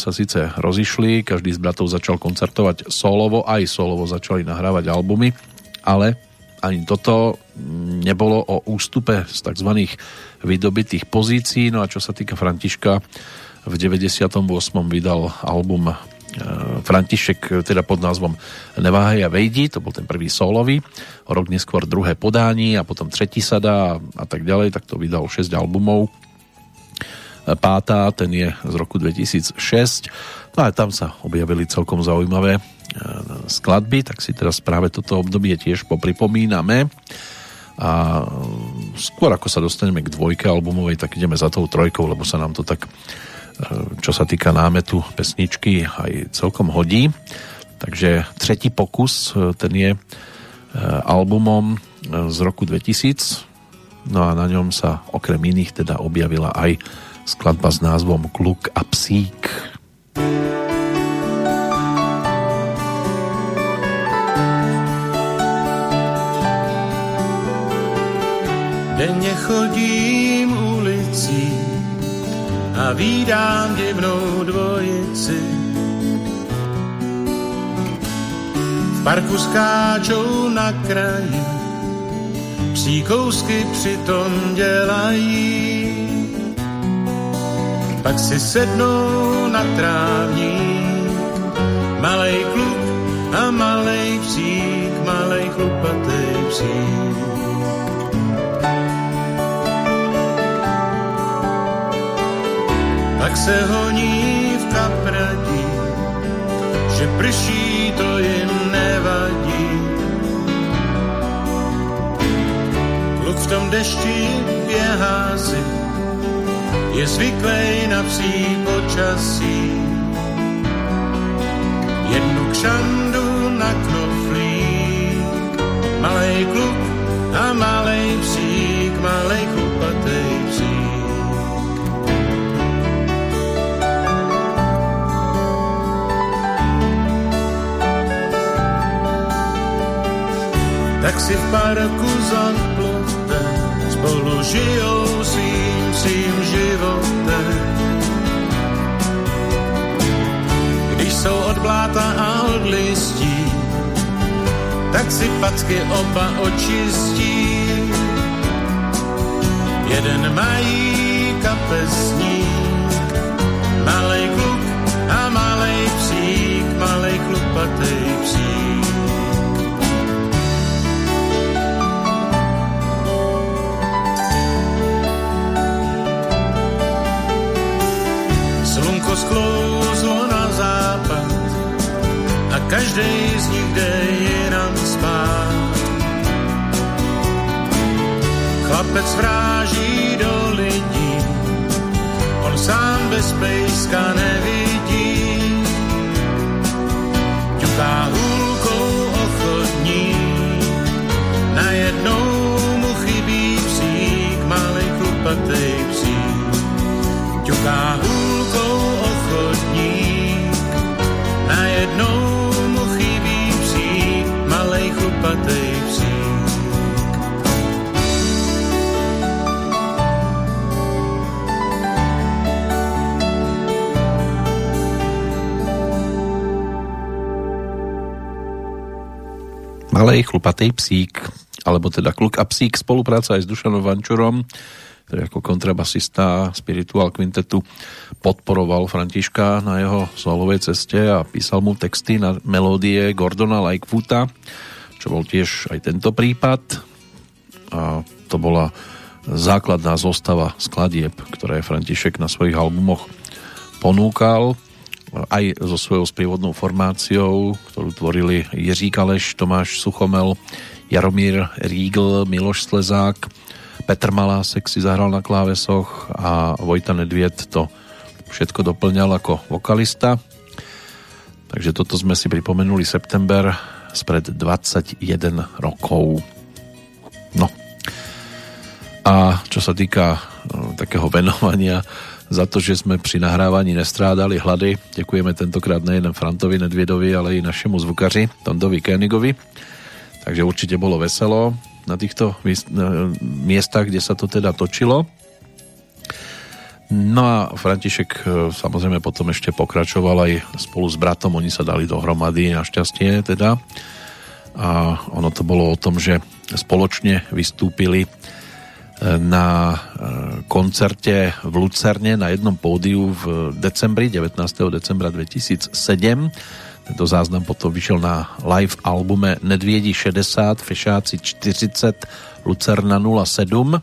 sa síce rozišli, každý z bratov začal koncertovať solovo, aj solovo začali nahrávať albumy, ale ani toto nebolo o ústupe z tzv. vydobitých pozícií. No a čo sa týka Františka, v 98. vydal album František teda pod názvom Neváhaj a vejdi, to bol ten prvý solový, rok neskôr druhé podání a potom tretí sada a tak ďalej, tak to vydal 6 albumov. E, pátá, ten je z roku 2006, no a tam sa objavili celkom zaujímavé skladby, tak si teraz práve toto obdobie tiež popripomíname. A skôr ako sa dostaneme k dvojke albumovej, tak ideme za tou trojkou, lebo sa nám to tak, čo sa týka námetu pesničky, aj celkom hodí. Takže tretí pokus, e, ten je e, albumom z roku 2000, no a na ňom sa okrem iných teda objavila aj skladba s názvom Kluk a psík. Denně chodím a vídám divnou dvojici. V parku skáčou na kraji, psí kousky přitom dělají. Pak si sednou na trávník, malej kluk a malej psík, malej chlupatej psík. Tak se honí v kapradí, že prší to jim nevadí. Kluk v tom dešti běhá si, je zvyklý na psí počasí. Jednu kšandu na knoflík, malej kluk tak si v parku za plotem spolu žijou svým, svým životem. Když jsou od bláta a od listí, tak si packy oba očistí. Jeden mají kapesník, malej kluk a malej psík, malej chlupatej psík. Slnko sklouzlo na západ a každý z nich jde jinam spát. Chlapec vráží do lidí, on sám bez pejska nevidí. Ťuká hůlkou ochodní, najednou mu chybí psík, malý chlupatej psík. Ťuká hůlkou ďalej Chlupatý psík, alebo teda Kluk a psík, spolupráca aj s Dušanom Vančurom, ktorý ako kontrabasista spirituál kvintetu podporoval Františka na jeho solovej ceste a písal mu texty na melódie Gordona Lightfoota, čo bol tiež aj tento prípad. A to bola základná zostava skladieb, ktoré František na svojich albumoch ponúkal aj so svojou sprievodnou formáciou, ktorú tvorili Jiří Kaleš, Tomáš Suchomel, Jaromír Rígl, Miloš Slezák, Petr Malásek si zahral na klávesoch a Vojta Nedviet to všetko doplňal ako vokalista. Takže toto sme si pripomenuli september spred 21 rokov. No. A čo sa týka no, takého venovania za to, že sme pri nahrávaní nestrádali hlady. Děkujeme tentokrát nejen Frantovi Nedvědovi, ale i našemu zvukaři Tondovi Koenigovi. Takže určite bolo veselo na týchto miestach, kde sa to teda točilo. No a František e, samozrejme potom ešte pokračoval aj spolu s bratom, oni sa dali dohromady našťastie teda. A ono to bolo o tom, že spoločne vystúpili na e, koncerte v Lucerne na jednom pódiu v decembri, 19. decembra 2007. Tento záznam potom vyšiel na live albume Nedviedi 60, Fešáci 40, Lucerna 07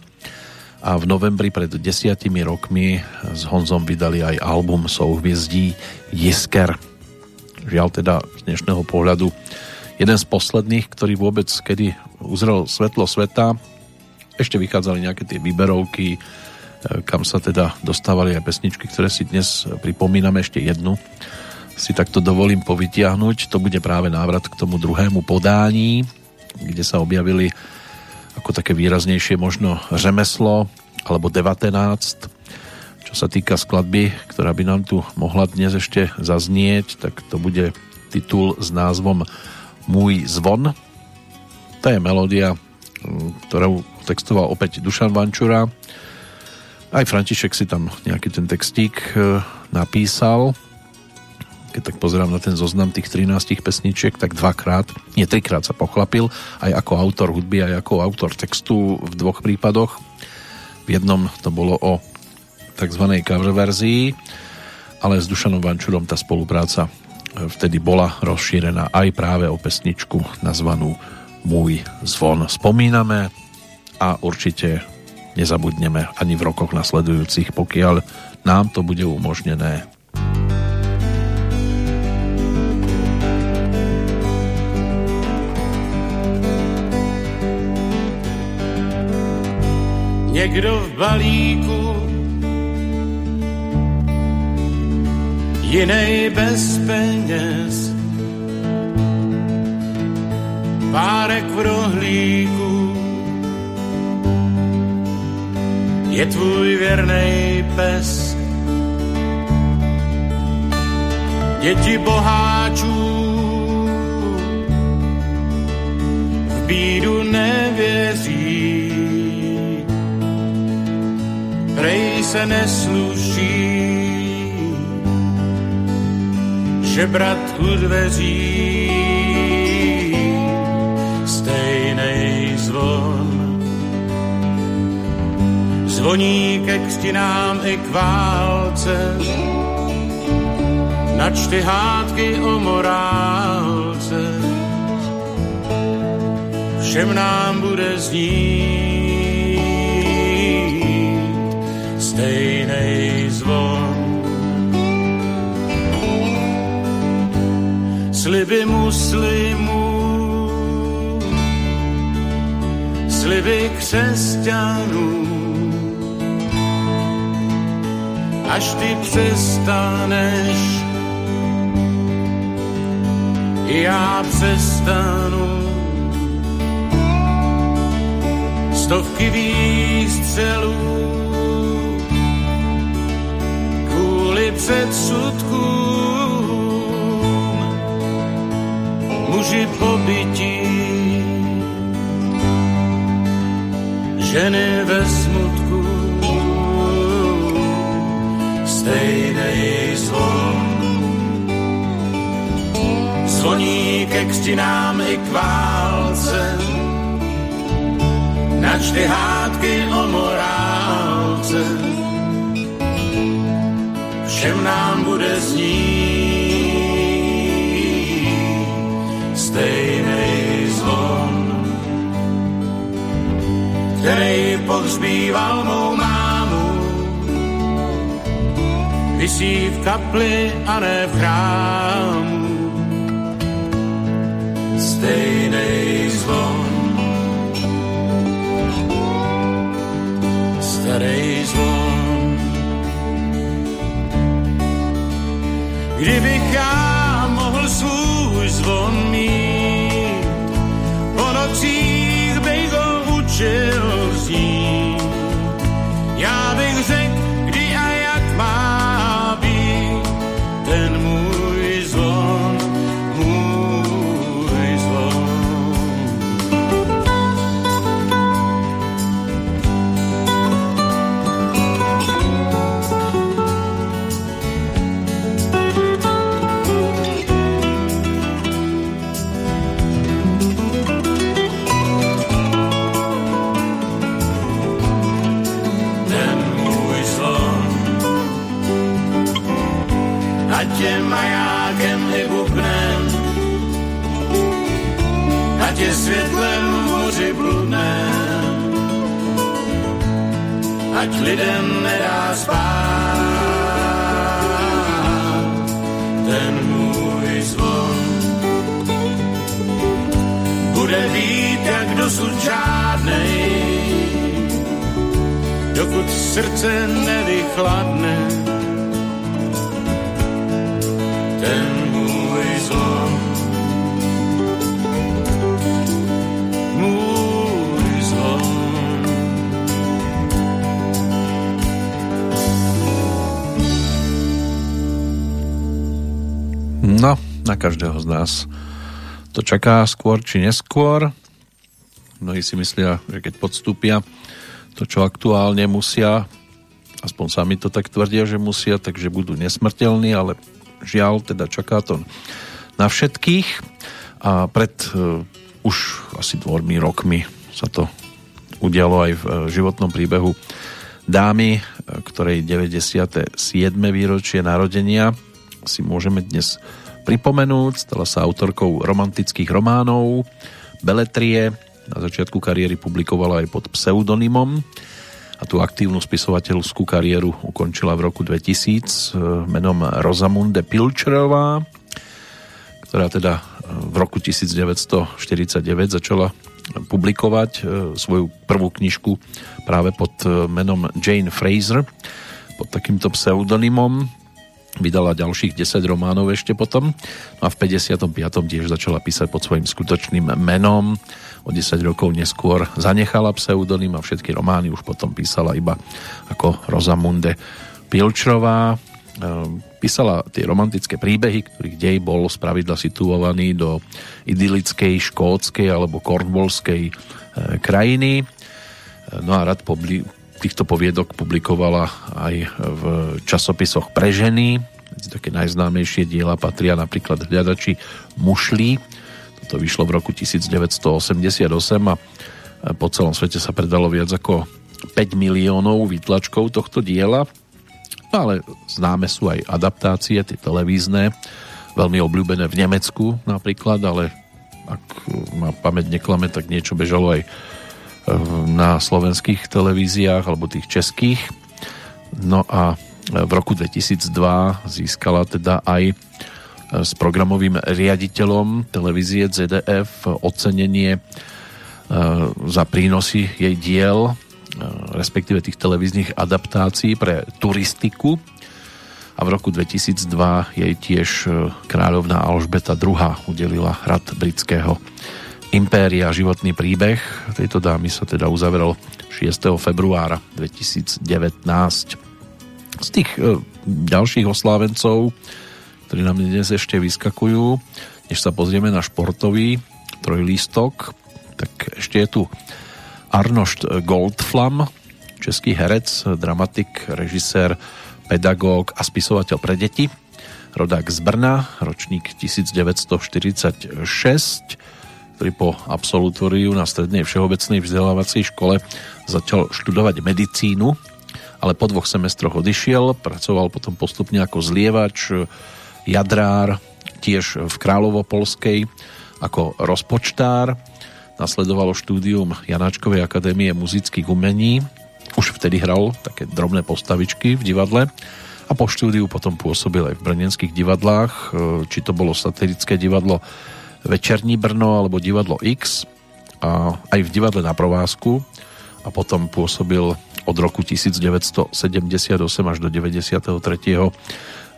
a v novembri pred desiatimi rokmi s Honzom vydali aj album Souhviezdí Jisker. Žiaľ teda z dnešného pohľadu jeden z posledných, ktorý vôbec kedy uzrel svetlo sveta, ešte vychádzali nejaké tie výberovky, e, kam sa teda dostávali aj pesničky, ktoré si dnes pripomíname ešte jednu. Si takto dovolím povytiahnuť. To bude práve návrat k tomu druhému podání, kde sa objavili ako také výraznejšie možno řemeslo alebo 19. Čo sa týka skladby, ktorá by nám tu mohla dnes ešte zaznieť, tak to bude titul s názvom Môj zvon. To je melódia, ktorú textoval opäť Dušan Vančura. Aj František si tam nejaký ten textík e, napísal. Keď tak pozerám na ten zoznam tých 13 pesničiek, tak dvakrát, nie trikrát sa pochlapil, aj ako autor hudby, aj ako autor textu v dvoch prípadoch. V jednom to bolo o tzv. cover verzii, ale s Dušanom Vančurom tá spolupráca e, vtedy bola rozšírená aj práve o pesničku nazvanú Môj zvon. Spomíname a určite nezabudneme ani v rokoch nasledujúcich, pokiaľ nám to bude umožnené. Někdo v balíku, jinej bez peněz, párek v rohlíku, je tvůj věrnej pes. Děti boháčů v bídu nevěří, prej se nesluší žebrat u dveří zvon Zvoní ke křtinám i k válce, načty hádky o morálce. Všem nám bude znít stejnej zvon. Sliby muslimů, sliby křesťanů, až ty přestaneš, já přestanu. Stovky výstřelů kvůli předsudkům, muži pobytí, ženy ve smutku stejnej zvon. Zvoní ke křtinám i k válce. Načty hádky o morálce, všem nám bude znít stejný který pohřbíval mou mámu. Vysí v kapli a ne v chrámu stejnej zvon. Starej zvon. Kdybych já mohl svůj zvon mít, učil ať lidem nedá spát ten můj zvon. Bude být jak dosud žádnej, dokud srdce nevychladne. Na každého z nás to čaká skôr či neskôr. Mnohí si myslia, že keď podstúpia to, čo aktuálne musia, aspoň sami to tak tvrdia, že musia, takže budú nesmrteľní, ale žiaľ, teda čaká to na všetkých. A pred uh, už asi dvormi rokmi sa to udialo aj v uh, životnom príbehu dámy, uh, ktorej 97. výročie narodenia si môžeme dnes pripomenúť. Stala sa autorkou romantických románov, beletrie, na začiatku kariéry publikovala aj pod pseudonymom a tú aktívnu spisovateľskú kariéru ukončila v roku 2000 menom Rosamunde Pilčerová, ktorá teda v roku 1949 začala publikovať svoju prvú knižku práve pod menom Jane Fraser pod takýmto pseudonymom vydala ďalších 10 románov ešte potom. No a v 55. tiež začala písať pod svojim skutočným menom. O 10 rokov neskôr zanechala pseudonym a všetky romány už potom písala iba ako Rosamunde Pilčrová. Písala tie romantické príbehy, ktorých dej bol spravidla situovaný do idylickej škótskej alebo kornvolskej krajiny. No a rad týchto poviedok publikovala aj v časopisoch pre ženy. Také najznámejšie diela patria napríklad Hľadači mušlí. Toto vyšlo v roku 1988 a po celom svete sa predalo viac ako 5 miliónov výtlačkov tohto diela. No ale známe sú aj adaptácie, tie televízne, veľmi obľúbené v Nemecku napríklad, ale ak ma pamäť neklame, tak niečo bežalo aj na slovenských televíziách alebo tých českých. No a v roku 2002 získala teda aj s programovým riaditeľom televízie ZDF ocenenie za prínosy jej diel, respektíve tých televíznych adaptácií pre turistiku. A v roku 2002 jej tiež kráľovná Alžbeta II udelila hrad britského Impéria, životný príbeh tejto dámy sa teda uzavrel 6. februára 2019. Z tých e, ďalších oslávencov, ktorí nám dnes ešte vyskakujú, než sa pozrieme na športový trojlístok, tak ešte je tu Arnošt Goldflam, český herec, dramatik, režisér, pedagóg a spisovateľ pre deti. rodák z Brna, ročník 1946, ktorý po absolutóriu na strednej všeobecnej vzdelávacej škole začal študovať medicínu, ale po dvoch semestroch odišiel, pracoval potom postupne ako zlievač, jadrár, tiež v Kráľovopolskej ako rozpočtár. Nasledovalo štúdium Janáčkovej akadémie muzických umení. Už vtedy hral také drobné postavičky v divadle a po štúdiu potom pôsobil aj v brnenských divadlách, či to bolo satirické divadlo Večerní Brno alebo divadlo X a aj v divadle na Provázku a potom pôsobil od roku 1978 až do 93.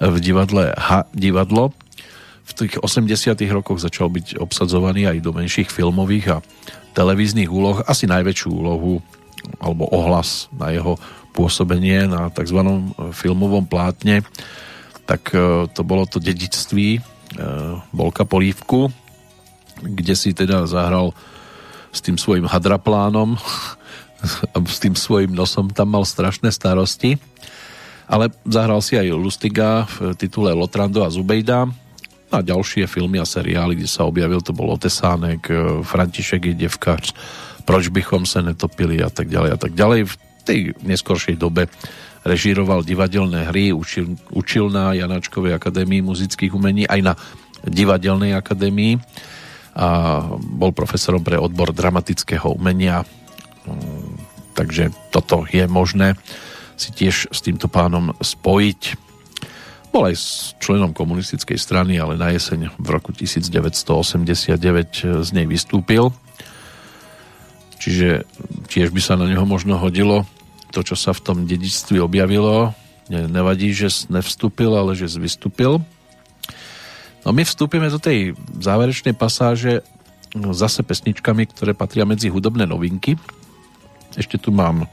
v divadle H divadlo. V tých 80 rokoch začal byť obsadzovaný aj do menších filmových a televíznych úloh. Asi najväčšiu úlohu alebo ohlas na jeho pôsobenie na tzv. filmovom plátne, tak e, to bolo to dedičství Bolka e, Polívku, kde si teda zahral s tým svojim hadraplánom a s tým svojim nosom tam mal strašné starosti. Ale zahral si aj Lustiga v titule Lotrando a Zubejda a ďalšie filmy a seriály, kde sa objavil, to bol Otesánek, e, František je devkač, Proč bychom se netopili a tak ďalej a tak ďalej. V tej neskoršej dobe režíroval divadelné hry, učil, učil na Janáčkovej akadémii muzických umení, aj na divadelnej akadémii a bol profesorom pre odbor dramatického umenia. Mm, takže toto je možné si tiež s týmto pánom spojiť. Bol aj členom komunistickej strany, ale na jeseň v roku 1989 z nej vystúpil Čiže tiež by sa na neho možno hodilo to, čo sa v tom dedičství objavilo. Nevadí, že nevstúpil, ale že vystúpil. No my vstúpime do tej záverečnej pasáže no, zase pesničkami, ktoré patria medzi hudobné novinky. Ešte tu mám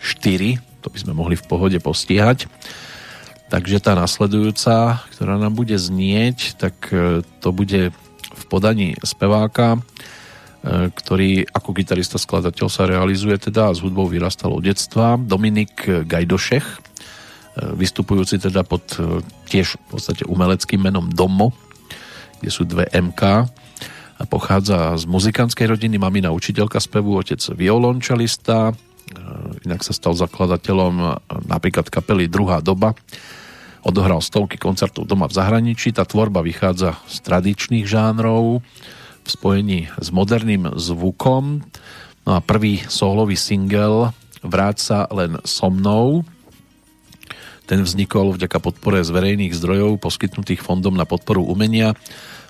4, to by sme mohli v pohode postihať. Takže tá nasledujúca, ktorá nám bude znieť, tak e, to bude v podaní speváka, E, ktorý ako gitarista skladateľ sa realizuje teda a s hudbou vyrastal od detstva. Dominik Gajdošech, e, vystupujúci teda pod tiež v podstate umeleckým menom Domo, kde sú dve MK a pochádza z muzikantskej rodiny, mamina učiteľka spevu, otec violončelista, inak sa stal zakladateľom napríklad kapely Druhá doba, odohral stovky koncertov doma v zahraničí, tá tvorba vychádza z tradičných žánrov, v spojení s moderným zvukom. No a prvý solový single Vráť sa len so mnou. Ten vznikol vďaka podpore z verejných zdrojov poskytnutých Fondom na podporu umenia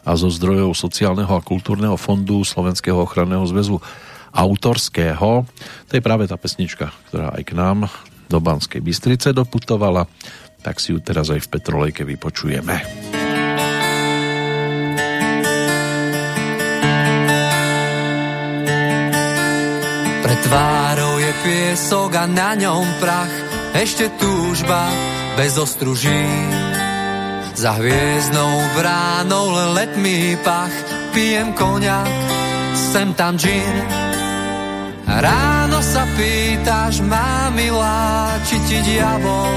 a zo zdrojov sociálneho a kultúrneho fondu Slovenského ochranného zväzu autorského. To je práve tá pesnička, ktorá aj k nám do Banskej Bystrice doputovala, tak si ju teraz aj v Petrolejke vypočujeme. Pred tvárou je piesok a na ňom prach, ešte túžba bez ostruží. Za hviezdnou bránou len pach, pijem koniak, sem tam džin. Ráno sa pýtaš, má milá, či ti diabol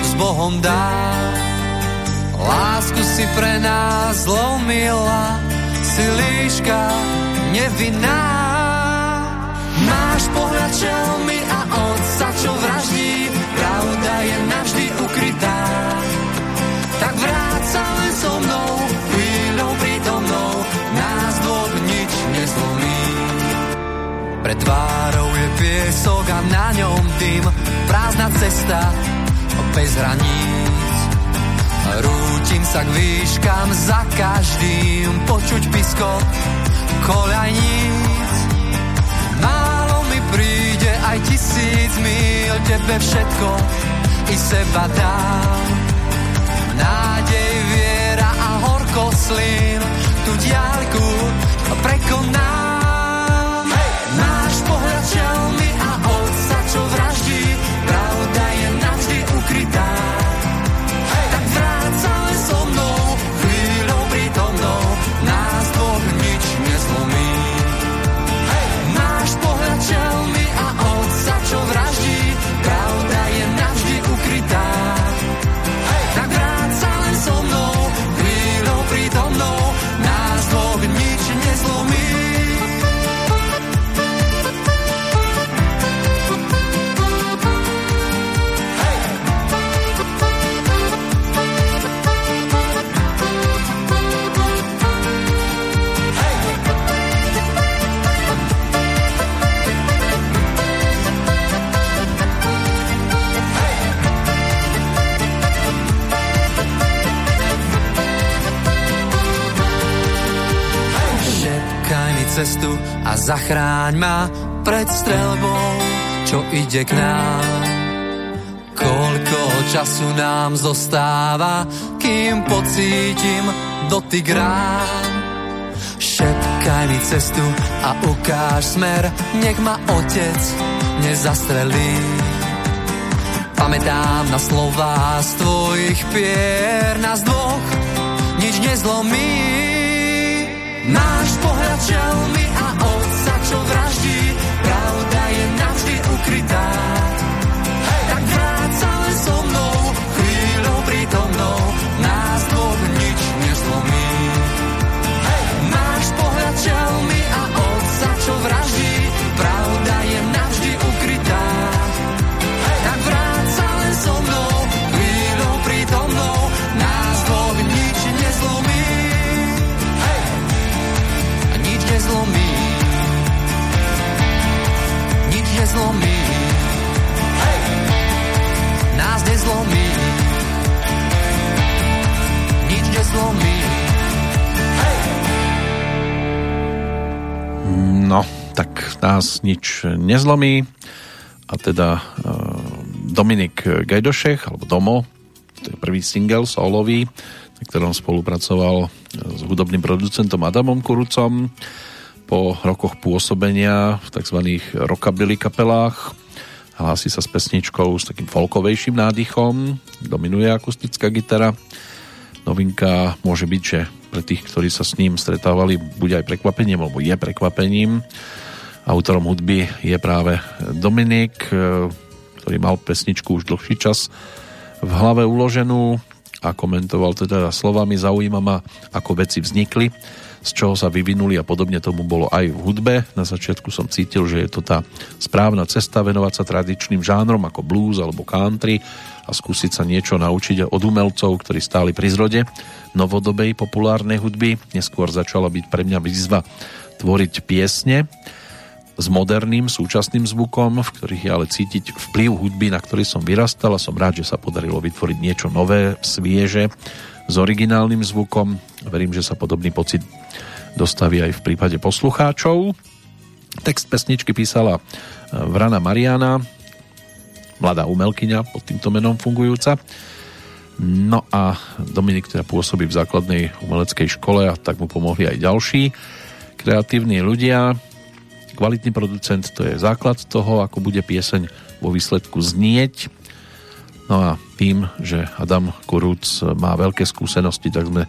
s Bohom dá. Lásku si pre nás zlomila, si líška nevinná. Máš pohľad šelmy ukrytá. Tak vráť sa len so mnou, chvíľou prítomnou, nás dvoch nič nezlomí. Pred tvárou je piesok a na ňom tým, prázdna cesta, bez hraníc. Rútim sa k výškam za každým, počuť pisko, koľajníc príde aj tisíc mil, tebe všetko i seba dám. Nádej, viera a horko slín, tu diaľku prekonám. Cestu a zachráň ma pred strelbou, čo ide k nám. Koľko času nám zostáva, kým pocítim dotyk rán. Šepkaj mi cestu a ukáž smer, nech ma otec nezastrelí. Pamätám na slová z tvojich pier, nás dvoch nič nezlomí. Máš pohľad mi a otca, čo vraždí, pravda je navždy ukrytá. Tak len so mnou, chvíľou prítomnou, nás dvoch nič nezlomí. Máš pohľad a otca, čo vraždí, A nič nezlomí. Nezlomí. Nás nezlomí. Nič nezlomí. No, tak nás nič nezlomí a teda uh, Dominik Gajdošech, alebo Domo, to je prvý single solový, na ktorom spolupracoval s hudobným producentom Adamom Kurucom po rokoch pôsobenia v tzv. rockabilly kapelách hlási sa s pesničkou s takým folkovejším nádychom, dominuje akustická gitara. Novinka môže byť, že pre tých, ktorí sa s ním stretávali, bude aj prekvapením, alebo je prekvapením. Autorom hudby je práve Dominik, e, ktorý mal pesničku už dlhší čas v hlave uloženú a komentoval teda slovami zaujíma ma, ako veci vznikli, z čoho sa vyvinuli a podobne tomu bolo aj v hudbe. Na začiatku som cítil, že je to tá správna cesta venovať sa tradičným žánrom ako blues alebo country a skúsiť sa niečo naučiť od umelcov, ktorí stáli pri zrode novodobej populárnej hudby. Neskôr začala byť pre mňa výzva tvoriť piesne s moderným súčasným zvukom, v ktorých je ale cítiť vplyv hudby, na ktorý som vyrastal a som rád, že sa podarilo vytvoriť niečo nové, svieže, s originálnym zvukom. Verím, že sa podobný pocit dostaví aj v prípade poslucháčov. Text pesničky písala Vrana Mariana, mladá umelkyňa pod týmto menom fungujúca. No a Dominik teda pôsobí v základnej umeleckej škole a tak mu pomohli aj ďalší kreatívni ľudia. Kvalitný producent to je základ toho, ako bude pieseň vo výsledku znieť. No a tým, že Adam Kurúc má veľké skúsenosti, tak sme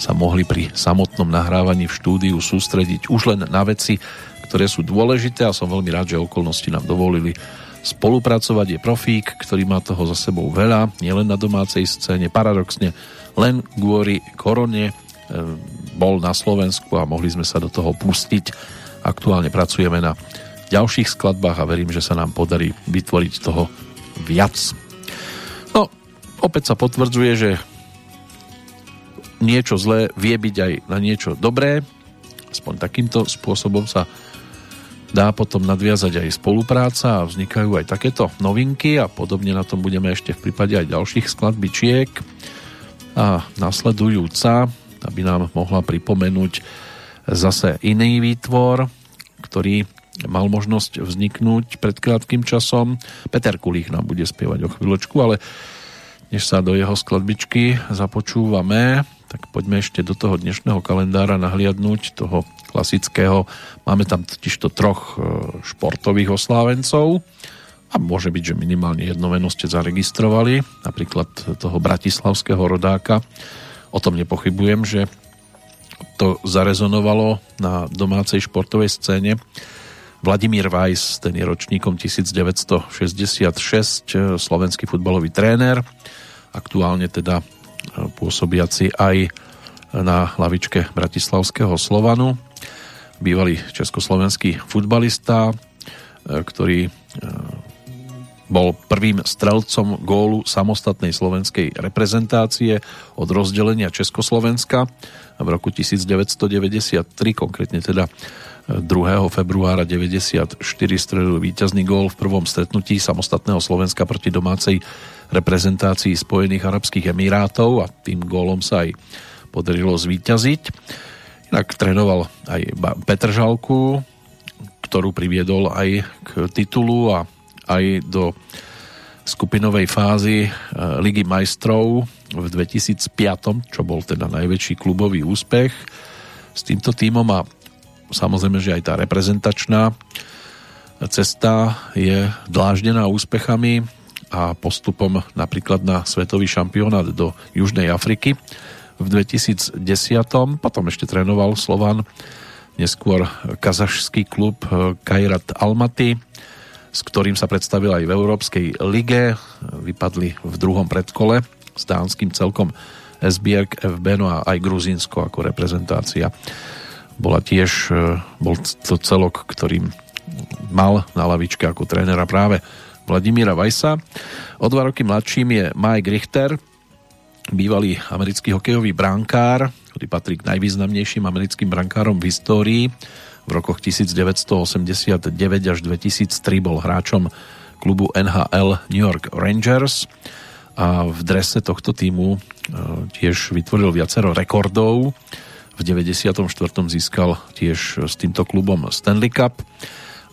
sa mohli pri samotnom nahrávaní v štúdiu sústrediť už len na veci, ktoré sú dôležité a som veľmi rád, že okolnosti nám dovolili spolupracovať. Je profík, ktorý má toho za sebou veľa, nielen na domácej scéne, paradoxne len kvôli korone e, bol na Slovensku a mohli sme sa do toho pustiť. Aktuálne pracujeme na ďalších skladbách a verím, že sa nám podarí vytvoriť toho viac. Opäť sa potvrdzuje, že niečo zlé vie byť aj na niečo dobré. Aspoň takýmto spôsobom sa dá potom nadviazať aj spolupráca a vznikajú aj takéto novinky a podobne na tom budeme ešte v prípade aj ďalších skladbičiek a nasledujúca, aby nám mohla pripomenúť zase iný výtvor, ktorý mal možnosť vzniknúť pred krátkým časom. Peter Kulík nám bude spievať o chvíľočku, ale než sa do jeho skladbičky započúvame, tak poďme ešte do toho dnešného kalendára nahliadnúť toho klasického. Máme tam totižto troch e, športových oslávencov a môže byť, že minimálne jedno meno ste zaregistrovali, napríklad toho bratislavského rodáka. O tom nepochybujem, že to zarezonovalo na domácej športovej scéne. Vladimír Weiss, ten je ročníkom 1966, e, slovenský futbalový tréner, aktuálne teda pôsobiaci aj na lavičke Bratislavského Slovanu. Bývalý československý futbalista, e, ktorý e, bol prvým strelcom gólu samostatnej slovenskej reprezentácie od rozdelenia Československa v roku 1993, konkrétne teda 2. februára 94 strelil víťazný gól v prvom stretnutí samostatného Slovenska proti domácej reprezentácii Spojených Arabských Emirátov a tým gólom sa aj podarilo zvíťaziť. Inak trénoval aj Petr Žalku, ktorú priviedol aj k titulu a aj do skupinovej fázy e, Ligy majstrov v 2005, čo bol teda najväčší klubový úspech s týmto týmom a samozrejme, že aj tá reprezentačná cesta je dláždená úspechami a postupom napríklad na svetový šampionát do Južnej Afriky v 2010. Potom ešte trénoval Slovan neskôr kazašský klub eh, Kairat Almaty, s ktorým sa predstavil aj v Európskej lige. Vypadli v druhom predkole s dánskym celkom Esbjerg, FB, no a aj Gruzínsko ako reprezentácia. Bola tiež, eh, bol to celok, ktorým mal na lavičke ako trénera práve Vladimíra Vajsa. O dva roky mladším je Mike Richter, bývalý americký hokejový brankár, ktorý patrí k najvýznamnejším americkým brankárom v histórii. V rokoch 1989 až 2003 bol hráčom klubu NHL New York Rangers a v drese tohto týmu e, tiež vytvoril viacero rekordov. V 94. získal tiež s týmto klubom Stanley Cup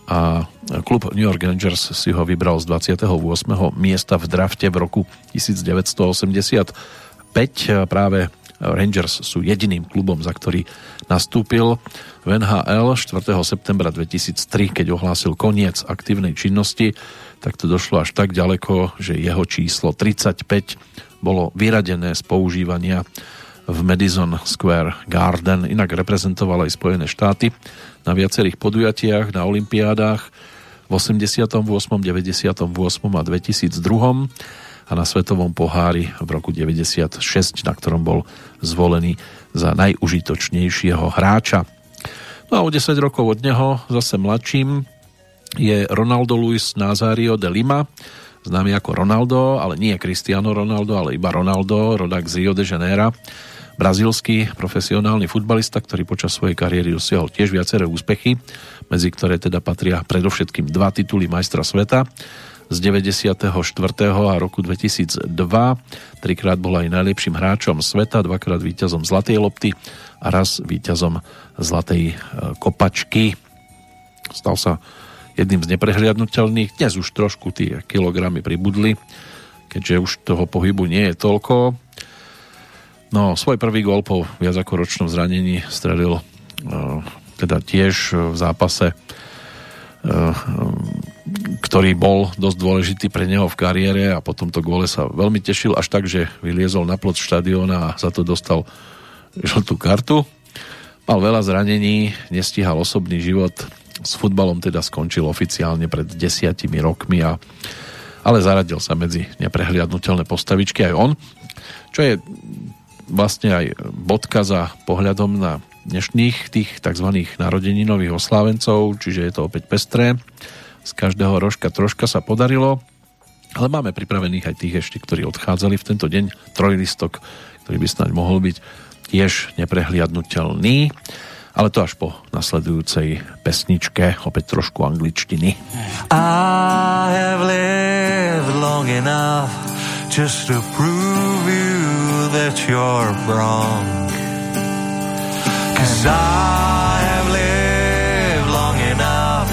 a klub New York Rangers si ho vybral z 28. miesta v drafte v roku 1985. Práve Rangers sú jediným klubom, za ktorý nastúpil v NHL 4. septembra 2003, keď ohlásil koniec aktívnej činnosti, tak to došlo až tak ďaleko, že jeho číslo 35 bolo vyradené z používania v Madison Square Garden. Inak reprezentoval aj Spojené štáty na viacerých podujatiach, na olympiádach v 88., 98. a 2002 a na Svetovom pohári v roku 96, na ktorom bol zvolený za najužitočnejšieho hráča. No a o 10 rokov od neho, zase mladším, je Ronaldo Luis Nazario de Lima, známy ako Ronaldo, ale nie Cristiano Ronaldo, ale iba Ronaldo, rodak z Rio de Janeiro, brazilský profesionálny futbalista, ktorý počas svojej kariéry dosiahol tiež viaceré úspechy, medzi ktoré teda patria predovšetkým dva tituly majstra sveta z 94. a roku 2002. Trikrát bol aj najlepším hráčom sveta, dvakrát víťazom Zlatej lopty a raz víťazom Zlatej e, kopačky. Stal sa jedným z neprehliadnutelných. Dnes už trošku tie kilogramy pribudli, keďže už toho pohybu nie je toľko. No, svoj prvý gol po viac ako ročnom zranení strelil uh, teda tiež v zápase uh, ktorý bol dosť dôležitý pre neho v kariére a po tomto góle sa veľmi tešil až tak, že vyliezol na plot štadióna a za to dostal žltú kartu. Mal veľa zranení, nestíhal osobný život, s futbalom teda skončil oficiálne pred desiatimi rokmi, a, ale zaradil sa medzi neprehliadnutelné postavičky aj on, čo je vlastne aj bodka za pohľadom na dnešných tých tzv. narodeninových oslávencov, čiže je to opäť pestré z každého rožka troška sa podarilo, ale máme pripravených aj tých ešte, ktorí odchádzali v tento deň, trojlistok, ktorý by snáď mohol byť tiež neprehliadnutelný, ale to až po nasledujúcej pesničke, opäť trošku angličtiny. I have lived long enough just to prove you that you're wrong Cause I have lived long enough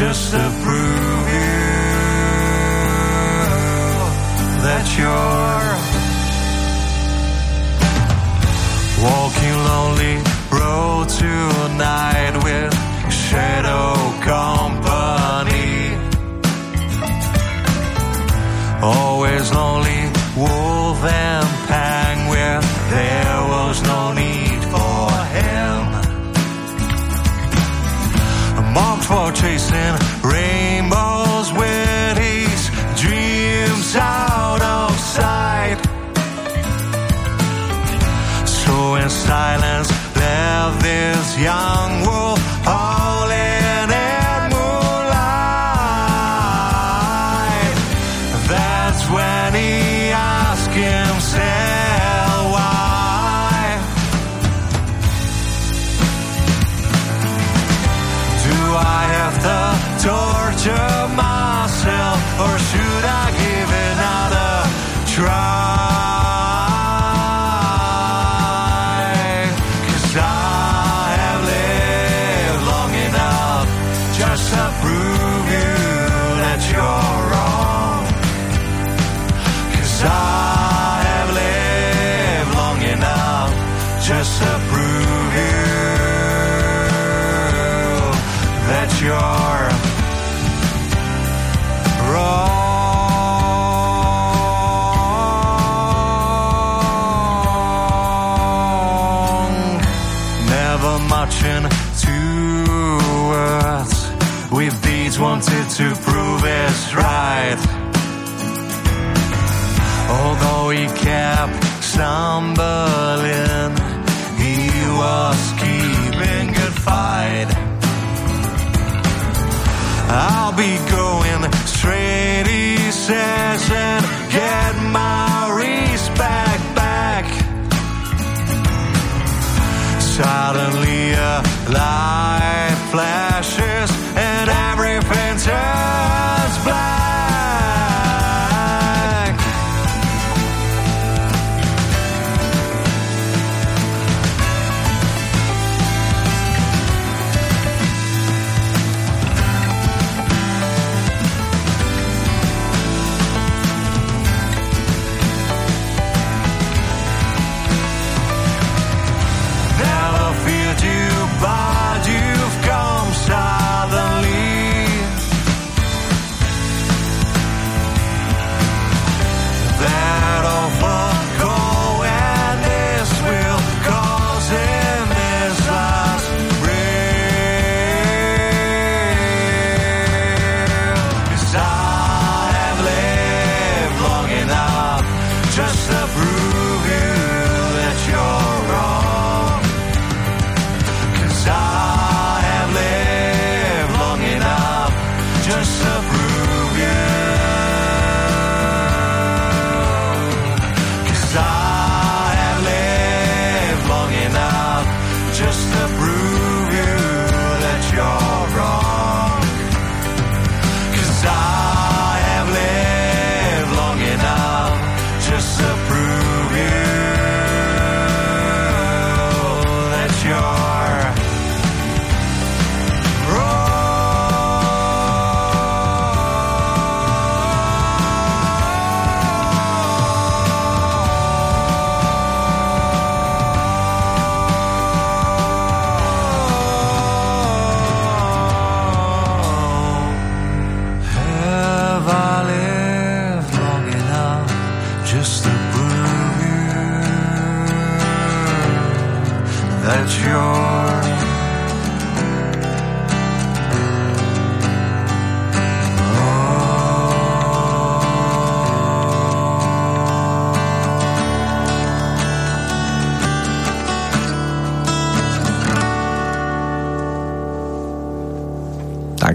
just to prove you that you're walking lonely road tonight with shadow company. Always lonely wolf and penguin. There was no need for him. Marked for chasing rainbows with his dreams out of sight. So in silence, left this young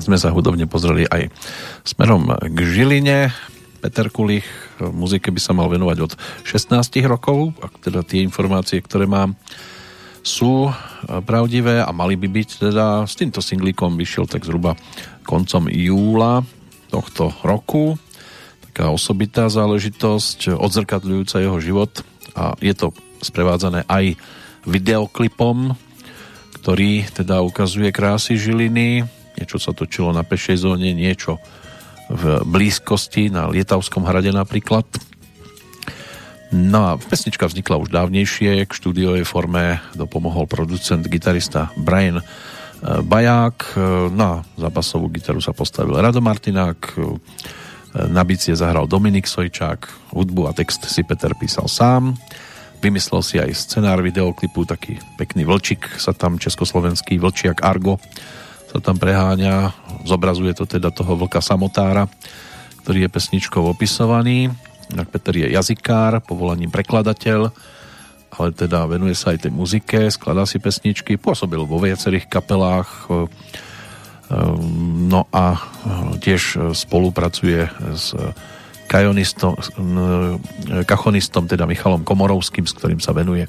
sme sa hudobne pozreli aj smerom k Žiline. Peter Kulich muzike by sa mal venovať od 16 rokov, ak teda tie informácie, ktoré mám, sú pravdivé a mali by byť teda s týmto singlíkom vyšiel tak zhruba koncom júla tohto roku. Taká osobitá záležitosť, odzrkadľujúca jeho život a je to sprevádzané aj videoklipom, ktorý teda ukazuje krásy Žiliny. Niečo sa točilo na pešej zóne, niečo v blízkosti na Lietavskom hrade napríklad. No a pesnička vznikla už dávnejšie, k štúdiovej forme dopomohol producent, gitarista Brian eh, Baják, eh, na za basovú gitaru sa postavil Rado Martinák, eh, na bicie zahral Dominik Sojčák, hudbu a text si Peter písal sám, vymyslel si aj scenár videoklipu, taký pekný vlčik sa tam, československý vlčiak Argo sa tam preháňa, zobrazuje to teda toho vlka samotára, ktorý je pesničkou opisovaný. Inak Peter je jazykár, povolaním prekladateľ, ale teda venuje sa aj tej muzike, skladá si pesničky, pôsobil vo viacerých kapelách, no a tiež spolupracuje s kachonistom, teda Michalom Komorovským, s ktorým sa venuje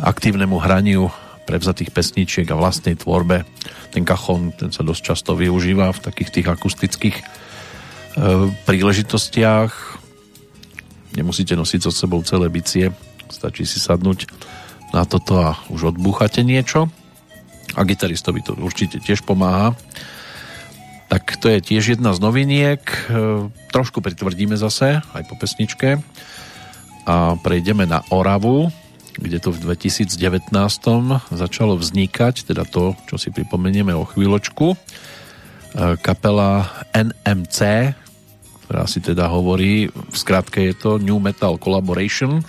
aktívnemu hraniu prevzatých pesničiek a vlastnej tvorbe. Ten kachon, ten sa dosť často využíva v takých tých akustických e, príležitostiach. Nemusíte nosiť so sebou celé bicie, stačí si sadnúť na toto a už odbúchate niečo. A gitaristovi to určite tiež pomáha. Tak to je tiež jedna z noviniek. E, trošku pritvrdíme zase, aj po pesničke. A prejdeme na Oravu, kde to v 2019 začalo vznikať, teda to, čo si pripomenieme o chvíľočku. E, kapela NMC, ktorá si teda hovorí, v skratke je to New Metal Collaboration.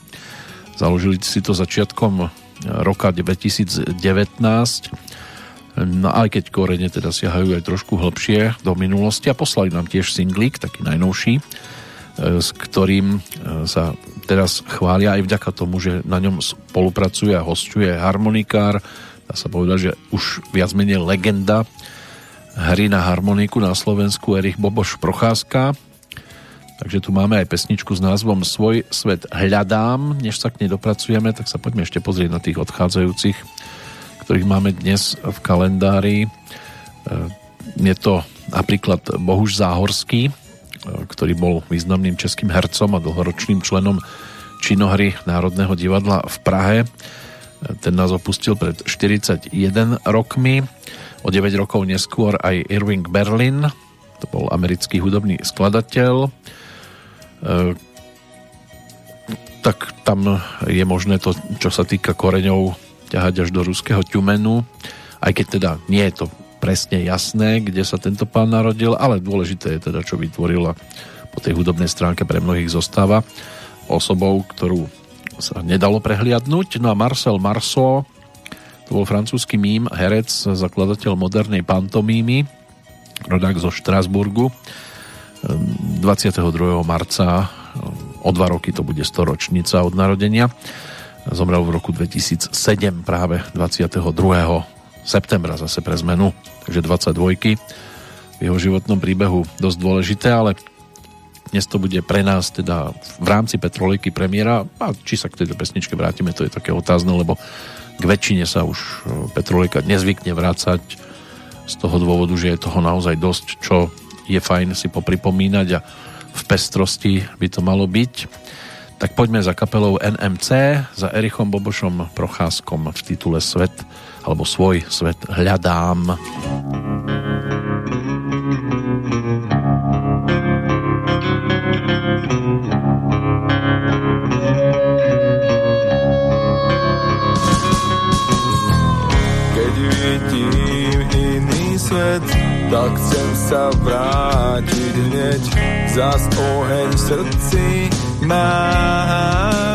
Založili si to začiatkom roka 2019. No aj keď korene teda siahajú aj trošku hlbšie do minulosti a poslali nám tiež singlík, taký najnovší, E, s ktorým e, sa teraz chvália aj vďaka tomu, že na ňom spolupracuje a hostuje harmonikár, dá sa povedať, že už viac menej legenda hry na harmoniku na Slovensku Erich Boboš Procházka. Takže tu máme aj pesničku s názvom Svoj svet hľadám. Než sa k nej dopracujeme, tak sa poďme ešte pozrieť na tých odchádzajúcich, ktorých máme dnes v kalendári. E, je to napríklad Bohuž Záhorský, ktorý bol významným českým hercom a dlhoročným členom činohry Národného divadla v Prahe. Ten nás opustil pred 41 rokmi. O 9 rokov neskôr aj Irving Berlin, to bol americký hudobný skladateľ. E, tak tam je možné to, čo sa týka koreňov, ťahať až do ruského Ťumenu, aj keď teda nie je to presne jasné, kde sa tento pán narodil, ale dôležité je teda, čo vytvorila po tej hudobnej stránke pre mnohých zostáva osobou, ktorú sa nedalo prehliadnúť. No a Marcel Marceau, to bol francúzsky mím, herec, zakladateľ modernej pantomímy, rodák zo Štrasburgu. 22. marca, o dva roky to bude storočnica od narodenia. Zomrel v roku 2007, práve 22 septembra zase pre zmenu, takže 22 v jeho životnom príbehu dosť dôležité, ale dnes to bude pre nás teda v rámci Petroliky premiéra a či sa k tejto pesničke vrátime, to je také otázne, lebo k väčšine sa už e, Petrolika nezvykne vrácať z toho dôvodu, že je toho naozaj dosť, čo je fajn si popripomínať a v pestrosti by to malo byť. Tak poďme za kapelou NMC, za Erichom Bobošom Procházkom v titule Svet alebo svoj svet hľadám. Keď vidím iný svet, tak chcem sa vrátiť hneď, zas oheň v srdci mám.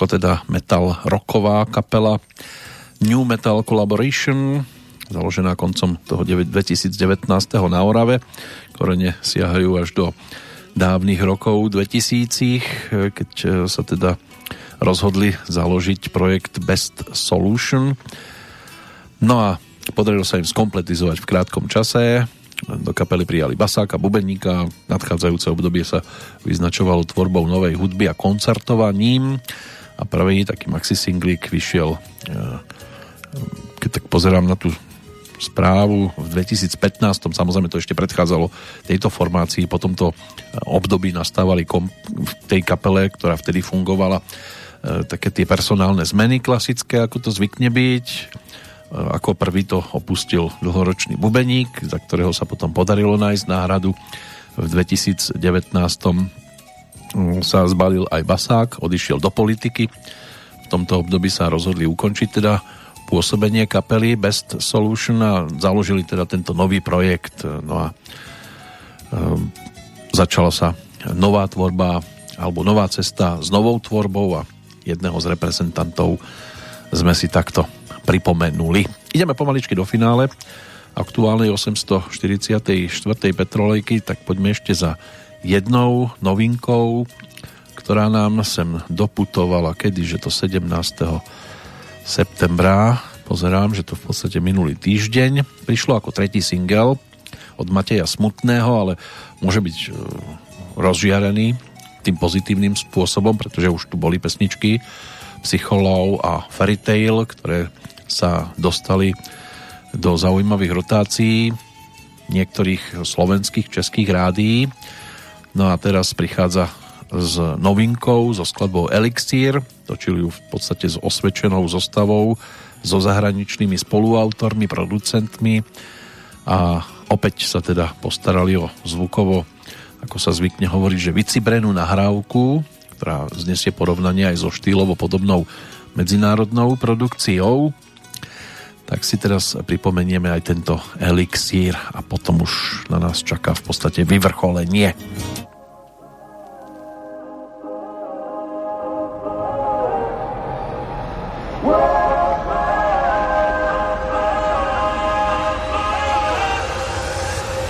toľko teda metal rocková kapela New Metal Collaboration, založená koncom toho 2019. na Orave. Korene siahajú až do dávnych rokov 2000, keď sa teda rozhodli založiť projekt Best Solution. No a podarilo sa im skompletizovať v krátkom čase do kapely prijali basáka, bubeníka. Nadchádzajúce obdobie sa vyznačovalo tvorbou novej hudby a koncertovaním. A prvý taký maxi singlík vyšiel, e, keď tak pozerám na tú správu v 2015, samozrejme to ešte predchádzalo tejto formácii, po tomto období nastávali kom- v tej kapele, ktorá vtedy fungovala, e, také tie personálne zmeny klasické, ako to zvykne byť ako prvý to opustil dlhoročný bubeník, za ktorého sa potom podarilo nájsť náhradu. V 2019 sa zbalil aj basák, odišiel do politiky. V tomto období sa rozhodli ukončiť teda pôsobenie kapely Best Solution a založili teda tento nový projekt. No a um, začala sa nová tvorba alebo nová cesta s novou tvorbou a jedného z reprezentantov sme si takto pripomenuli. Ideme pomaličky do finále aktuálnej 844. Petrolejky, tak poďme ešte za jednou novinkou, ktorá nám sem doputovala, kedy, že to 17. septembra, pozerám, že to v podstate minulý týždeň, prišlo ako tretí single od Mateja Smutného, ale môže byť e, rozžiarený tým pozitívnym spôsobom, pretože už tu boli pesničky Psycholov a Fairy Tale, ktoré sa dostali do zaujímavých rotácií niektorých slovenských, českých rádií. No a teraz prichádza s novinkou, so skladbou Elixír, točili ju v podstate s osvedčenou zostavou, so zahraničnými spoluautormi, producentmi a opäť sa teda postarali o zvukovo, ako sa zvykne hovoriť, že vycibrenú nahrávku, ktorá znesie porovnanie aj so štýlovo podobnou medzinárodnou produkciou tak si teraz pripomenieme aj tento elixír a potom už na nás čaká v podstate vyvrcholenie.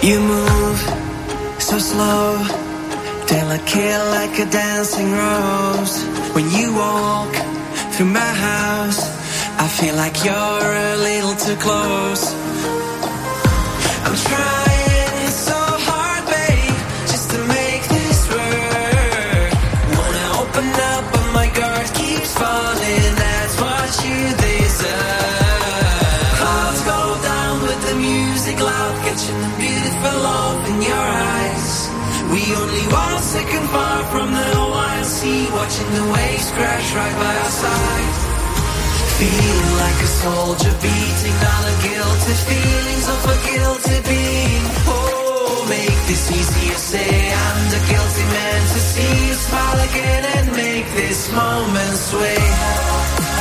You move so slow, delicate like a dancing rose. When you walk through my house, I feel like you're a little too close. I'm trying so hard, babe, just to make this work. Wanna open up, but my guard keeps falling. That's what you deserve. Clouds go down with the music loud, catching the beautiful love in your eyes. We only far from the watching the waves crash right by our side. Feeling like a soldier beating on a guilty feelings of a guilty being. Oh, make this easier. Say I'm the guilty man to see you smile again and make this moment sway.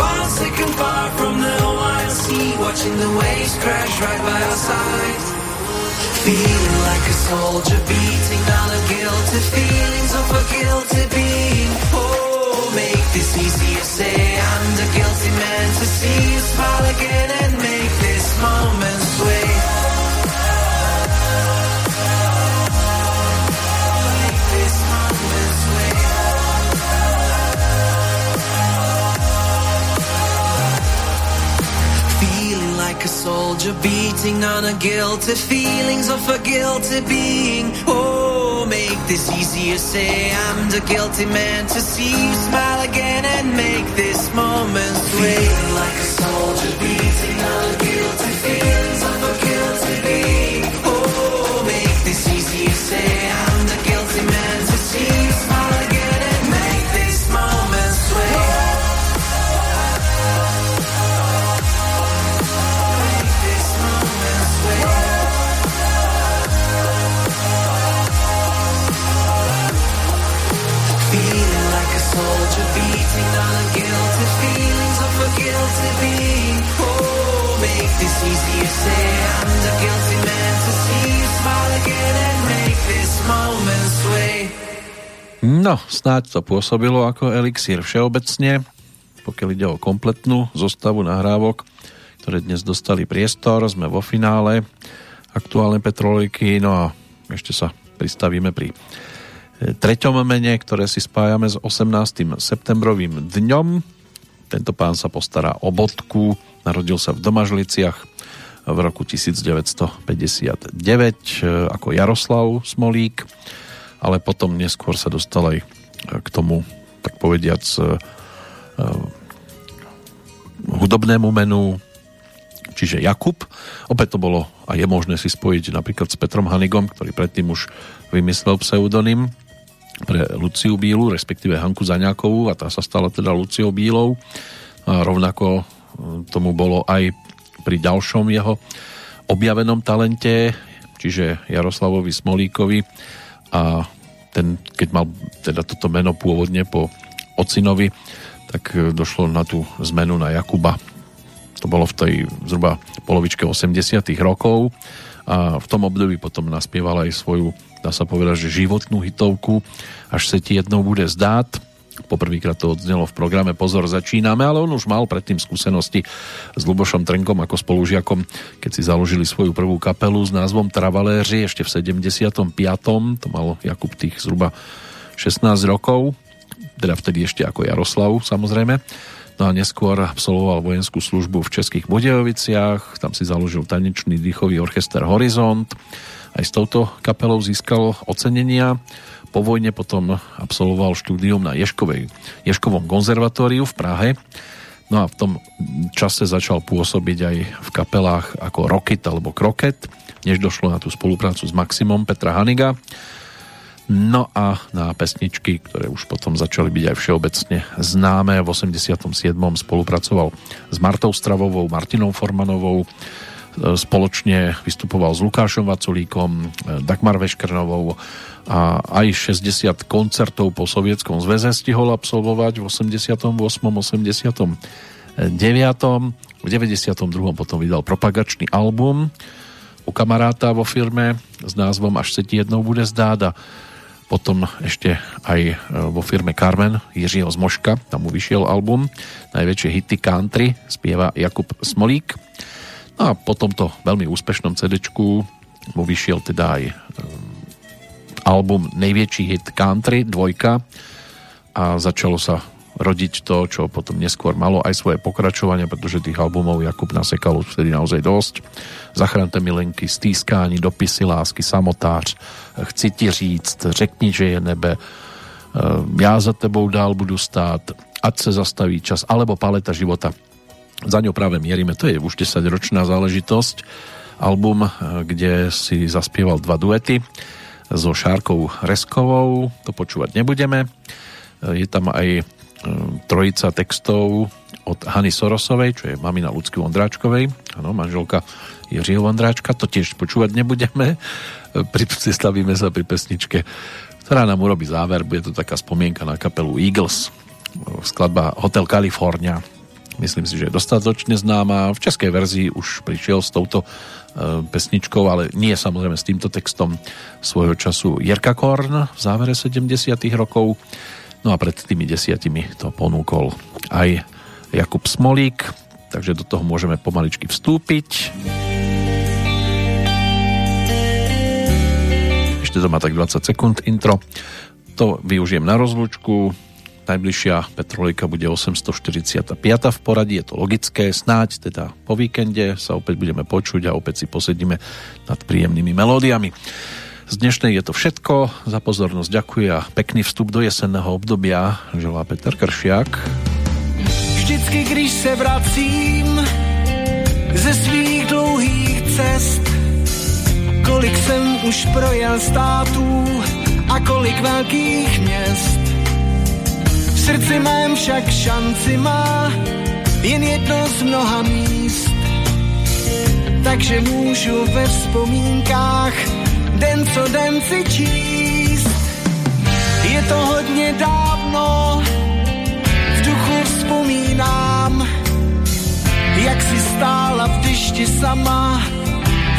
One second far from the wild sea, watching the waves crash right by our side. Feeling like a soldier beating down the guilty feelings of a guilty being. Oh, make this easier. Say I'm the guilty man to see you smile again and make this moment sway. Soldier beating on a guilty feelings of a guilty being. Oh, make this easier. Say I'm the guilty man to see you smile again and make this moment sweet. Feeling like a soldier beating on a guilty feelings of a guilty being. Oh, make this easier. Say No, snáď to pôsobilo ako elixír všeobecne, pokiaľ ide o kompletnú zostavu nahrávok, ktoré dnes dostali priestor. Sme vo finále aktuálnej Petrolejky, no a ešte sa pristavíme pri e, treťom mene, ktoré si spájame s 18. septembrovým dňom. Tento pán sa postará o bodku, narodil sa v Domažliciach v roku 1959 e, ako Jaroslav Smolík, ale potom neskôr sa dostal aj k tomu, tak povediac, e, hudobnému menu, čiže Jakub. Opäť to bolo a je možné si spojiť napríklad s Petrom Hanigom, ktorý predtým už vymyslel pseudonym pre Luciu Bílu, respektíve Hanku Zaňákovú a tá sa stala teda Luciou Bílou. A rovnako e, tomu bolo aj pri ďalšom jeho objavenom talente, čiže Jaroslavovi Smolíkovi a ten, keď mal teda toto meno pôvodne po ocinovi, tak e, došlo na tú zmenu na Jakuba. To bolo v tej zhruba polovičke 80 rokov a v tom období potom naspieval aj svoju, dá sa povedať, že životnú hitovku Až sa ti jednou bude zdát. Poprvýkrát to odznelo v programe Pozor, začíname, ale on už mal predtým skúsenosti s Lubošom Trenkom ako spolužiakom, keď si založili svoju prvú kapelu s názvom Travaléři ešte v 75. To mal Jakub tých zhruba 16 rokov, teda vtedy ešte ako Jaroslav samozrejme. No a neskôr absolvoval vojenskú službu v Českých Budejoviciach, tam si založil tanečný dýchový orchester Horizont. Aj s touto kapelou získal ocenenia. Po vojne potom absolvoval štúdium na Ješkovej, Ješkovom konzervatóriu v Prahe. No a v tom čase začal pôsobiť aj v kapelách ako Rocket alebo Kroket, než došlo na tú spoluprácu s Maximom Petra Haniga. No a na pesničky, ktoré už potom začali byť aj všeobecne známe. V 87. spolupracoval s Martou Stravovou, Martinou Formanovou, spoločne vystupoval s Lukášom Vaculíkom, Dagmar Veškrnovou a aj 60 koncertov po Sovietskom zväze stihol absolvovať v 88. 89. V 92. potom vydal propagačný album u kamaráta vo firme s názvom Až se ti jednou bude zdát potom ešte aj vo firme Carmen Jiřího Zmoška, tam mu vyšiel album Najväčšie hity country, spieva Jakub Smolík. A po tomto veľmi úspešnom CD mu vyšiel teda aj album Nejväčší hit country, dvojka a začalo sa rodiť to, čo potom neskôr malo aj svoje pokračovanie, pretože tých albumov Jakub nasekal už vtedy naozaj dosť. Zachránte milenky, stýskání, dopisy lásky, samotář, chci ti říct, řekni, že je nebe, já za tebou dál budu stát, ať se zastaví čas, alebo paleta života. Za ňou práve mierime, to je už 10 ročná záležitosť. Album, kde si zaspieval dva duety so Šárkou Reskovou, to počúvať nebudeme. Je tam aj trojica textov od Hany Sorosovej, čo je mamina Lucky Vondráčkovej, ano, manželka Jiřího Vondráčka, to tiež počúvať nebudeme. Pristavíme sa pri pesničke, ktorá nám urobí záver, bude to taká spomienka na kapelu Eagles, skladba Hotel California. Myslím si, že je dostatočne známa. V českej verzii už prišiel s touto pesničkou, ale nie samozrejme s týmto textom svojho času Jerka Korn v závere 70 rokov No a pred tými desiatimi to ponúkol aj Jakub Smolík, takže do toho môžeme pomaličky vstúpiť. Ešte to má tak 20 sekúnd intro. To využijem na rozlúčku. Najbližšia Petrolika bude 845. v poradí, je to logické, snáď teda po víkende sa opäť budeme počuť a opäť si posedíme nad príjemnými melódiami. Z dnešnej je to všetko. Za pozornosť ďakujem a pekný vstup do jesenného obdobia želá Peter Kršiak. Vždycky, když se vracím ze svých dlouhých cest, kolik jsem už projel států a kolik velkých měst. V srdci mém však šanci má jen jedno z mnoha míst. Takže můžu ve vzpomínkách den co den si číst. Je to hodně dávno, v duchu vzpomínám, jak si stála v dyšti sama,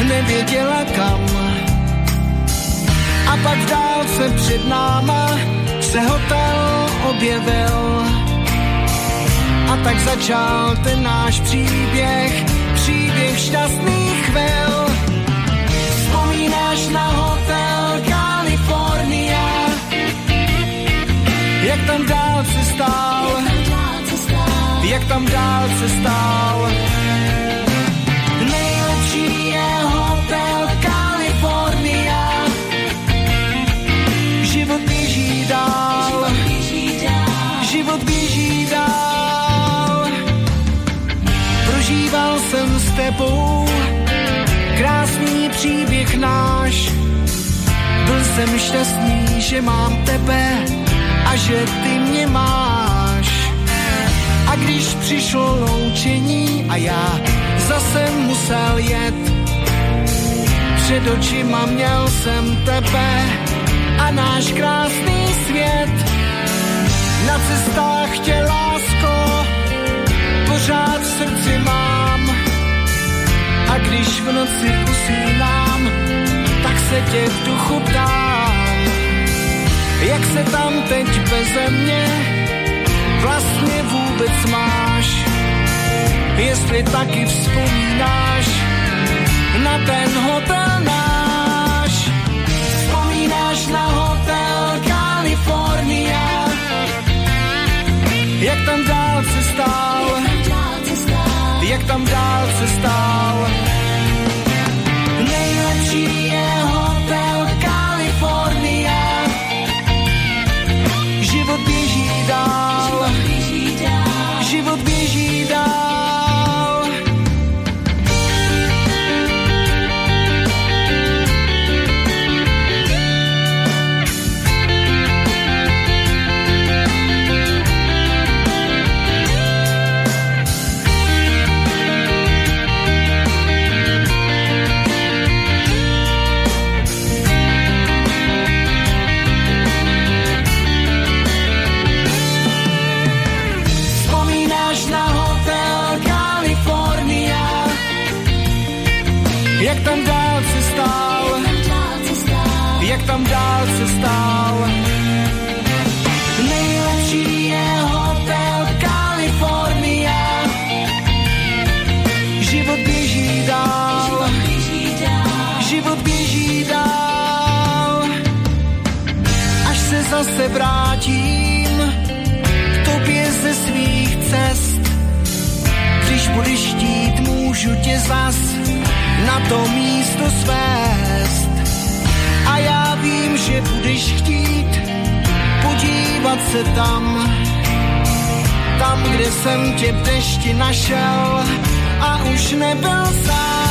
nevěděla kam. A pak v dálce před náma se hotel objevil. A tak začal ten náš příběh, příběh šťastných chvil. Vzpomínáš na hotel California, jak tam dálce stál, jak tam dálce stál. Nejlepší tebou krásný příběh náš. Byl jsem šťastný, že mám tebe a že ty mě máš. A když přišlo loučení a já zase musel jet, před očima měl jsem tebe a náš krásný svět. Na cestách tě lásko pořád v srdci mám a když v noci usínám, tak se tě v duchu ptám, jak se tam teď beze mě vlastně vůbec máš. Jestli taky vzpomínáš na ten hotel náš. Vzpomínáš na hotel California, jak tam dálce stál, jak tam dálce stál. Nejlepší můžu tě zas na to místo svést. A já vím, že budeš chtít podívat se tam, tam, kde jsem tě v dešti našel a už nebyl sám.